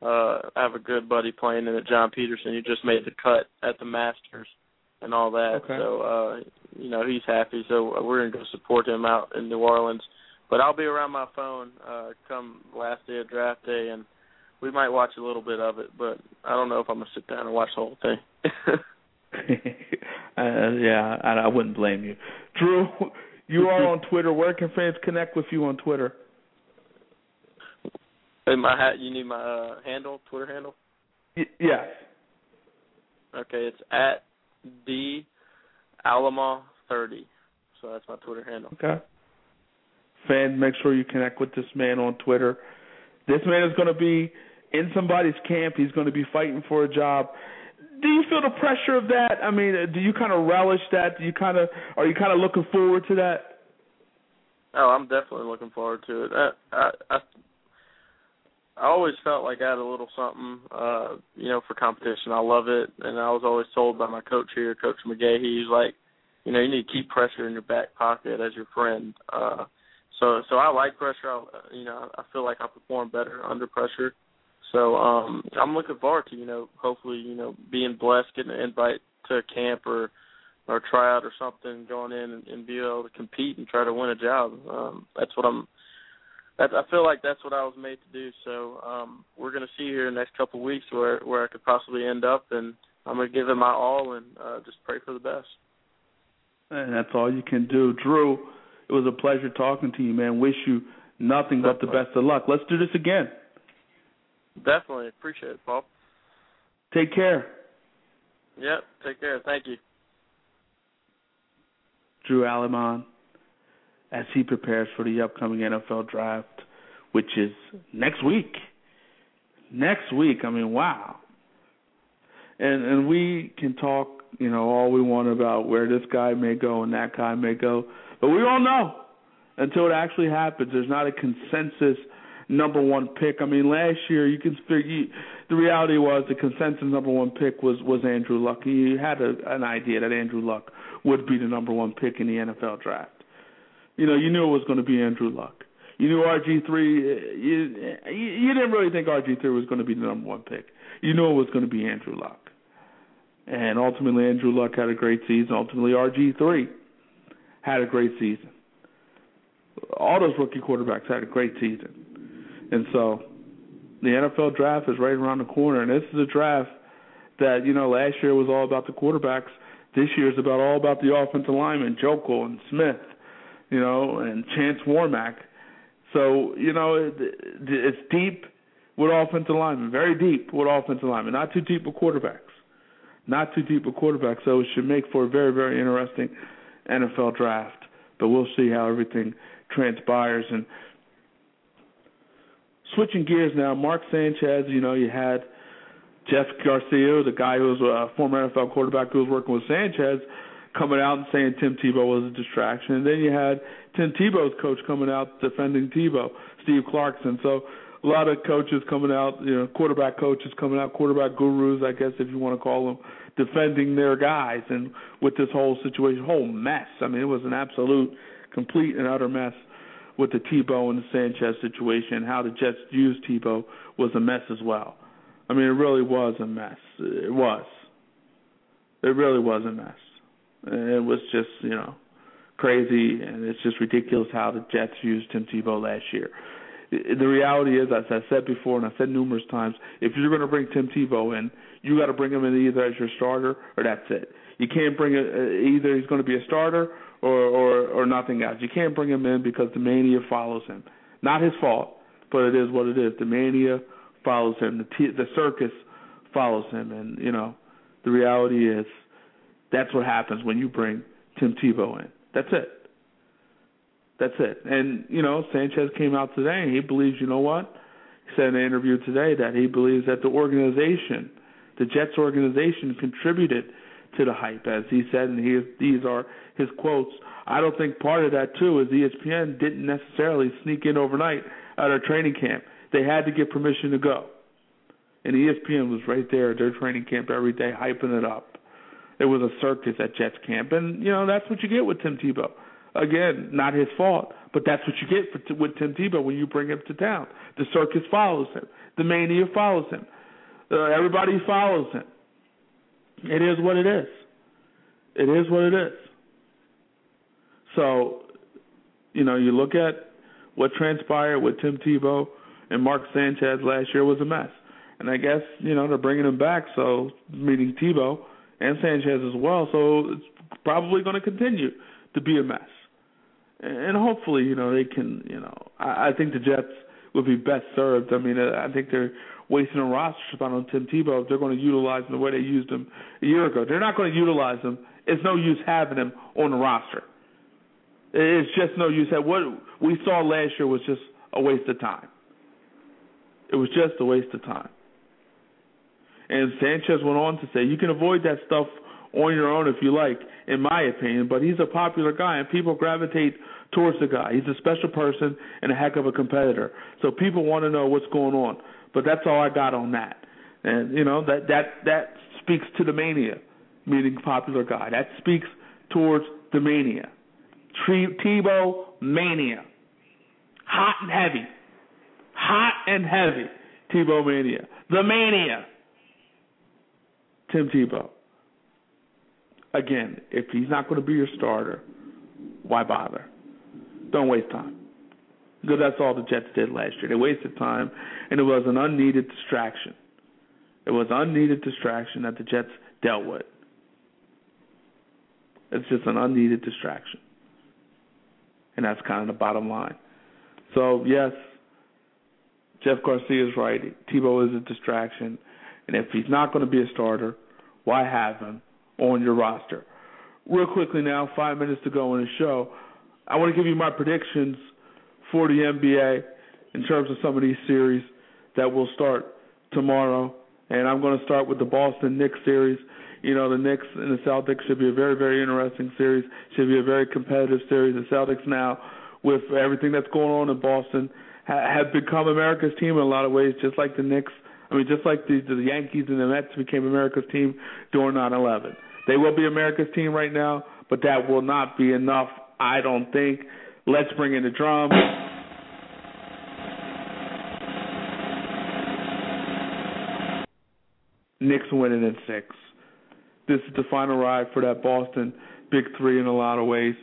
Uh I have a good buddy playing in it, John Peterson. He just made the cut at the Masters and all that.
Okay.
So uh you know, he's happy. So we're going to go support him out in New Orleans. But I'll be around my phone uh come last day of draft day and we might watch a little bit of it, but I don't know if I'm going to sit down and watch the whole thing.
uh, yeah, I, I wouldn't blame you. Drew, you are on Twitter. Where can fans connect with you on Twitter?
Hey, my hat. You need my uh, handle, Twitter handle.
Y- yes.
Okay, it's at d alamo thirty. So that's my Twitter handle.
Okay. Fans, make sure you connect with this man on Twitter. This man is going to be in somebody's camp. He's going to be fighting for a job. Do you feel the pressure of that? I mean, do you kind of relish that? Do you kind of are you kind of looking forward to that?
Oh, I'm definitely looking forward to it. I I I, I always felt like I had a little something, uh, you know, for competition. I love it, and I was always told by my coach here, Coach McGahee, he's like, you know, you need to keep pressure in your back pocket as your friend. Uh, so so I like pressure. I, you know, I feel like I perform better under pressure. So um I'm looking forward to, you know, hopefully, you know, being blessed, getting an invite to a camp or or tryout or something, going in and, and be able to compete and try to win a job. Um that's what I'm that I feel like that's what I was made to do. So um we're gonna see here in the next couple of weeks where where I could possibly end up and I'm gonna give it my all and uh just pray for the best.
And that's all you can do. Drew, it was a pleasure talking to you, man. Wish you nothing but the best of luck. Let's do this again.
Definitely appreciate it, Paul.
Take care.
Yep. Take care. Thank you.
Drew Alleman, as he prepares for the upcoming NFL draft, which is next week. Next week. I mean, wow. And and we can talk, you know, all we want about where this guy may go and that guy may go, but we don't know until it actually happens. There's not a consensus number one pick. I mean, last year you can figure the reality was the consensus number one pick was was Andrew Luck. You had a, an idea that Andrew Luck would be the number one pick in the NFL draft. You know, you knew it was going to be Andrew Luck. You knew RG three. You you didn't really think RG three was going to be the number one pick. You knew it was going to be Andrew Luck. And ultimately, Andrew Luck had a great season. Ultimately, RG three had a great season. All those rookie quarterbacks had a great season. And so the NFL draft is right around the corner, and this is a draft that you know last year was all about the quarterbacks. This year is about all about the offensive linemen, Joeckel and Smith, you know, and Chance Warmack. So you know it, it's deep with offensive linemen, very deep with offensive linemen, not too deep with quarterbacks, not too deep with quarterbacks. So it should make for a very very interesting NFL draft. But we'll see how everything transpires and switching gears now, Mark Sanchez, you know, you had Jeff Garcia, the guy who was a former NFL quarterback who was working with Sanchez, coming out and saying Tim Tebow was a distraction. And then you had Tim Tebow's coach coming out defending Tebow, Steve Clarkson. So a lot of coaches coming out, you know, quarterback coaches coming out, quarterback gurus, I guess if you want to call them, defending their guys. And with this whole situation, whole mess. I mean, it was an absolute, complete and utter mess with the Tebow and the Sanchez situation, how the Jets used Tebow was a mess as well. I mean, it really was a mess. It was. It really was a mess. It was just, you know, crazy, and it's just ridiculous how the Jets used Tim Tebow last year. the reality is, as I said before, and I said numerous times, if you're going to bring Tim Tebow in, you got to bring him in either as your starter or that's it. You can't bring it either he's going to be a starter or or or nothing else. You can't bring him in because the mania follows him. Not his fault, but it is what it is. The mania follows him. The t- the circus follows him, and you know, the reality is that's what happens when you bring Tim Tebow in. That's it. That's it. And you know, Sanchez came out today and he believes. You know what? He said in an interview today that he believes that the organization, the Jets organization, contributed to the hype, as he said, and he, these are his quotes. I don't think part of that too is ESPN didn't necessarily sneak in overnight at our training camp. They had to get permission to go, and ESPN was right there at their training camp every day, hyping it up. It was a circus at Jets camp, and you know that's what you get with Tim Tebow. Again, not his fault, but that's what you get for, with Tim Tebow when you bring him to town. The circus follows him. The mania follows him. Uh, everybody follows him. It is what it is. It is what it is. So, you know, you look at what transpired with Tim Tebow and Mark Sanchez last year was a mess. And I guess, you know, they're bringing him back, so meeting Tebow and Sanchez as well. So it's probably going to continue to be a mess. And hopefully, you know, they can, you know, I, I think the Jets would be best served. I mean, I think they're wasting a roster spot on Tim Tebow if they're going to utilize him the way they used him a year ago. They're not going to utilize him. It's no use having him on the roster. It's just no use. What we saw last year was just a waste of time. It was just a waste of time. And Sanchez went on to say, you can avoid that stuff on your own if you like, in my opinion, but he's a popular guy and people gravitate towards the guy. He's a special person and a heck of a competitor. So people want to know what's going on. But that's all I got on that. And you know that that that speaks to the mania, meaning popular guy. That speaks towards the mania. Tebow mania, hot and heavy, hot and heavy. Tebow mania, the mania. Tim Tebow. Again, if he's not going to be your starter, why bother? Don't waste time. Because that's all the Jets did last year. They wasted time, and it was an unneeded distraction. It was unneeded distraction that the Jets dealt with. It's just an unneeded distraction. And that's kind of the bottom line. So, yes, Jeff Garcia is right. Tebow is a distraction. And if he's not going to be a starter, why have him on your roster? Real quickly now, five minutes to go in the show. I want to give you my predictions for the NBA in terms of some of these series that will start tomorrow. And I'm going to start with the Boston Knicks series. You know, the Knicks and the Celtics should be a very, very interesting series. Should be a very competitive series. The Celtics now, with everything that's going on in Boston, ha- have become America's team in a lot of ways, just like the Knicks. I mean, just like the, the Yankees and the Mets became America's team during 9/11. They will be America's team right now, but that will not be enough, I don't think. Let's bring in the drums. Knicks winning in six. This is the final ride for that Boston Big Three in a lot of ways.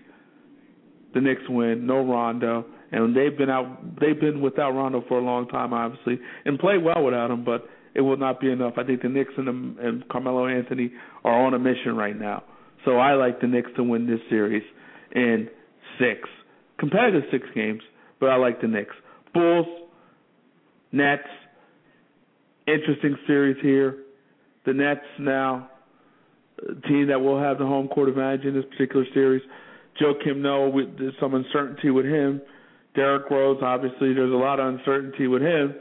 The Knicks win, no Rondo, and they've been out. They've been without Rondo for a long time, obviously, and played well without him. But it will not be enough. I think the Knicks and, the, and Carmelo Anthony are on a mission right now. So I like the Knicks to win this series in six, competitive six games. But I like the Knicks. Bulls, Nets, interesting series here the Nets now, team that will have the home court advantage in this particular series. Joakim Noah, with, some uncertainty with him. Derrick Rose, obviously, there's a lot of uncertainty with him.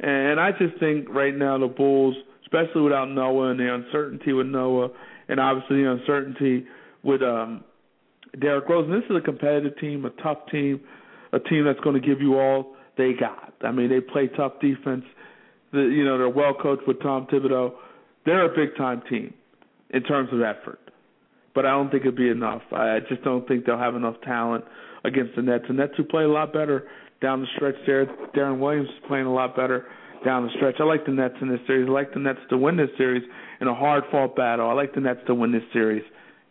And I just think right now the Bulls, especially without Noah and the uncertainty with Noah, and obviously the uncertainty with um, Derrick Rose, and this is a competitive team, a tough team, a team that's going to give you all they got. I mean, they play tough defense. The, you know, they're well coached with Tom Thibodeau they're a big time team in terms of effort, but I don't think it'd be enough. I just don't think they'll have enough talent against the Nets. The Nets who play a lot better down the stretch there. Deron Williams is playing a lot better down the stretch. I like the Nets in this series. I like the Nets to win this series in a hard fought battle. I like the Nets to win this series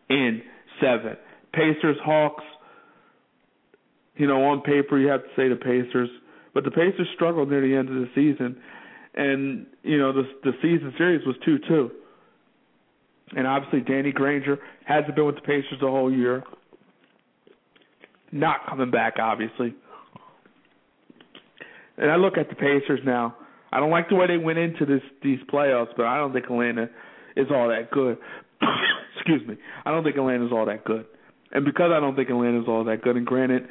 in seven. Pacers, Hawks. You know, on paper you have to say the Pacers But the Pacers struggled near the end of the season, and you know the the season series was two two. And obviously, Danny Granger hasn't been with the Pacers the whole year. Not coming back, obviously. And I look at the Pacers now. I don't like the way they went into this these playoffs, but I don't think Atlanta is all that good. Excuse me. I don't think Atlanta's all that good. And because I don't think Atlanta's all that good, and granted,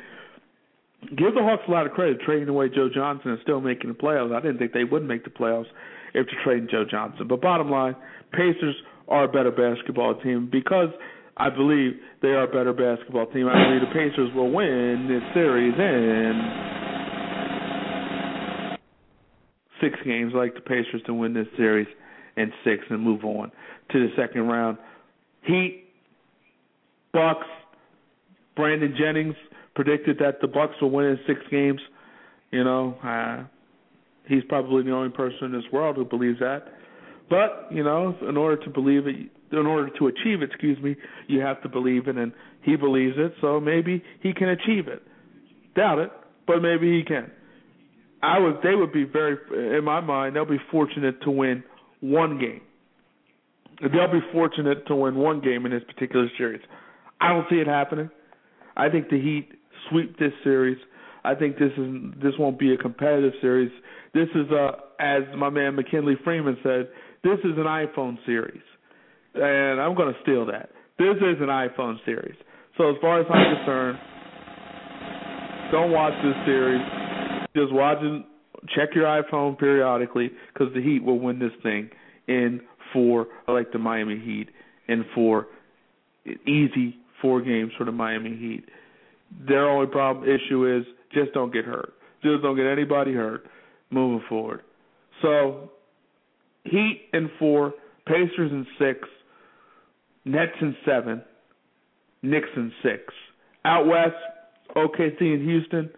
give the Hawks a lot of credit trading away Joe Johnson and still making the playoffs. I didn't think they would make the playoffs after trading Joe Johnson. But bottom line, Pacers are a better basketball team because I believe they are a better basketball team. I believe the Pacers will win this series in six games. I like the Pacers to win this series in six and move on to the second round. Heat, Bucks, Brandon Jennings predicted that the Bucks will win in six games. You know, uh, he's probably the only person in this world who believes that. But you know, in order to believe it, in order to achieve it, excuse me, you have to believe it, and he believes it. So maybe he can achieve it. Doubt it, but maybe he can. I would. They would be very, in my mind, they'll be fortunate to win one game. They'll be fortunate to win one game in this particular series. I don't see it happening. I think the Heat sweep this series. I think this is this won't be a competitive series. This is a, as my man McKinley Freeman said, this is an iPhone series, and I'm going to steal that. This is an iPhone series. So as far as I'm concerned, don't watch this series. Just watch it. Check your iPhone periodically because the Heat will win this thing in four. I like the Miami Heat in four. Easy four games for the Miami Heat. Their only problem issue is just don't get hurt. Just don't get anybody hurt moving forward. So Heat in four, Pacers in six, Nets in seven, Knicks in six. Out west, OKC and Houston.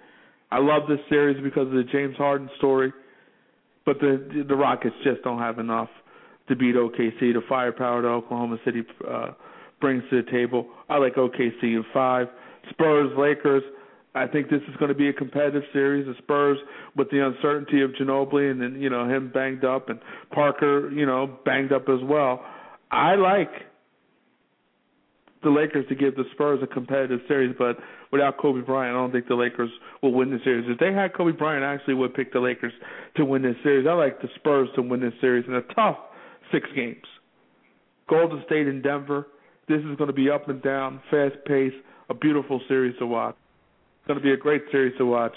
I love this series because of the James Harden story, but the the Rockets just don't have enough to beat OKC. The firepower that Oklahoma City uh, brings to the table. I like OKC in five. Spurs, Lakers. I think this is going to be a competitive series. The Spurs, with the uncertainty of Ginobili and then you know him banged up and Parker, you know banged up as well. I like the Lakers to give the Spurs a competitive series, but without Kobe Bryant, I don't think the Lakers will win the series. If they had Kobe Bryant, I actually would pick the Lakers to win this series. I like the Spurs to win this series in a tough six games. Golden State and Denver. This is going to be up and down, fast paced, a beautiful series to watch. It's going to be a great series to watch.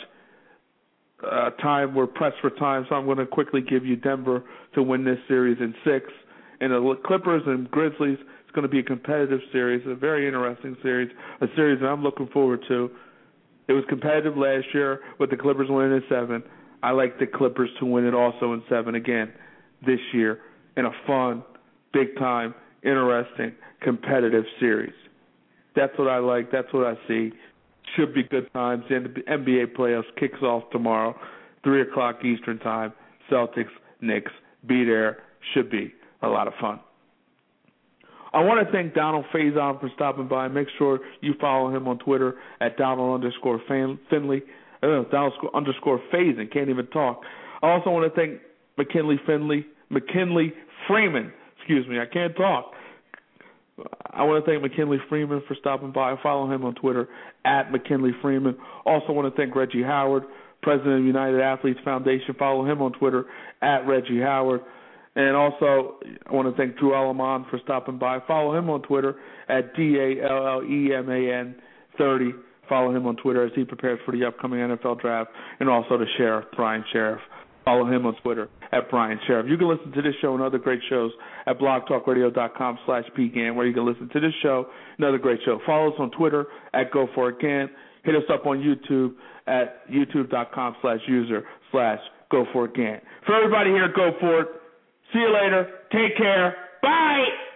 Uh, time we're pressed for time, so I'm going to quickly give you Denver to win this series in six, and the Clippers and Grizzlies. It's going to be a competitive series, a very interesting series, a series that I'm looking forward to. It was competitive last year with the Clippers winning in seven. I like the Clippers to win it also in seven again this year in a fun, big time, interesting, competitive series. That's what I like. That's what I see. Should be good times. The NBA playoffs kicks off tomorrow, three o'clock Eastern time. Celtics, Knicks, be there. Should be a lot of fun. I want to thank Donald Faison for stopping by. Make sure you follow him on Twitter at Donald underscore Finley. Uh, Donald underscore Faison. Can't even talk. I also want to thank McKinley Finley, McKinley Freeman. Excuse me, I can't talk. I want to thank McKinley Freeman for stopping by. Follow him on Twitter at McKinley Freeman. Also want to thank Reggie Howard, president of United Athletes Foundation. Follow him on Twitter at Reggie Howard. And also, I want to thank Drew Alleman for stopping by. Follow him on Twitter at D A L L E M A N 30. Follow him on Twitter as he prepares for the upcoming NFL draft. And also the Sheriff, Brian Sheriff. Follow him on Twitter at Brian Sheriff. You can listen to this show and other great shows at blogtalkradio.com slash pgant, where you can listen to this show and other great show. Follow us on Twitter at Go For It Hit us up on YouTube at youtube.com slash user slash Go For It For everybody here, Go For It. See you later. Take care. Bye.